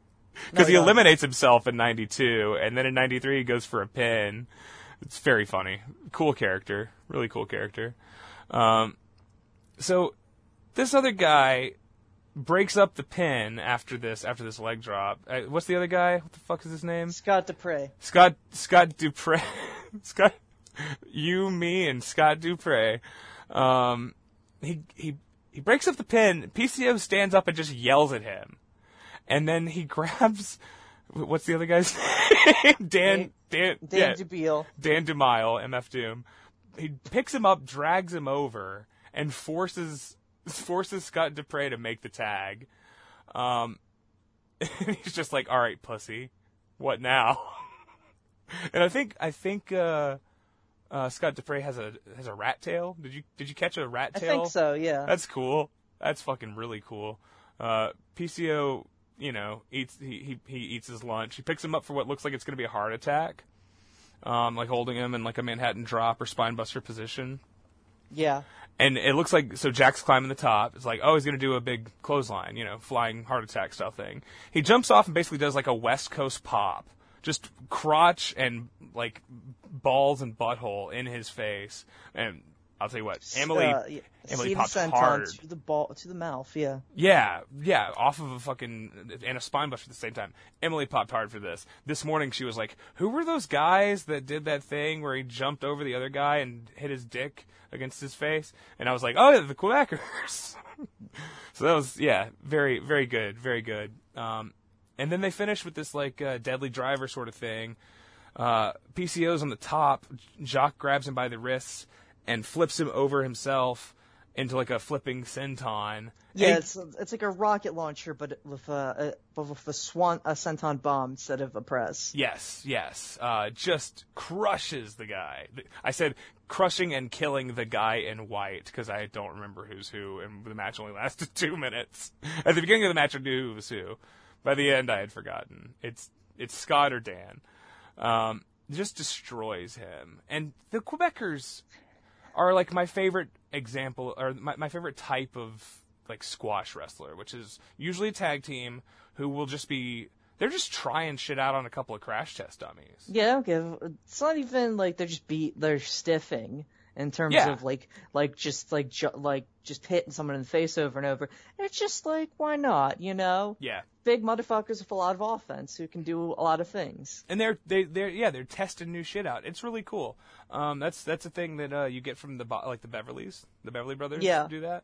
because No, he yeah. eliminates himself in '92, and then in '93 he goes for a pin. It's very funny, cool character, really cool character. Um, so this other guy breaks up the pin after this after this leg drop. Uh, what's the other guy? What the fuck is his name? Scott Dupre. Scott Scott Dupre. Scott you, me, and Scott Dupre. Um, he he he breaks up the pin. PCO stands up and just yells at him, and then he grabs. What's the other guy's name? Dan Dan Dan yeah, DeBeal. Dan DeMille, MF Doom. He picks him up, drags him over, and forces forces Scott Dupre to make the tag. Um, and he's just like, "All right, pussy, what now?" and I think I think uh, uh, Scott Dupre has a has a rat tail. Did you did you catch a rat tail? I think so, yeah. That's cool. That's fucking really cool. Uh, PCO, you know, eats he, he he eats his lunch. He picks him up for what looks like it's going to be a heart attack. Um, like holding him in like a Manhattan drop or spinebuster position. yeah. And it looks like so Jack's climbing the top. It's like, oh, he's gonna do a big clothesline, you know, flying heart attack style thing. He jumps off and basically does like a West Coast pop, just crotch and like balls and butthole in his face. And I'll tell you what, Emily, uh, yeah, Emily Steven pops hard. to the ball to the mouth, yeah. Yeah, yeah, off of a fucking and a spine buster at the same time. Emily popped hard for this. This morning she was like, "Who were those guys that did that thing where he jumped over the other guy and hit his dick against his face?" And I was like, "Oh, yeah, the Quebecers." so that was yeah, very very good, very good. Um, and then they finish with this like uh, deadly driver sort of thing. Uh, PCO's on the top. Jacques grabs him by the wrists and flips him over himself into like a flipping senton. Yeah, And- it's it's like a rocket launcher, but with a, a with a swan a senton bomb instead of a press. Yes, yes. Uh, just crushes the guy. I said crushing and killing the guy in white because I don't remember who's who, and the match only lasted two minutes. At the beginning of the match, I knew who was who. By the end, I had forgotten. It's it's Scott or Dan. Um, just destroys him, and the Quebecers are like my favorite example, or my, my favorite type of like squash wrestler, which is usually a tag team who will just be they're just trying shit out on a couple of crash test dummies. Yeah, I don't give. It's not even like they're just beat. They're stiffing in terms Yeah. of like like just like ju- like just hitting someone in the face over and over. It's just like why not? You know, Yeah. big motherfuckers with a lot of offense who can do a lot of things. And they're they they're yeah they're testing new shit out. It's really cool. Um, that's that's a thing that uh, you get from the Bo- like the Beverleys, the Beverly Brothers. Yeah. do that.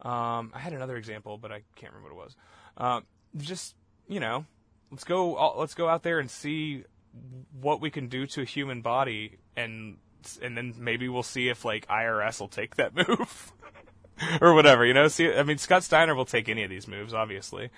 Um, I had another example, but I can't remember what it was. Um, just you know, let's go let's go out there and see what we can do to a human body, and and then maybe we'll see if like IRS will take that move. or whatever, you know. See, I mean, Scott Steiner will take any of these moves, obviously.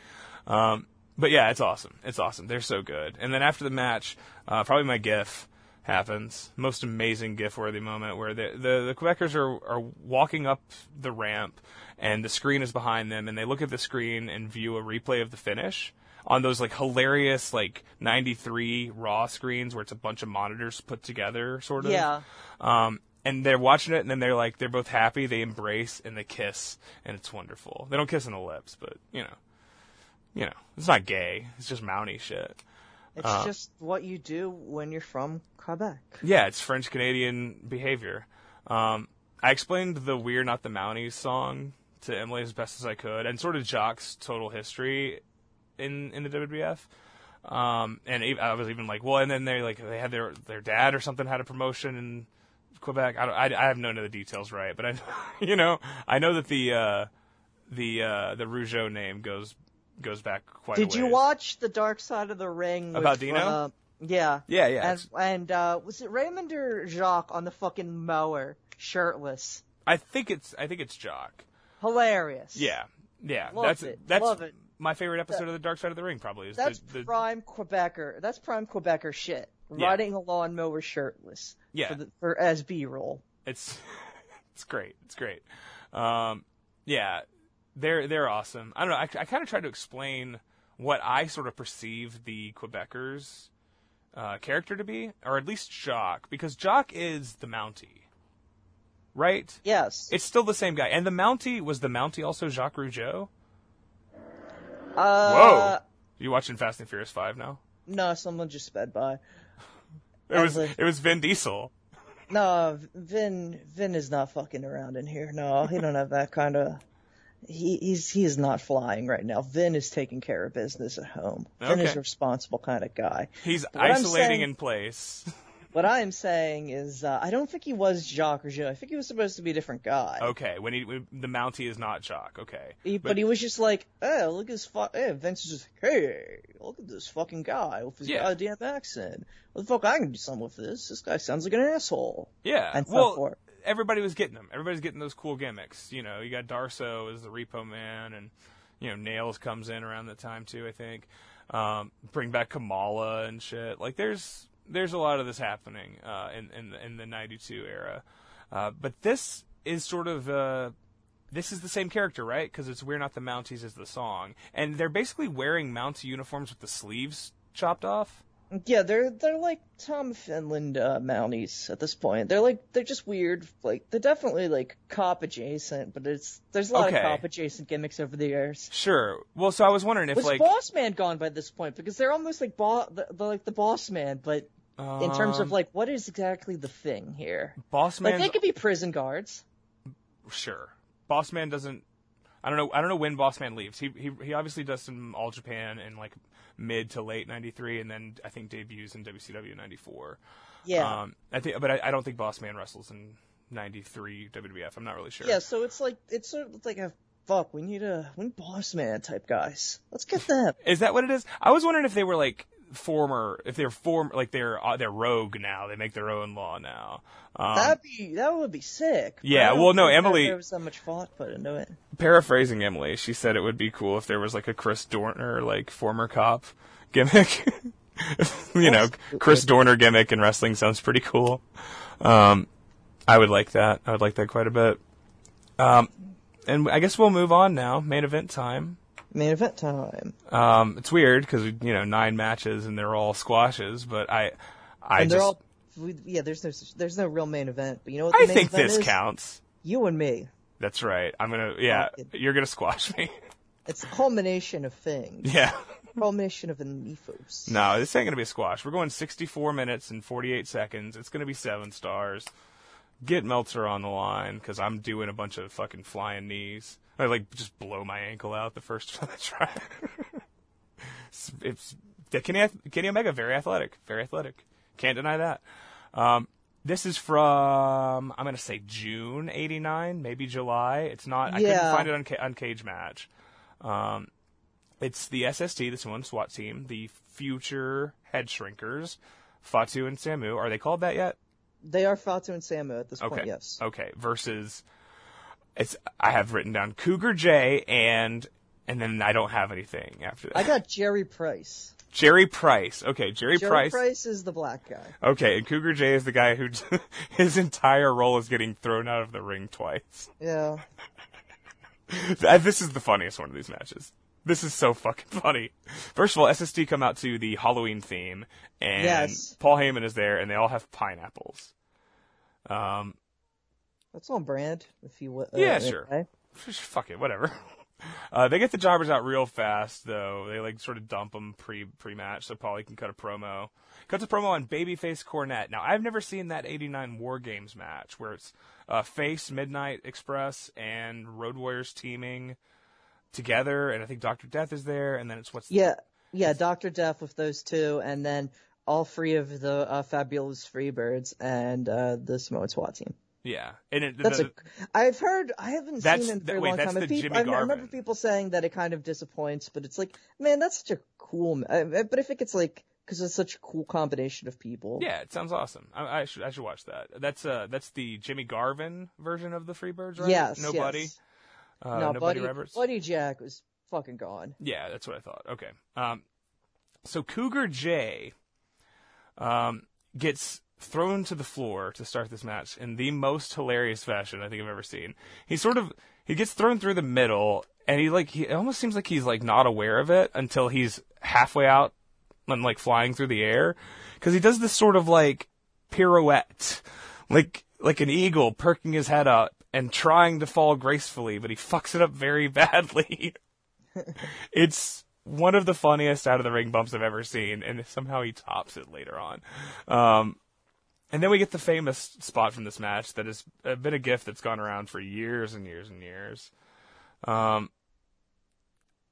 Um, but yeah, it's awesome. It's awesome. They're so good. And then after the match, uh, probably my GIF happens. Most amazing GIF-worthy moment where the the, the Quebecers are are walking up the ramp, and the screen is behind them, and they look at the screen and view a replay of the finish on those like hilarious like 93 raw screens where it's a bunch of monitors put together sort of Yeah. um, and they're watching it, and then they're like, they're both happy, they embrace, and they kiss, and it's wonderful. They don't kiss on the lips, but you know, you know, it's not gay. It's just Mountie shit. It's Uh, just what you do when you're from Quebec. Yeah, it's French Canadian behavior. Um, I explained the "We're Not the Mounties" song to Emily as best as I could, and sort of Jacques's total history in in the WWF. Um, and I was even like, well, and then they like they had their their dad or something had a promotion in Quebec. I don't, I, I have none of the details right, but I, you know, I know that the uh, the uh, the Rougeau name goes goes back quite. a Did you watch the Dark Side of the Ring? About with, Dino? uh, yeah. Yeah, yeah. And, and uh, was it Raymond or Jacques on the fucking mower, shirtless? I think it's I think it's Jacques. Hilarious. Yeah, yeah. That's it. that's Love it. My favorite episode of the Dark Side of the Ring. Probably is That's the, the prime Quebecer. That's prime Quebecer shit. Yeah. Riding a lawnmower shirtless. Yeah. For, the, for as B roll. it's it's great. It's great. Um, yeah, they're they're awesome. I don't know. I, I kind of tried to explain what I sort of perceive the Quebecers uh, character to be, or at least Jacques, because Jacques is the Mountie, right? Yes. It's still the same guy, and the Mountie was the Mountie also Jacques Rougeau. Uh, Whoa! You watching Fast and Furious Five now? No, someone just sped by. It was As a- it was Vin Diesel. No, Vin Vin is not fucking around in here. No, he don't have that kind of. He he's he is not flying right now. Vin is taking care of business at home. Vin is Okay. a responsible kind of guy. He's What isolating saying- in place. What I'm saying is, uh, I don't think he was Jacques or Joe. I think he was supposed to be a different guy. Okay, when he when the Mountie is not Jacques. Okay, He, but, he was just like, hey, look at this fuck. hey, Vince is just, hey, look at this fucking guy with his Yeah. goddamn accent. What the fuck, I can do something with this. This guy sounds like an asshole. yeah. And so well, forth. everybody was getting them. Everybody's getting those cool gimmicks. You know, you got Darsow as the Repo Man, and you know Nailz comes in around that time too. I think. Um, bring back Kamala and shit. Like there's there's a lot of this happening uh, in in in the '92 era. Uh, but this is sort of uh, this is the same character, right? Because it's "We're Not the Mounties" is the song, and they're basically wearing Mountie uniforms with the sleeves chopped off. Yeah, they're they're like Tom Finland uh, Mounties at this point. They're like they're just weird. Like they're definitely like cop adjacent, but it's there's a lot Okay. of cop adjacent gimmicks over the years. Sure. Well, so I was wondering if Was like Boss Man gone by this point? Because they're almost like bo- the, the, like the Boss Man, but in terms um, of like what is exactly the thing here? Boss man, Like they could be prison guards. Sure. Boss Man doesn't. I don't know. I don't know when Boss Man leaves. He he he obviously does some All Japan in like mid to late '93, and then I think debuts in WCW '94. Yeah. Um, I think, but I, I don't think Boss Man wrestles in '93 WWF. I'm not really sure. Yeah, so it's like it's sort of like a fuck. We need a we need boss man type guys. Let's get them. Is that what it is? I was wondering if they were like former, if they're form, like they're uh, they're rogue now. They make their own law now. Um, That'd be that would be sick. Yeah, well, no, Emily- There was that much thought put into it. paraphrasing Emily, she said it would be cool if there was like a Chris Dorner, like former cop gimmick. you know, Chris Dorner gimmick in wrestling sounds pretty cool. Um, I would like that. I would like that quite a bit. Um, and I guess we'll move on now. Main event time. Main event time. Um, it's weird because you know nine matches and they're all squashes, but I, I and just, they're all we, yeah. There's no there's no real main event, but you know what? The I think this is? counts. You and me. That's right. I'm gonna, yeah, it. you're gonna squash me. It's a culmination of things. yeah. Culmination of an ethos. No, this ain't gonna be a squash. We're going 64 minutes and 48 seconds. It's gonna be seven stars. Get Meltzer on the line because I'm doing a bunch of fucking flying knees. I like just blow my ankle out the first try. it's, it's Kenny, Kenny Omega, very athletic, very athletic. Can't deny that. Um, this is from I'm gonna say June '89, maybe July. It's not. I couldn't find it on, on Cagematch. Um, it's the SST, the Samoan SWAT team, the future Headshrinkers, Fatu and Samu. Are they called that yet? They are Fatu and Samu at this Okay. point. Yes. Okay. Versus, it's I have written down Cougar J and and then I don't have anything after that. I got Jerry Price. Jerry Price. Okay, Jerry, Jerry Price. Price is the black guy. Okay, and Cougar J is the guy who his entire role is getting thrown out of the ring twice. Yeah. Uh, This is the funniest one of these matches. This is so fucking funny. First of all, SST come out to the Halloween theme, and Yes. Paul Heyman is there, and they all have pineapples. Um, That's on brand, if you will. Yeah, uh, sure. okay. fuck it, whatever. Uh, they get the jobbers out real fast, though. They like sort of dump them pre pre match, so Paulie can cut a promo. Cuts a promo on Babyface Cornette. Now, I've never seen that '89 War Games match where it's uh, Face, Midnight Express, and Road Warriors teaming together, and I think Doctor Death is there, and then it's what's Yeah, yeah, Doctor Death with those two, and then all three of the uh, fabulous Freebirds and uh, the Samoan SWAT team. Yeah, and it, That's the, a. I've heard. I haven't seen it in a very wait, long that's time. Jimmy I, remember people saying that it kind of disappoints, but it's like, man, that's such a cool. But I think it's like because it's such a cool combination of people. Yeah, it sounds awesome. I, I should I should watch that. That's uh that's the Jimmy Garvin version of the Freebirds, right? Yes. no yes. buddy. Uh, no, no buddy. Roberts. Buddy Jack was fucking gone. Yeah, that's what I thought. Okay. Um, so Cougar J, um, gets thrown to the floor to start this match in the most hilarious fashion I think I've ever seen. He sort of he gets thrown through the middle, and he like he almost seems like he's like not aware of it until he's halfway out and like flying through the air because he does this sort of like pirouette, like like an eagle perking his head up and trying to fall gracefully, but he fucks it up very badly. it's one of the funniest out of the ring bumps I've ever seen, and somehow he tops it later on. Um, and then we get the famous spot from this match that has been a gift that's gone around for years and years and years. Um,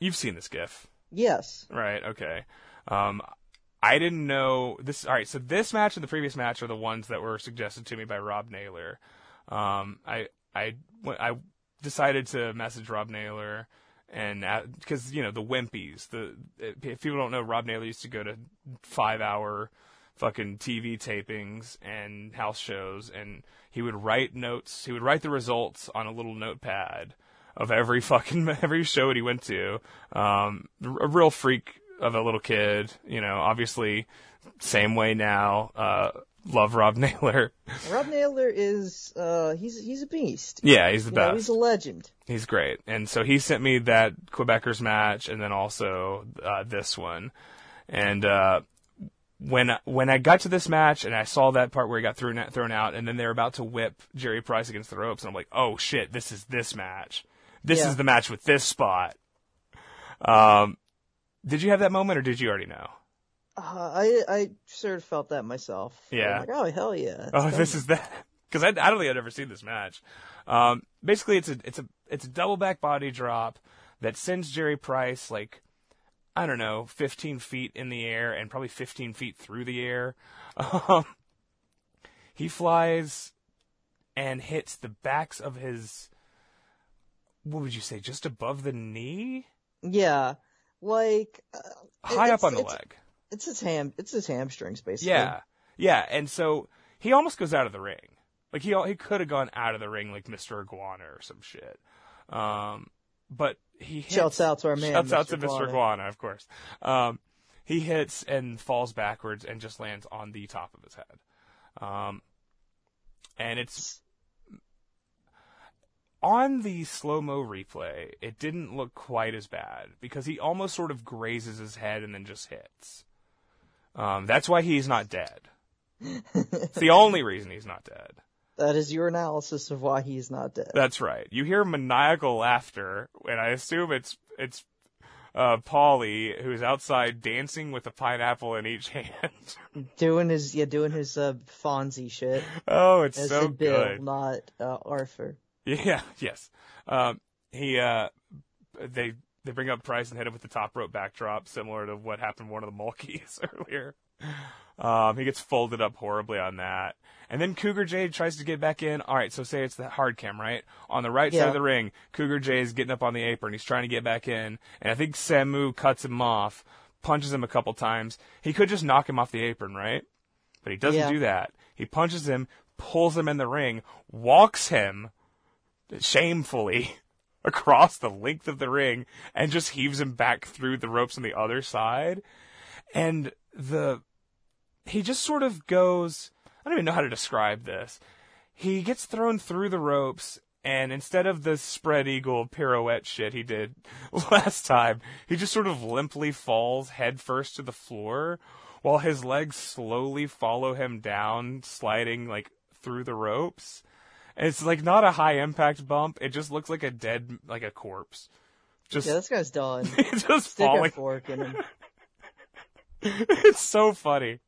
you've seen this gif, Yes. right? Okay. Um, I didn't know this. All right, so this match and the previous match are the ones that were suggested to me by Rob Naylor. Um, I I I decided to message Rob Naylor and because you know the Wimpies. The if people don't know, Rob Naylor used to go to five hour fucking TV tapings and house shows, and he would write notes. He would write the results on a little notepad of every fucking every show that he went to. Um, a real freak of a little kid, you know. Obviously, same way now. Uh, love Rob Naylor. Rob Naylor is uh he's he's a beast. Yeah, he's the You know, best. he's a legend. He's great. And so he sent me that Quebecers match and then also uh, this one. And uh, when when I got to this match and I saw that part where he got thrown thrown out and then they're about to whip Jerry Price against the ropes and I'm like, "Oh shit, this is this match. This Yeah. is the match with this spot." Um did you have that moment or did you already know? Uh, I I sort of felt that myself. Yeah. I'm like, oh hell yeah. Oh, this is that because I, I don't think I'd ever seen this match. Um, basically, it's a it's a it's a double back body drop that sends Jerry Price like I don't know, 15 feet in the air and probably 15 feet through the air. Um, he flies and hits the backs of his what would you say, just above the knee, Yeah. Like uh, high up on the it's- leg. It's his ham. It's his hamstrings, basically. Yeah, yeah, and so he almost goes out of the ring. Like he he could have gone out of the ring like Mr. Iguana or some shit. Um, but he hits, Shouts out to our man, Shouts out Mr. to Mr. Iguana. Iguana, of course. Um, he hits and falls backwards and just lands on the top of his head. Um, and it's on the slow mo replay. It didn't look quite as bad because he almost sort of grazes his head and then just hits. Um, that's why he's not dead. it's the only reason he's not dead. That is your analysis of why he's not dead. That's right. You hear maniacal laughter, and I assume it's it's uh, Paulie who's outside dancing with a pineapple in each hand. Doing his yeah, doing his uh, Fonzie shit. oh, it's As so in Bill, good. not uh, Arthur. Yeah. Yes. Um, he uh, they they bring up Price and hit him with the top rope backdrop, similar to what happened to one of the Mulkeys earlier. Um, he gets folded up horribly on that. And then Cougar Jade tries to get back in. All right, so say it's the hard cam, right? On the right side of the ring, Cougar Jade is getting up on the apron. He's trying to get back in. And I think Samu cuts him off, punches him a couple times. He could just knock him off the apron, right? But he doesn't Yeah. do that. He punches him, pulls him in the ring, walks him shamefully across the length of the ring and just heaves him back through the ropes on the other side. And the he just sort of goes I don't even know how to describe this. He gets thrown through the ropes and instead of the spread eagle pirouette shit he did last time, he just sort of limply falls headfirst to the floor while his legs slowly follow him down, sliding like through the ropes. And it's like not a high impact bump. It just looks like a dead, like a corpse. Just, Yeah, this guy's done. just Stick a fork in him. it's so funny.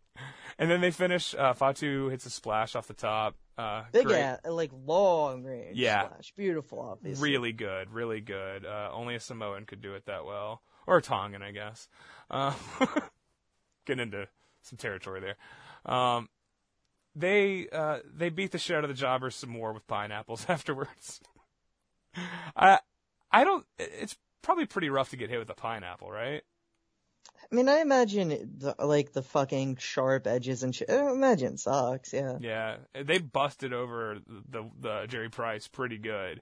And then they finish. Uh, Fatu hits a splash off the top. Uh, Big great. at like long range. Yeah. Splash. Beautiful, obviously. Really good, really good. Uh, only a Samoan could do it that well, or a Tongan, I guess. Uh, getting into some territory there. Um, they uh, they beat the shit out of the jobbers some more with pineapples afterwards. I I don't. It's probably pretty rough to get hit with a pineapple, right? I mean, I imagine the, like the fucking sharp edges and shit. I imagine it sucks. Yeah. Yeah, they busted over the the Jerry Price pretty good.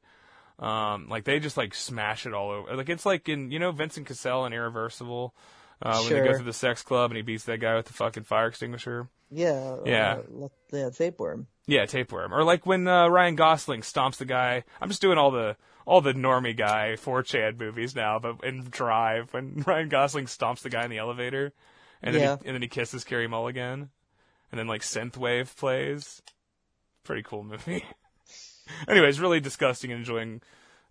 Um, like they just like smash it all over. Like it's like in you know Vincent Cassel in Irreversible, uh, when they go through the sex club and he beats that guy with the fucking fire extinguisher. Yeah. Yeah. Uh, yeah. Tapeworm. Yeah, tapeworm. Or like when uh, Ryan Gosling stomps the guy. I'm just doing all the all the normie guy 4chan movies now, but in Drive when Ryan Gosling stomps the guy in the elevator, and then Yeah. he, and then he kisses Carey Mulligan, and then like synthwave plays. Pretty cool movie. Anyways, really disgusting and enjoying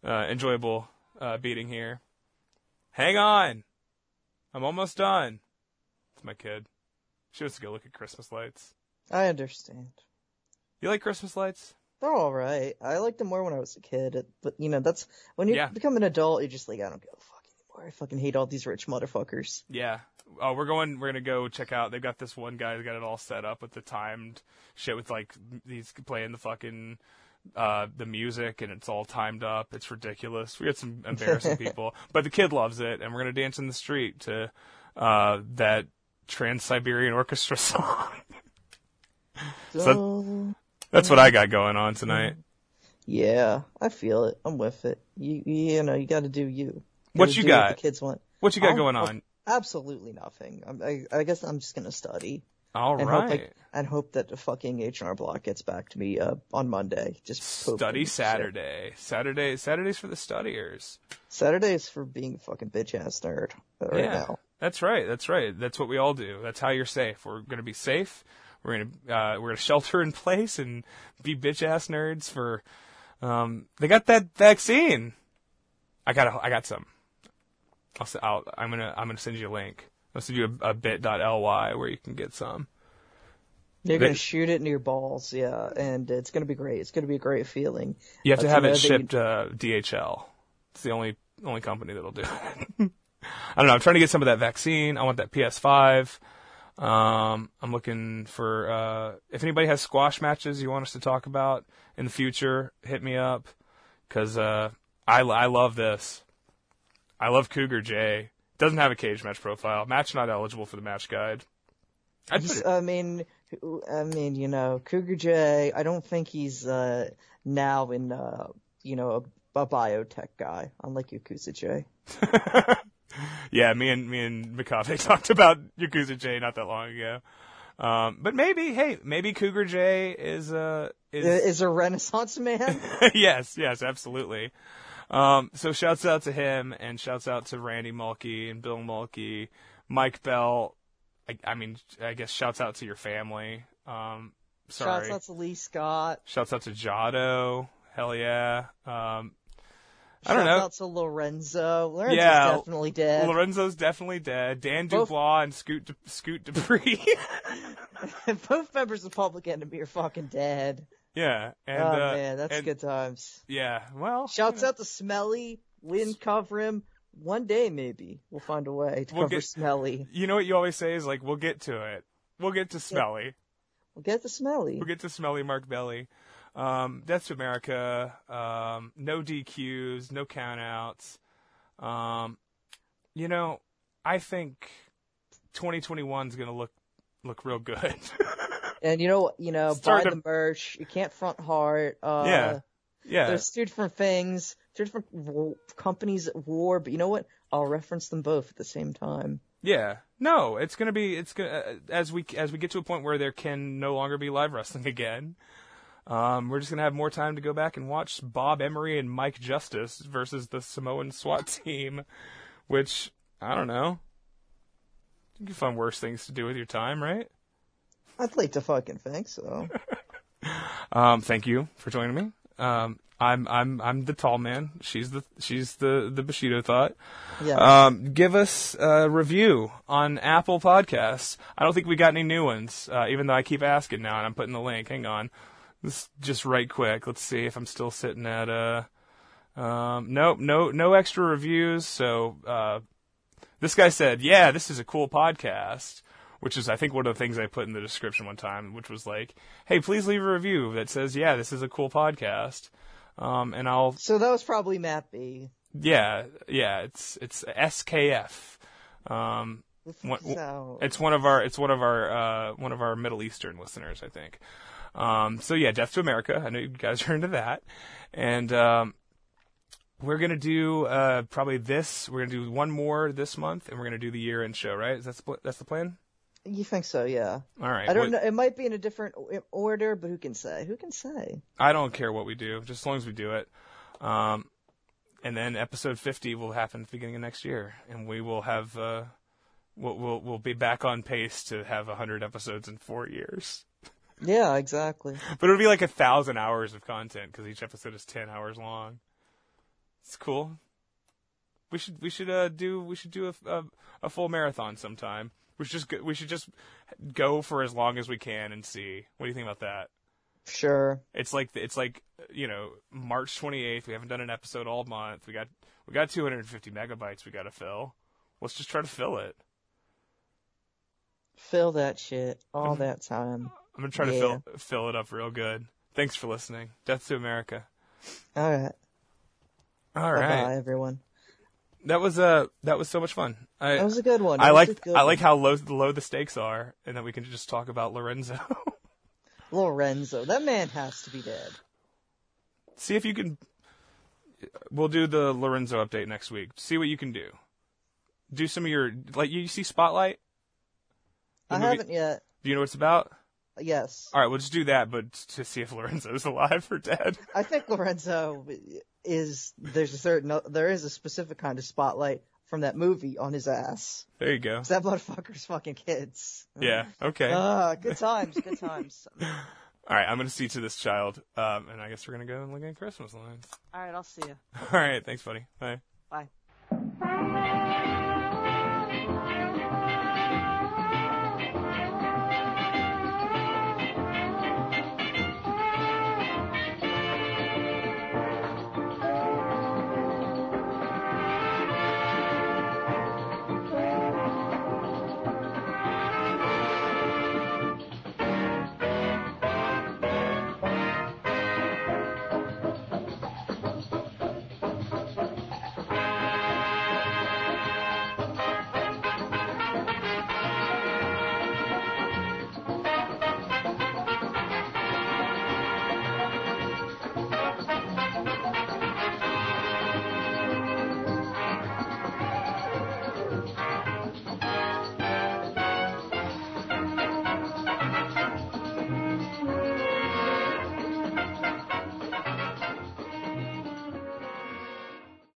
uh, enjoyable uh, beating here. Hang on. I'm almost done. It's my kid. She wants to go look at Christmas lights. I understand. You like Christmas lights? They're all right. I liked them more when I was a kid, but you know that's when you Yeah. become an adult, you're just like I don't give a fuck anymore. I fucking hate all these rich motherfuckers. Yeah. Oh, we're going. We're gonna go check out. They've got this one guy who got it all set up with the timed shit with like he's playing the fucking uh the music and it's all timed up. It's ridiculous. We got some embarrassing people, but the kid loves it, and we're gonna dance in the street to uh that Trans Siberian Orchestra song. So- So, That's what I got going on tonight. yeah, I feel it. I'm with it. You you know you got to do you. What you got? the kids want. What you got Oh, going on? Absolutely nothing. I I guess I'm just gonna study All and hope right. like, and hope that the fucking H and R Block gets back to me uh, on Monday. Just. Study Shit. Saturday. Saturday. Saturdays for the studiers. Saturdays for being a fucking bitch ass nerd uh, right yeah, now. that's right. That's right. That's what we all do. That's how you're safe. We're gonna be safe. We're gonna uh, we're gonna shelter in place and be bitch ass nerds for. Um, they got that vaccine. I got a, I got some. I'll, I'll I'm gonna I'm gonna send you a link. I'll send you a, a bit.ly where you can get some. They're They- gonna shoot it into your balls, yeah, and it's gonna be great. It's gonna be a great feeling. You have to have it that you- shipped uh, DHL. It's the only only company that'll do it. I don't know. I'm trying to get some of that vaccine. I want that PS5. Um, I'm looking for uh, if anybody has squash matches you want us to talk about in the future. Hit me up because uh, I I love this. I love Cougar J. Doesn't have a cage match profile. Match not eligible for the match guide. I'd put He's- it- I mean, I mean, you know, Cougar J. I don't think he's uh, now in, uh, you know, a, a biotech guy, unlike Yakuza J. yeah, me and me and McCafe talked about Yakuza J not that long ago. Um, but maybe, hey, maybe Cougar J is uh is Is a Renaissance man. yes, yes, absolutely. Um, so shouts out to him and shouts out to Randy Mulkey and Bill Mulkey, Mike Bell. I, I mean, I guess shouts out to your family. Um, sorry. Shouts out to Lee Scott. Shouts out to Jado. Hell yeah. Um, I don't Shouts know. out to Lorenzo. Lorenzo's Yeah, definitely dead. Lorenzo's definitely dead. Dan Both- Dubois and Scoot De- Scoot Dupree. Both members of Public Enemy are fucking dead. yeah, and oh uh, man, that's and- good times. Yeah, well, Shouts out to Smelly. Win cover him. One day maybe we'll find a way to We'll cover get- Smelly. You know what you always say is like, we'll get to it. We'll get to Smelly. We'll get the Smelly. We'll get to Smelly Mark Belly. Um, Death to America. Um, no DQs, no countouts. Um, you know, I think 2021 is gonna look look real good. And you know, you know, Start buy to- the merch. You can't front hard. Uh, Yeah. yeah, There's two different things. Two different w- companies at war, but you know what? I'll reference them both at the same time. yeah. No, it's gonna be. It's gonna uh, as we as we get to a point where there can no longer be live wrestling again. Um, we're just gonna have more time to go back and watch Bob Emery and Mike Justice versus the Samoan SWAT team, which I don't know. You can find worse things to do with your time, right? I'd like to fucking think so. Um, thank you for joining me. Um, I'm I'm I'm the tall man. She's the she's the the Bushido thought. Yeah. Um, give us a review on Apple Podcasts. I don't think we got any new ones, uh, even though I keep asking now, and I'm putting the link. Hang on, this just right quick. Let's see if I'm still sitting at uh, um, nope, no no extra reviews. So uh, this guy said, "Yeah, this is a cool podcast." Which is, I think, one of the things I put in the description one time, which was like, "Hey, please leave a review that says, yeah, this is a cool podcast." Um, and I'll so that was probably Matt B. yeah, yeah, it's it's SKF. Um, So, it's one of our it's one of our uh, one of our Middle Eastern listeners, I think. Um, so yeah, Death to America. I know you guys are into that, and um, we're gonna do uh, probably this. We're gonna do one more this month, and we're gonna do the year end show. Right? Is that the that's the plan? you think so? Yeah. All right. I don't know. It might be in a different order, but who can say? Who can say? I don't care what we do, just as long as we do it. Um, and then episode 50 will happen at the beginning of next year, and we will have uh, we'll, we'll we'll be back on pace to have 100 episodes in four years. Yeah, exactly. But it would be like a thousand hours of content because each episode is 10 hours long. It's cool. We should we should uh do we should do a, a, a full marathon sometime. We should just go, we should just go for as long as we can and see. What do you think about that? Sure. It's like it's like you know March 28th. We haven't done an episode all month. We got we got 250 megabytes we got to fill. Let's just try to fill it. Fill that shit all that time. I'm gonna try to fill fill it up real good. Thanks for listening. Death to America. All right. All right, Bye-bye, everyone. that was uh that was so much fun. I That was a good one. I That like I like how low low the stakes are, and that we can just talk about Lorenzo. Lorenzo. That man has to be dead. See if you can. We'll do the Lorenzo update next week. See what you can do. Do some of your like you see Spotlight. The I movie- haven't yet. Do you know what it's about? Yes. All right, we'll just do that, but to see if Lorenzo's alive or dead. I think Lorenzo is there's a certain there is a specific kind of spotlight from that movie on his ass. There you go. that motherfucker's fucking kids. Yeah. Okay. Ah, good times, good times. All right, I'm gonna see to this child, um, and I guess we're gonna go and look at Christmas lines. All right, I'll see you. All right, thanks, buddy. Bye. Bye.